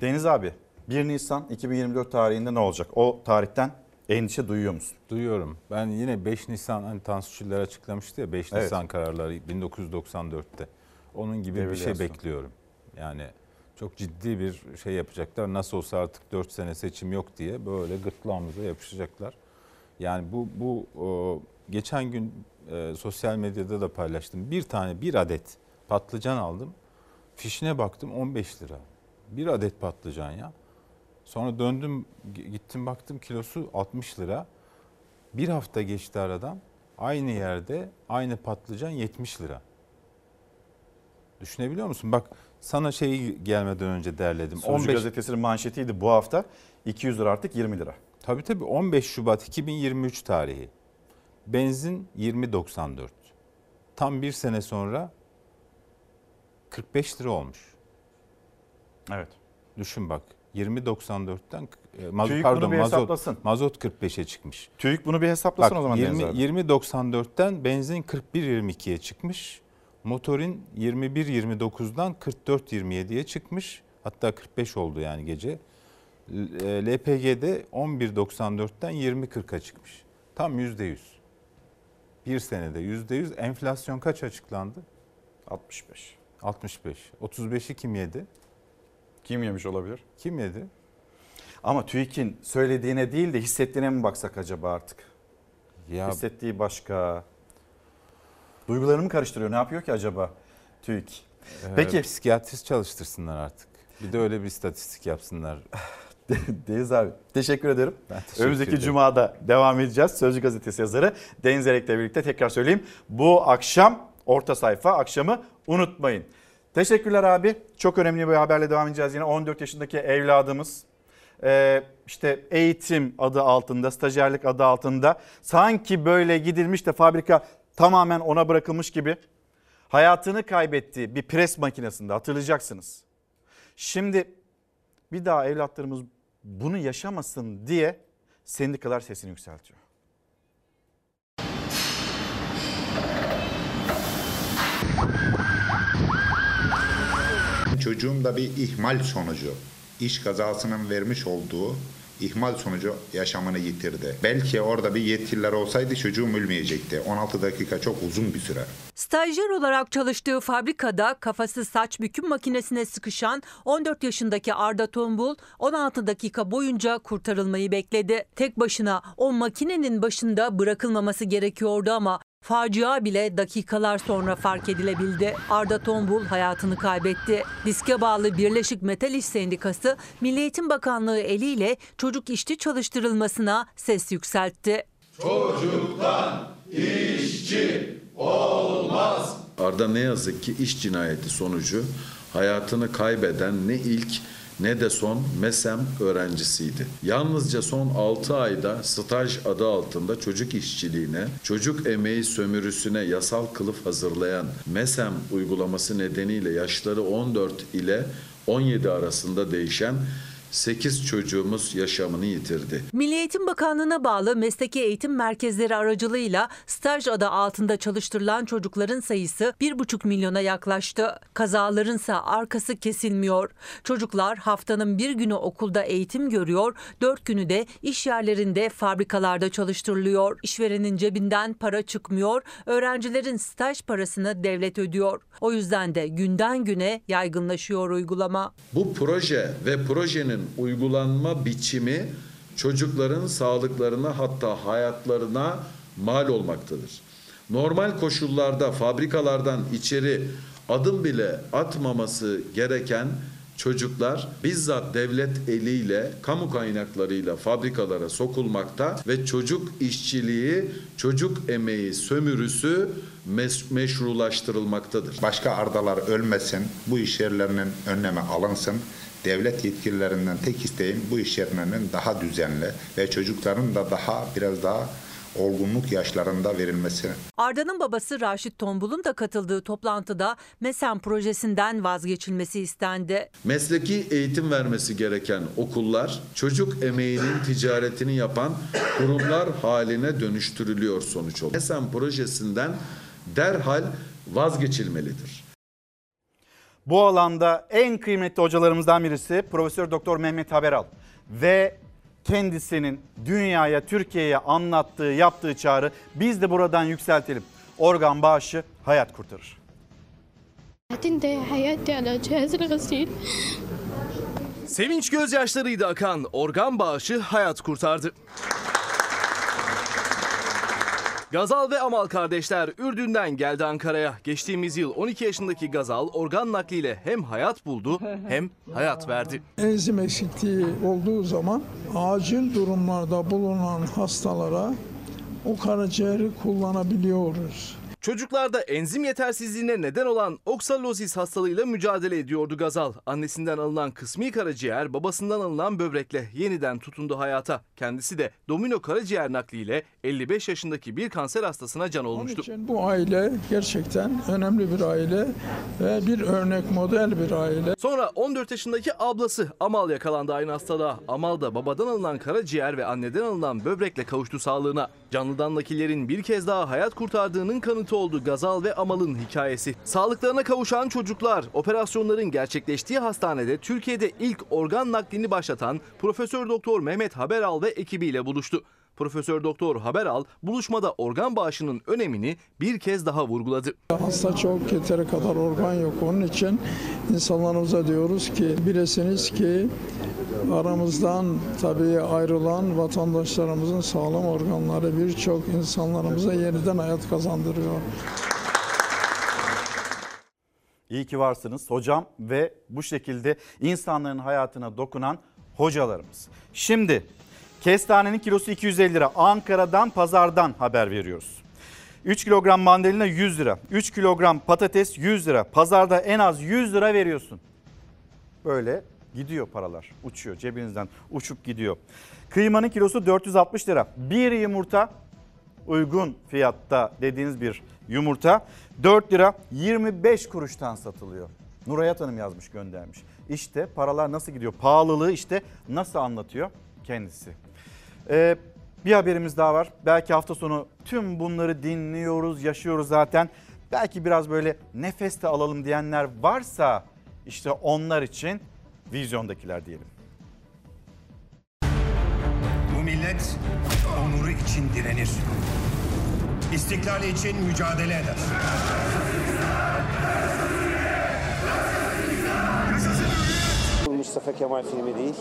Deniz abi 1 Nisan 2024 tarihinde ne olacak? O tarihten endişe duyuyor musun? Duyuyorum. Ben yine 5 Nisan hani Tansu Çiller açıklamıştı ya 5 Evet. Nisan kararları 1994'te. Onun gibi bir şey bekliyorum. Yani çok ciddi bir şey yapacaklar. Nasıl olsa artık 4 sene seçim yok diye böyle gırtlağımıza yapışacaklar. Yani bu bu o, geçen gün e, sosyal medyada da paylaştım. Bir tane bir adet patlıcan aldım. Fişine baktım 15 lira. Bir adet patlıcan ya. Sonra döndüm gittim baktım kilosu 60 lira. Bir hafta geçti aradan. Aynı yerde aynı patlıcan 70 lira. Düşünebiliyor musun? Bak sana şeyi gelmeden önce derledim. Sözcü gazetesinin manşetiydi bu hafta 200 lira artık 20 lira. Tabii tabii 15 Şubat 2023 tarihi. Benzin 20.94. Tam bir sene sonra 45 lira olmuş. Evet. Düşün bak 20.94'ten e, mazot, TÜİK bunu pardon bir mazot, hesaplasın. mazot 45'e çıkmış. TÜİK bunu bir hesaplasın Bak, o zaman 20, Deniz abi. 20.94'ten benzin 41.22'ye çıkmış. Motorin 21.29'dan 44.27'ye çıkmış. Hatta 45 oldu yani gece. LPG'de 11.94'ten 20.40'a çıkmış. Tam %100. Bir senede %100. Enflasyon kaç açıklandı? 65. 65. 35'i kim yedi? Kim yemiş olabilir? Kim yedi? Ama TÜİK'in söylediğine değil de hissettiğine mi baksak acaba artık? Ya Hissettiği başka. Duygularını mı karıştırıyor? Ne yapıyor ki acaba TÜİK? Peki. Peki Psikiyatrist çalıştırsınlar artık. Bir de öyle bir istatistik yapsınlar. [laughs] Deniz abi teşekkür ederim. Ben teşekkür Önümüzdeki ederim. Cuma'da devam edeceğiz. Sözcü gazetesi yazarı Deniz Erek'le birlikte tekrar söyleyeyim. Bu akşam orta sayfa akşamı unutmayın. Teşekkürler abi. Çok önemli bir haberle devam edeceğiz. Yine 14 yaşındaki evladımız e, işte eğitim adı altında, stajyerlik adı altında sanki böyle gidilmiş de fabrika tamamen ona bırakılmış gibi hayatını kaybettiği bir pres makinesinde hatırlayacaksınız. Şimdi bir daha evlatlarımız bunu yaşamasın diye sendikalar sesini yükseltiyor. Çocuğum da bir ihmal sonucu iş kazasının vermiş olduğu ihmal sonucu yaşamını yitirdi. Belki orada bir yetkililer olsaydı çocuğum ölmeyecekti. 16 dakika çok uzun bir süre. Stajyer olarak çalıştığı fabrikada kafası saç büküm makinesine sıkışan 14 yaşındaki Arda Tombul 16 dakika boyunca kurtarılmayı bekledi. Tek başına o makinenin başında bırakılmaması gerekiyordu ama Facia bile dakikalar sonra fark edilebildi. Arda Tombul hayatını kaybetti. Diske bağlı Birleşik Metal İş Sendikası Milli Eğitim Bakanlığı eliyle çocuk işçi çalıştırılmasına ses yükseltti. Çocuktan işçi olmaz. Arda ne yazık ki iş cinayeti sonucu hayatını kaybeden ne ilk ne de son MESEM öğrencisiydi. Yalnızca son 6 ayda staj adı altında çocuk işçiliğine, çocuk emeği sömürüsüne yasal kılıf hazırlayan MESEM uygulaması nedeniyle yaşları 14 ile 17 arasında değişen 8 çocuğumuz yaşamını yitirdi. Milli Eğitim Bakanlığı'na bağlı mesleki eğitim merkezleri aracılığıyla staj adı altında çalıştırılan çocukların sayısı 1,5 milyona yaklaştı. Kazalarınsa arkası kesilmiyor. Çocuklar haftanın bir günü okulda eğitim görüyor, dört günü de iş yerlerinde, fabrikalarda çalıştırılıyor. İşverenin cebinden para çıkmıyor, öğrencilerin staj parasını devlet ödüyor. O yüzden de günden güne yaygınlaşıyor uygulama. Bu proje ve projenin uygulanma biçimi çocukların sağlıklarına hatta hayatlarına mal olmaktadır. Normal koşullarda fabrikalardan içeri adım bile atmaması gereken çocuklar bizzat devlet eliyle, kamu kaynaklarıyla fabrikalara sokulmakta ve çocuk işçiliği, çocuk emeği sömürüsü mes- meşrulaştırılmaktadır. Başka ardalar ölmesin, bu iş yerlerinin önlemi alınsın. Devlet yetkililerinden tek isteğim bu iş yerlerinin daha düzenli ve çocukların da daha biraz daha olgunluk yaşlarında verilmesi. Arda'nın babası Raşit Tombul'un da katıldığı toplantıda MESEM projesinden vazgeçilmesi istendi. Mesleki eğitim vermesi gereken okullar çocuk emeğinin ticaretini yapan kurumlar haline dönüştürülüyor sonuç olarak. MESEM projesinden derhal vazgeçilmelidir. Bu alanda en kıymetli hocalarımızdan birisi Profesör Doktor Mehmet Haberal ve kendisinin dünyaya, Türkiye'ye anlattığı, yaptığı çağrı biz de buradan yükseltelim. Organ bağışı hayat kurtarır. انت حياتي على جهاز الغسيل Sevinç gözyaşlarıydı akan organ bağışı hayat kurtardı. Gazal ve Amal kardeşler Ürdün'den geldi Ankara'ya. Geçtiğimiz yıl 12 yaşındaki Gazal organ nakliyle hem hayat buldu hem hayat verdi. Enzim eksikliği olduğu zaman acil durumlarda bulunan hastalara o karaciğeri kullanabiliyoruz. Çocuklarda enzim yetersizliğine neden olan oksalozis hastalığıyla mücadele ediyordu Gazal. Annesinden alınan kısmi karaciğer, babasından alınan böbrekle yeniden tutundu hayata. Kendisi de domino karaciğer nakliyle 55 yaşındaki bir kanser hastasına can Onun olmuştu. için bu aile gerçekten önemli bir aile ve bir örnek model bir aile. Sonra 14 yaşındaki ablası Amal yakalandı aynı hastalığa. Amal da babadan alınan karaciğer ve anneden alınan böbrekle kavuştu sağlığına. Canlıdan nakillerin bir kez daha hayat kurtardığının kanıtı oldu Gazal ve Amal'ın hikayesi. Sağlıklarına kavuşan çocuklar, operasyonların gerçekleştiği hastanede Türkiye'de ilk organ naklini başlatan Profesör Doktor Mehmet Haberal ve ekibiyle buluştu. Profesör Doktor Haberal buluşmada organ bağışının önemini bir kez daha vurguladı. Hasta çok yeteri kadar organ yok. Onun için insanlarımıza diyoruz ki bilesiniz ki aramızdan tabii ayrılan vatandaşlarımızın sağlam organları birçok insanlarımıza yeniden hayat kazandırıyor. İyi ki varsınız hocam ve bu şekilde insanların hayatına dokunan hocalarımız. Şimdi kestanenin kilosu 250 lira. Ankara'dan pazardan haber veriyoruz. 3 kilogram mandalina 100 lira. 3 kilogram patates 100 lira. Pazarda en az 100 lira veriyorsun. Böyle gidiyor paralar. Uçuyor cebinizden uçup gidiyor. Kıymanın kilosu 460 lira. Bir yumurta uygun fiyatta dediğiniz bir yumurta 4 lira 25 kuruştan satılıyor. Nurayat Hanım yazmış göndermiş. İşte paralar nasıl gidiyor? Pahalılığı işte nasıl anlatıyor kendisi. Ee, bir haberimiz daha var. Belki hafta sonu tüm bunları dinliyoruz, yaşıyoruz zaten. Belki biraz böyle nefes de alalım diyenler varsa İşte onlar için vizyondakiler diyelim. Bu millet onuru için direnir. İstiklali için mücadele eder. Mustafa Kemal filmi değil.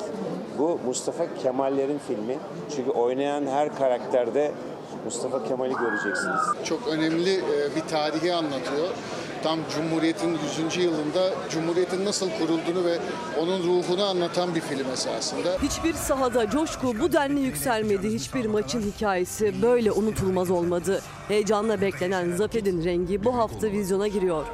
Bu Mustafa Kemallerin filmi. Çünkü oynayan her karakterde Mustafa Kemal'i göreceksiniz. Çok önemli e, bir tarihi anlatıyor. Tam Cumhuriyet'in 100. yılında Cumhuriyet'in nasıl kurulduğunu ve onun ruhunu anlatan bir film esasında. Hiçbir sahada coşku bu denli yükselmedi. Hiçbir maçın hikayesi böyle unutulmaz olmadı. Heyecanla beklenen zaferin rengi bu hafta vizyona giriyor.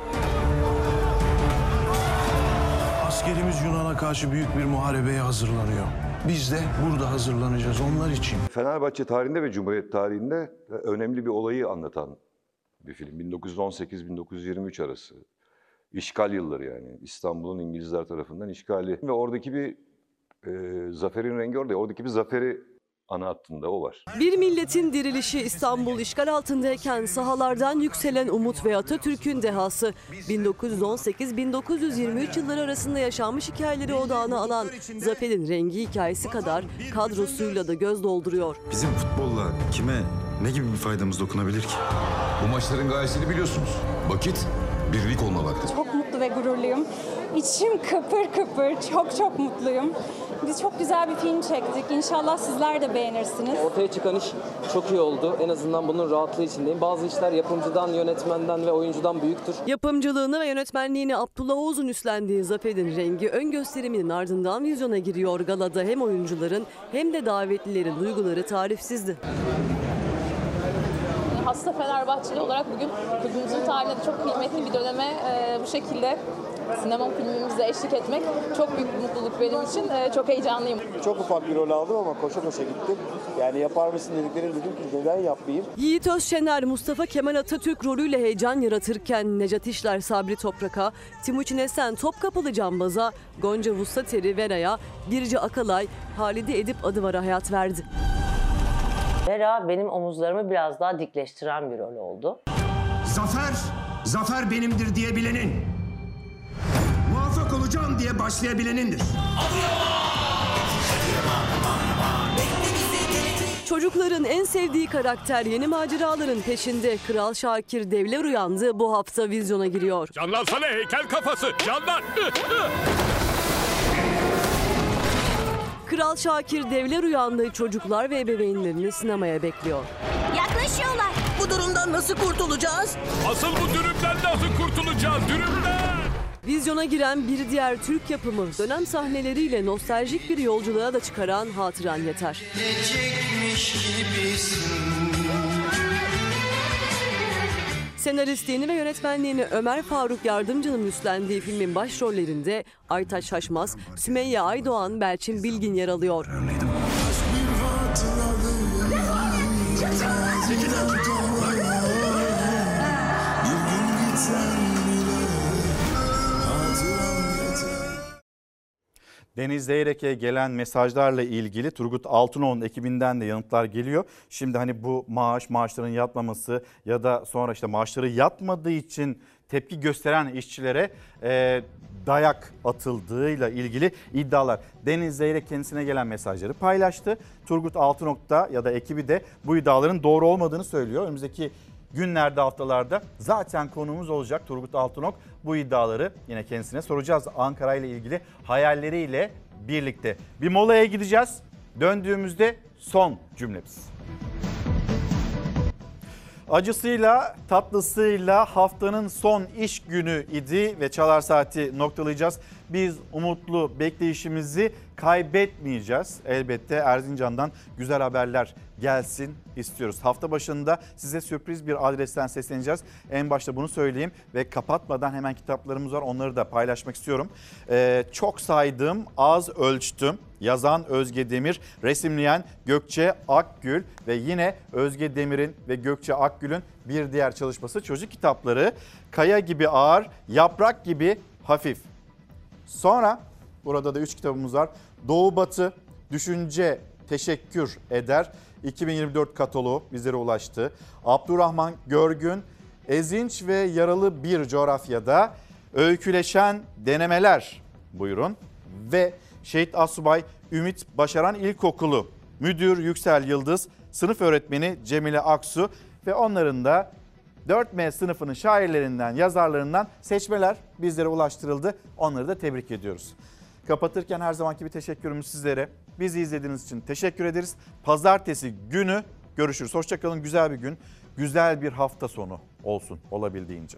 Askerimiz Yunan'a karşı büyük bir muharebeye hazırlanıyor. Biz de burada hazırlanacağız onlar için. Fenerbahçe tarihinde ve Cumhuriyet tarihinde önemli bir olayı anlatan bir film. 1918-1923 arası. İşgal yılları yani. İstanbul'un İngilizler tarafından işgali. Ve oradaki bir e, zaferin rengi orada. Oradaki bir zaferi ana hattında o var. Bir milletin dirilişi İstanbul işgal altındayken sahalardan yükselen umut ve Atatürk'ün dehası 1918-1923 yılları arasında yaşanmış hikayeleri odağına alan Zafer'in rengi hikayesi kadar kadrosuyla da göz dolduruyor. Bizim futbolla kime ne gibi bir faydamız dokunabilir ki? Bu maçların gayesini biliyorsunuz. Vakit birlik olma vakti. Çok mutlu ve gururluyum. İçim kıpır kıpır. Çok çok mutluyum. Biz çok güzel bir film çektik. İnşallah sizler de beğenirsiniz. Ortaya çıkan iş çok iyi oldu. En azından bunun rahatlığı içindeyim. Bazı işler yapımcıdan, yönetmenden ve oyuncudan büyüktür. Yapımcılığını ve yönetmenliğini Abdullah Oğuz'un üstlendiği Zafer'in rengi ön gösteriminin ardından vizyona giriyor galada hem oyuncuların hem de davetlilerin duyguları tarifsizdi. Hasta Fenerbahçeli olarak bugün kulübümüzün tarihinde çok kıymetli bir döneme e, bu şekilde sinema filmimizle eşlik etmek çok büyük bir mutluluk benim için. E, çok heyecanlıyım. Çok ufak bir rol aldım ama koşa koşa gittim. Yani yapar mısın dediklerim dedim ki neden yapmayayım? Yiğit Özşener Mustafa Kemal Atatürk rolüyle heyecan yaratırken Necat İşler Sabri Toprak'a, Timuçin Esen Topkapılı Cambaz'a, Gonca Vuslateri Vera'ya, Birce Akalay, Halide Edip Adıvar'a hayat verdi. Vera benim omuzlarımı biraz daha dikleştiren bir rol oldu. Zafer, zafer benimdir diyebilenin. Olacağım diye başlayabilenindir. Çocukların en sevdiği karakter yeni maceraların peşinde Kral Şakir Devler uyandı bu hafta vizyona giriyor. Canlansana heykel kafası, canlan! Kral Şakir Devler uyandı çocuklar ve ebeveynlerini sinemaya bekliyor. Yaklaşıyorlar. Bu durumdan nasıl kurtulacağız? Asıl bu dürümden nasıl kurtulacağız, dürümden? Vizyona giren bir diğer Türk yapımı dönem sahneleriyle nostaljik bir yolculuğa da çıkaran Hatıran Yeter. Senaristliğini ve yönetmenliğini Ömer Faruk Yardımcı'nın üstlendiği filmin başrollerinde Aytaç Şaşmaz, Sümeyye Aydoğan, Belçin Bilgin yer alıyor. Deniz Zeyrek'e gelen mesajlarla ilgili Turgut Altınoğlu'nun ekibinden de yanıtlar geliyor. Şimdi hani bu maaş, maaşların yatmaması ya da sonra işte maaşları yatmadığı için tepki gösteren işçilere e, dayak atıldığıyla ilgili iddialar. Deniz Zeyrek kendisine gelen mesajları paylaştı. Turgut Altınok'ta ya da ekibi de bu iddiaların doğru olmadığını söylüyor. Önümüzdeki günlerde haftalarda zaten konuğumuz olacak Turgut Altınok. Bu iddiaları yine kendisine soracağız Ankara ile ilgili hayalleriyle birlikte. Bir molaya gideceğiz. Döndüğümüzde son cümlemiz. Acısıyla tatlısıyla haftanın son iş günü idi ve Çalar Saati noktalayacağız. Biz umutlu bekleyişimizi kaybetmeyeceğiz. Elbette Erzincan'dan güzel haberler gelsin istiyoruz. Hafta başında size sürpriz bir adresten sesleneceğiz. En başta bunu söyleyeyim ve kapatmadan hemen kitaplarımız var onları da paylaşmak istiyorum. Ee, çok saydım, az ölçtüm. Yazan Özge Demir, resimleyen Gökçe Akgül ve yine Özge Demir'in ve Gökçe Akgül'ün bir diğer çalışması çocuk kitapları. Kaya gibi ağır, yaprak gibi hafif. Sonra burada da 3 kitabımız var. Doğu Batı, Düşünce Teşekkür Eder. 2024 kataloğu bizlere ulaştı. Abdurrahman Görgün, Ezinç ve Yaralı Bir Coğrafyada Öyküleşen denemeler buyurun ve Şehit Asubay Ümit Başaran İlkokulu Müdür Yüksel Yıldız, sınıf öğretmeni Cemile Aksu ve onların da 4M sınıfının şairlerinden, yazarlarından seçmeler bizlere ulaştırıldı. Onları da tebrik ediyoruz. Kapatırken her zamanki bir teşekkürümüz sizlere. Bizi izlediğiniz için teşekkür ederiz. Pazartesi günü görüşürüz. Hoşçakalın. Güzel bir gün, güzel bir hafta sonu olsun olabildiğince.